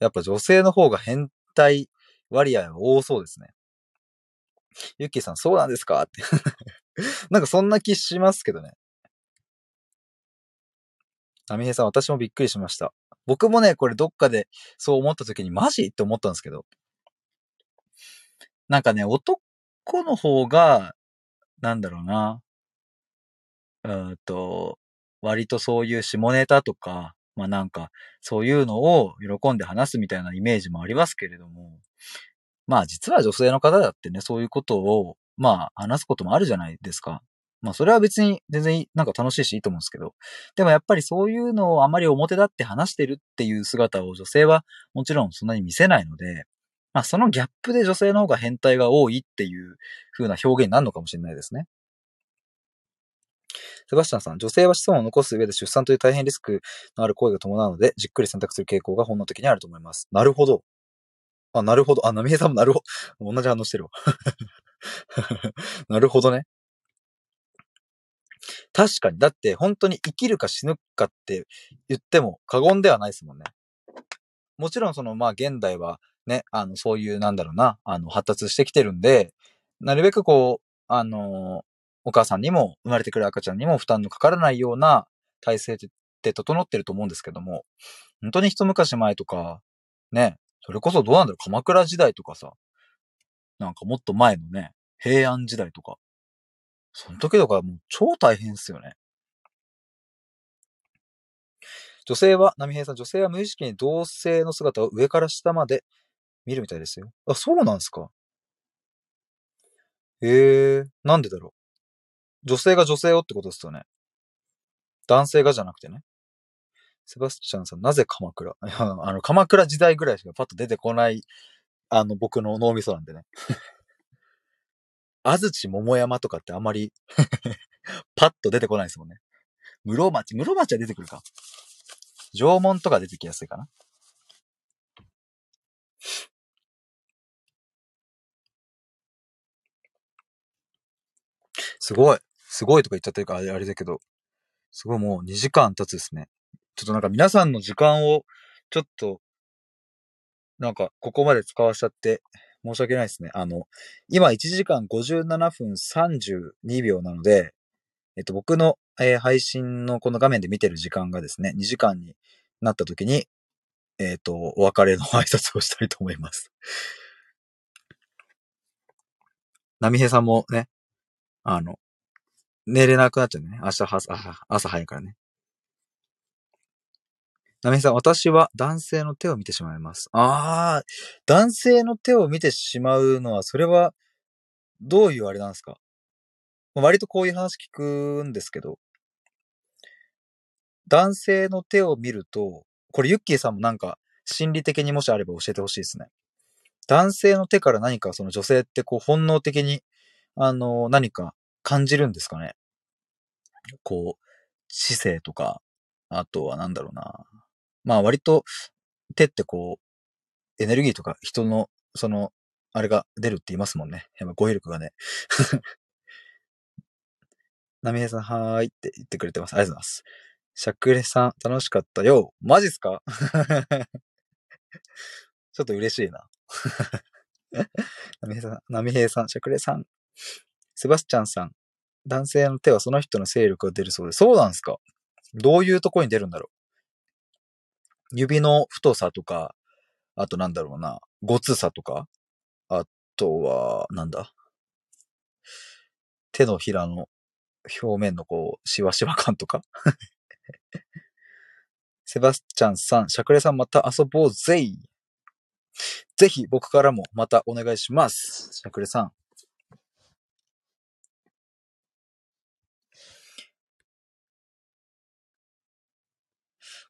やっぱ女性の方が変態割合は多そうですね。ゆっきーさん、そうなんですか？って なんかそんな気しますけどね。ナミヘさん、私もびっくりしました。僕もね、これどっかでそう思った時にマジ？って思ったんですけど。なんかね、男の方が、なんだろうな。うんと、割とそういう下ネタとか、まあなんか、そういうのを喜んで話すみたいなイメージもありますけれども、まあ実は女性の方だってね、そういうことを、まあ話すこともあるじゃないですか。まあそれは別に全然なんか楽しいしいいと思うんですけど、でもやっぱりそういうのをあまり表立って話してるっていう姿を女性はもちろんそんなに見せないので、まあそのギャップで女性の方が変態が多いっていう風な表現になるのかもしれないですね。セバスチャンさん、女性は子孫を残す上で出産という大変リスクのある行為が伴うので、じっくり選択する傾向が本能的にあると思います。なるほど。あ、なるほど。あ、ナミエさんもなるほど。同じ反応してるわ。なるほどね。確かに。だって、本当に生きるか死ぬかって言っても過言ではないですもんね。もちろん、その、まあ、現代はね、あの、そういう、なんだろうな、あの、発達してきてるんで、なるべくこう、あの、お母さんにも、生まれてくる赤ちゃんにも負担のかからないような体制って整ってると思うんですけども、本当に一昔前とか、ね、それこそどうなんだろう、鎌倉時代とかさ、なんかもっと前のね、平安時代とか、その時とかもう超大変っすよね。女性は、波平さん、女性は無意識に同性の姿を上から下まで見るみたいですよ。あ、そうなんですか？へえ、なんでだろう？女性が女性をってことですよね。男性がじゃなくてね。セバスチャンさん、なぜ鎌倉？あの、鎌倉時代ぐらいしかパッと出てこない、あの、僕の脳みそなんでね。安土桃山とかってあんまり パッと出てこないですもんね。室町、室町は出てくるか。縄文とか出てきやすいかな。すごい。すごいとか言っちゃってるからあれだけど、すごいもう2時間経つですね。ちょっとなんか皆さんの時間を、ちょっと、なんかここまで使わしちゃって申し訳ないですね。あの、今1時間57分32秒なので、えっと僕の、えー、配信のこの画面で見てる時間がですね、2時間になった時に、えっ、と、お別れの挨拶をしたいと思います。波平さんもね、あの、寝れなくなっちゃうね。明日朝、朝早いからね。なみさん、私は男性の手を見てしまいます。ああ、男性の手を見てしまうのは、それは、どういうあれなんですか？割とこういう話聞くんですけど、男性の手を見ると、これユッキーさんもなんか心理的にもしあれば教えてほしいですね。男性の手から何かその女性ってこう本能的に、あの、何か感じるんですかね。こう、知性とか、あとはなんだろうな。まあ割と手ってこう、エネルギーとか人の、その、あれが出るって言いますもんね。やっぱ語彙力がね。なみへさん、はーいって言ってくれてます。ありがとうございます。しゃくれさん、楽しかったよ。マジっすか？ちょっと嬉しいな。なみへさん、なみへさん、しゃくれさん、セバスチャンさん、男性の手はその人の勢力が出るそうです。そうなんですか？どういうとこに出るんだろう？指の太さとか、あとなんだろうな、ごつさとか、あとは、なんだ？手のひらの表面のこう、しわしわ感とか？セバスチャンさん、シャクレさんまた遊ぼうぜい。ぜひ僕からもまたお願いします。シャクレさん。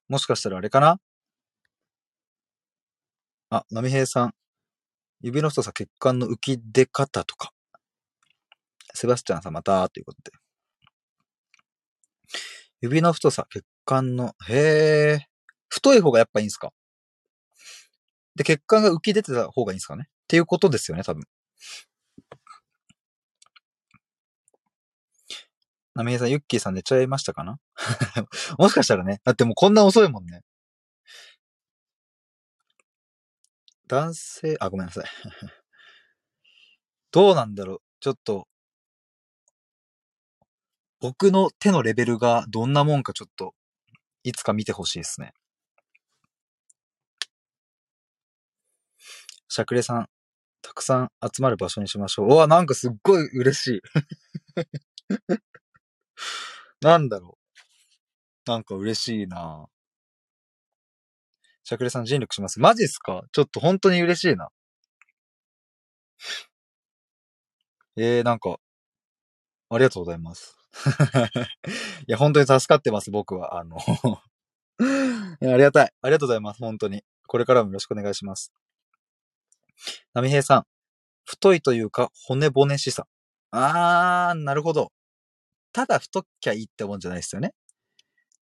もしかしたらあれかな？あ、波平さん。指の太さ、血管の浮き出方とか。セバスチャンさんまた、ということで。指の太さ、血管の、へえ、太い方がやっぱいいんすか？で、血管が浮き出てた方がいいんすかね？っていうことですよね、多分。なみえさん、ユッキーさん寝ちゃいましたかな？もしかしたらね。だってもうこんな遅いもんね。男性、あ、ごめんなさい。どうなんだろう？ちょっと、僕の手のレベルがどんなもんかちょっと、いつか見てほしいですね。しゃくれさん、たくさん集まる場所にしましょう。うわ、なんかすっごい嬉しい。なんだろう。なんか嬉しいなしゃくれさん尽力します。マジっすか？ちょっと本当に嬉しいな。えー、なんか、ありがとうございます。いや、本当に助かってます、僕は。あの、ありがたい。ありがとうございます、本当に。これからもよろしくお願いします。なみへいさん。太いというか、ゴツゴツしさ。あー、なるほど。ただ太っきゃいいってもんじゃないですよね。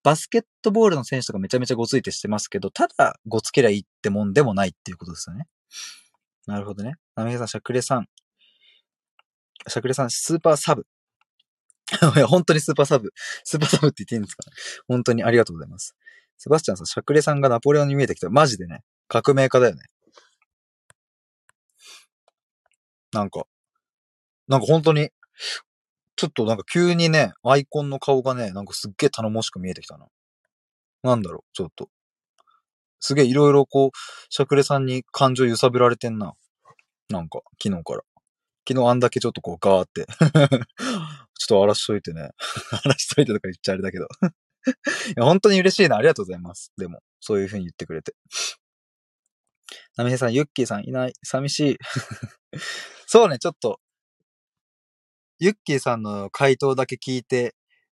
バスケットボールの選手とかめちゃめちゃごついてしてますけど、ただごつけりゃいいってもんでもないっていうことですよね。なるほどね。なみへさん、しゃくれさん。しゃくれさん、スーパーサブ。いや、本当にスーパーサブ。スーパーサブって言っていいんですか本当にありがとうございます。セバスチャンさん、シャクレさんがナポレオンに見えてきた。マジでね、革命家だよね。なんか、なんか本当に、ちょっとなんか急にね、アイコンの顔がね、なんかすっげえ頼もしく見えてきたな。なんだろう、ちょっと。すげえいろいろこう、シャクレさんに感情揺さぶられてんな。なんか、昨日から。昨日あんだけちょっとこうガーって ちょっと荒らしといてね。荒らしといてとか言っちゃあれだけど いや、本当に嬉しいな。ありがとうございます。でも、そういう風に言ってくれて。なみへさん、ユッキーさんいない。寂しい。そうね、ちょっと、ユッキーさんの回答だけ聞いて、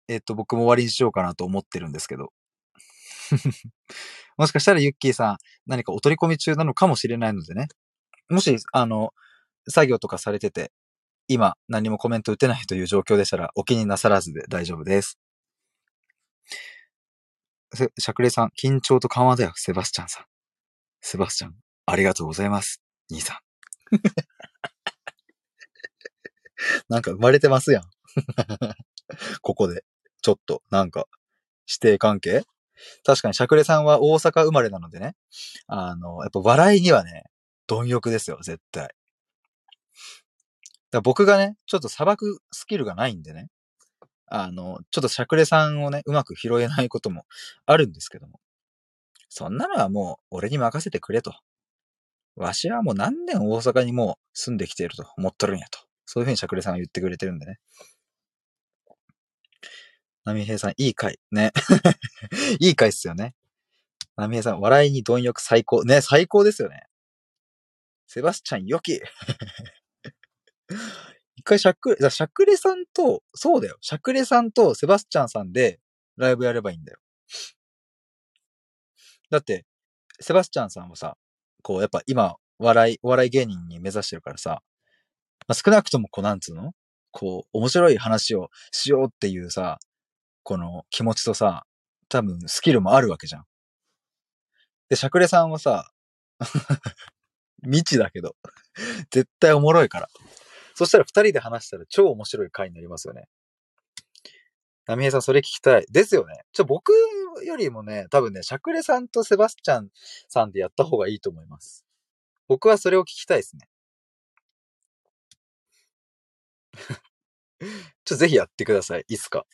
えっと、僕も終わりにしようかなと思ってるんですけど。もしかしたらユッキーさん、何かお取り込み中なのかもしれないのでね。もし、あの、作業とかされてて、今何もコメント打てないという状況でしたらお気になさらずで大丈夫です。しゃくれさん、緊張と緩和だよ、セバスチャンさん。セバスチャン、ありがとうございます。兄さん。なんか生まれてますやん。ここで。ちょっと、なんか、指定関係？確かに、しゃくれさんは大阪生まれなのでね。あの、やっぱ笑いにはね、貪欲ですよ、絶対。だ僕がね、ちょっと砂漠スキルがないんでね、あの、ちょっとしゃくれさんをね、うまく拾えないこともあるんですけども。そんなのはもう俺に任せてくれと。わしはもう何年大阪にもう住んできていると思っとるんやと。そういうふうにしゃくれさんが言ってくれてるんでね。波平さん、いい回。ね。いい回っすよね。波平さん、笑いに貪欲最高。ね、最高ですよね。セバスチャン、良き。一回シャクレ、じゃシャクレさんと、そうだよ。シャクレさんとセバスチャンさんでライブやればいいんだよ。だって、セバスチャンさんもさ、こう、やっぱ今、笑い、お笑い芸人に目指してるからさ、まあ、少なくともこう、なんつうの？こう、面白い話をしようっていうさ、この気持ちとさ、多分スキルもあるわけじゃん。で、シャクレさんはさ、未知だけど、絶対おもろいから。そしたら二人で話したら超面白い回になりますよね。ナミエさん、それ聞きたい。ですよね。ちょ、僕よりもね、多分ね、シャクレさんとセバスチャンさんでやった方がいいと思います。僕はそれを聞きたいですね。ちょっと、ぜひやってください。いつか。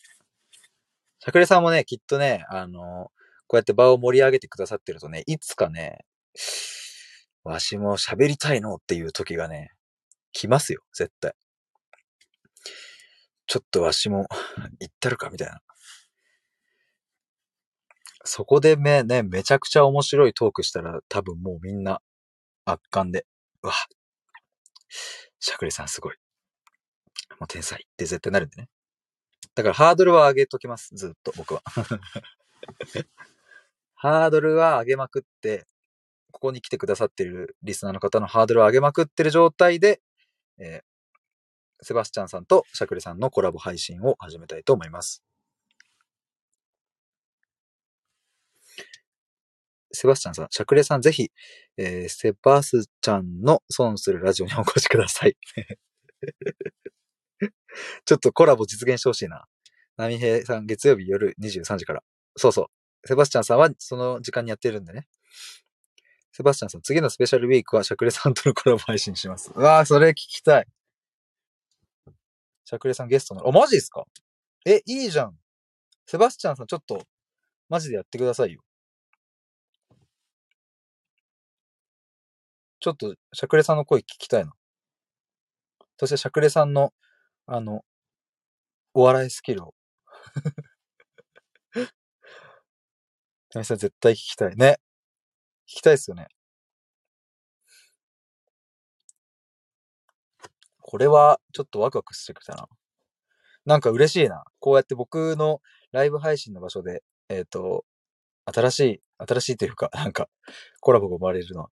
シャクレさんもね、きっとね、あのこうやって場を盛り上げてくださってるとね、いつかね、わしも喋りたいのっていう時がね、来ますよ、絶対。ちょっとわしも行ったるか、みたいな。そこでめ、ね、めちゃくちゃ面白いトークしたら多分もうみんな圧巻で、うわ、シャクレさんすごい。もう天才って絶対なるんでね。だからハードルは上げときます、ずっと僕は。ハードルは上げまくって、ここに来てくださってるリスナーの方のハードルを上げまくってる状態で、えー、セバスチャンさんとシャクレさんのコラボ配信を始めたいと思います。セバスチャンさん、シャクレさんぜひ、えー、セバスチャンの損するラジオにお越しください。ちょっとコラボ実現してほしいな。ナミヘイさん、月曜日夜23時から。そうそう。セバスチャンさんはその時間にやってるんでね。セバスチャンさん、次のスペシャルウィークはシャクレさんとのコラボ配信します。うわぁ、それ聞きたい。シャクレさんゲストの、あ、マジですか？え、いいじゃん。セバスチャンさん、ちょっと、マジでやってくださいよ。ちょっと、シャクレさんの声聞きたいな。そして、シャクレさんの、あの、お笑いスキルを。タミさん絶対聞きたい。ね。聞きたいですよね。これは、ちょっとワクワクしてきたな。なんか嬉しいな。こうやって僕のライブ配信の場所で、えっ、ー、と、新しい、新しいというか、なんか、コラボが生まれるのは、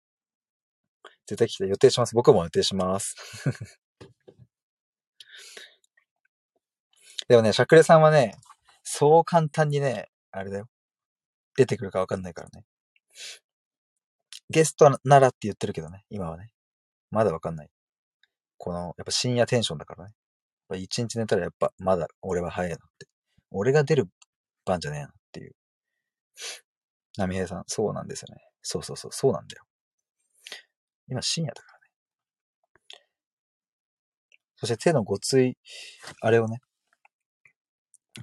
絶対来て予定します。僕も予定します。でもね、シャクレさんはね、そう簡単にね、あれだよ。出てくるかわかんないからね。ゲストならって言ってるけどね、今はね。まだわかんない。この、やっぱ深夜テンションだからね。一日寝たらやっぱまだ俺は早いなって。俺が出る番じゃねえなっていう。波平さん、そうなんですよね。そうそうそう、そうなんだよ。今深夜だからね。そして手のごつい、あれをね、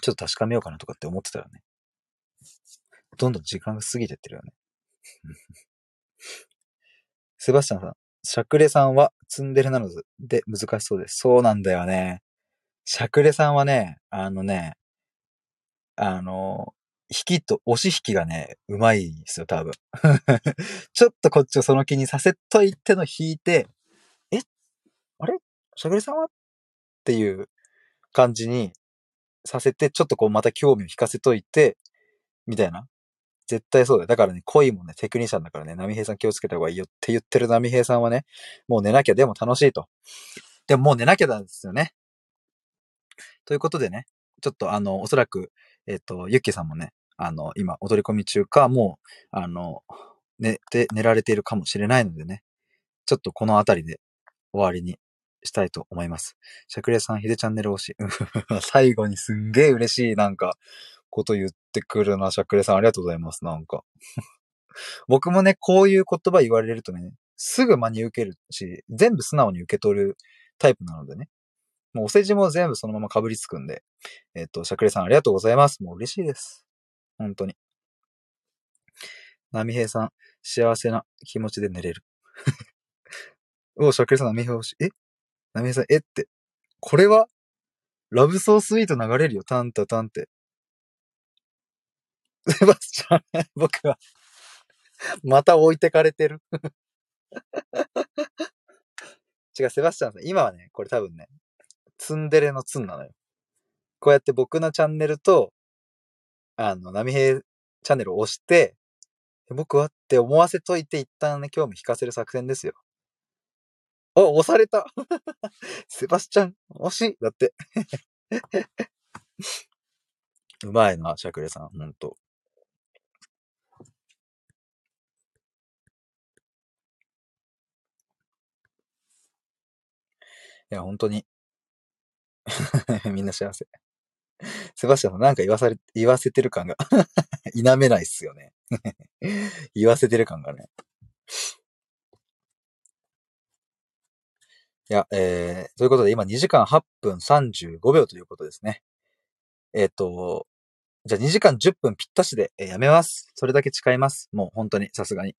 ちょっと確かめようかなとかって思ってたらね。どんどん時間が過ぎてってるよね。セバスチャンさん、シャクレさんはツンデレなので難しそうです。そうなんだよね。シャクレさんはね、あのね、あの、引きと、押し引きがね、うまいんですよ、多分。ちょっとこっちをその気にさせといての引いて、え？あれ？シャクレさんは？っていう感じにさせて、ちょっとこうまた興味を引かせといて、みたいな。絶対そうだよ。だからね、恋もね、テクニシャンだからね、波平さん気をつけた方がいいよって言ってる波平さんはね、もう寝なきゃでも楽しいと。でももう寝なきゃなんですよね。ということでね、ちょっとあの、おそらく、えっ、ー、と、ゆっきさんもね、あの、今、踊り込み中か、もう、あの、寝て、寝られているかもしれないのでね、ちょっとこのあたりで終わりにしたいと思います。シャクレさん、ヒデチャンネル推し。最後にすんげえ嬉しい、なんか、こと言ってくるな、シャクレさん。ありがとうございます、なんか。僕もね、こういう言葉言われるとね、すぐ真に受けるし、全部素直に受け取るタイプなのでね。もうお世辞も全部そのまま被りつくんで。えっと、シャクレさんありがとうございます。もう嬉しいです。本当に。ナミヘイさん、幸せな気持ちで寝れる。おシャクレさん、ナミヘイ欲し。え？ナミさん、えって。これは？ラブソースイート流れるよ、タンタタンって。セ バスチャン、僕は、また置いてかれてる。違う、セバスチャンさん、今はね、これ多分ね、ツンデレのツンなのよ。こうやって僕のチャンネルと、あの、波平チャンネルを押して、僕はって思わせといて一旦ね、興味引かせる作戦ですよ。お、押された セバスチャン、惜しいだって。うまいな、シャクレさん、ほんと。いや、本当に。みんな幸せ。セバスチャンさんなんか言わされ、言わせてる感が否めないっすよね言わせてる感がね。いや、えー、ということで今2時間8分35秒ということですね。えっ、ー、と、じゃあ2時間10分ぴったしで、え、やめます。それだけ誓います。もう本当に、さすがに。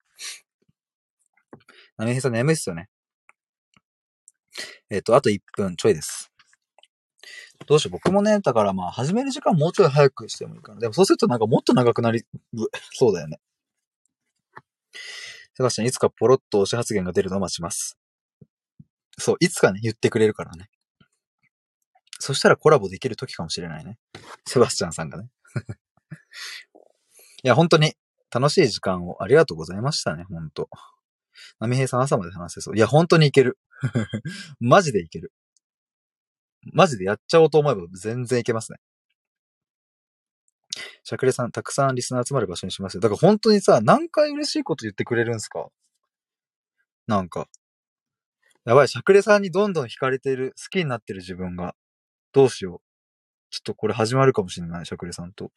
なみへさん眠いっすよね。えっ、ー、と、あと1分ちょいです。どうしよう、僕もね、だからまあ、始める時間もうちょい早くしてもいいかな。でもそうするとなんかもっと長くなり、そうだよね。セバスチャン、いつかポロッと推し発言が出るのを待ちます。そう、いつかね、言ってくれるからね。そしたらコラボできる時かもしれないね。セバスチャンさんがね。いや、本当に楽しい時間をありがとうございましたね、ほんと。ナミヘイさん朝まで話せそう。いや、本当にいける。マジでいける。マジでやっちゃおうと思えば全然いけますね。シャクレさん、たくさんリスナー集まる場所にしますよ。だから本当にさ、何回嬉しいこと言ってくれるんすか？なんか。やばい、シャクレさんにどんどん惹かれてる、好きになってる自分が。どうしよう。ちょっとこれ始まるかもしれない、シャクレさんと。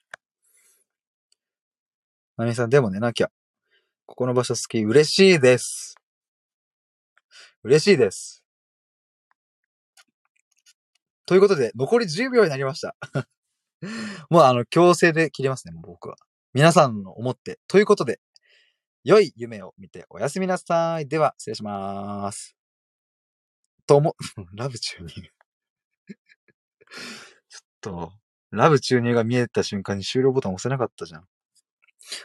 ナミさん、でも寝なきゃ。ここの場所好き。嬉しいです。嬉しいです。ということで、残り10秒になりました。もうあの、強制で切れますね、もう僕は。皆さんの思って。ということで、良い夢を見ておやすみなさい。では、失礼します。とも、ラブ注入ちょっと、ラブ注入が見えた瞬間に終了ボタン押せなかったじゃん。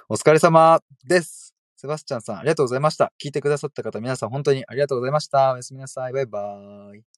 お疲れ様です。セバスチャンさん、ありがとうございました。聞いてくださった方、皆さん本当にありがとうございました。おやすみなさい。バイバーイ。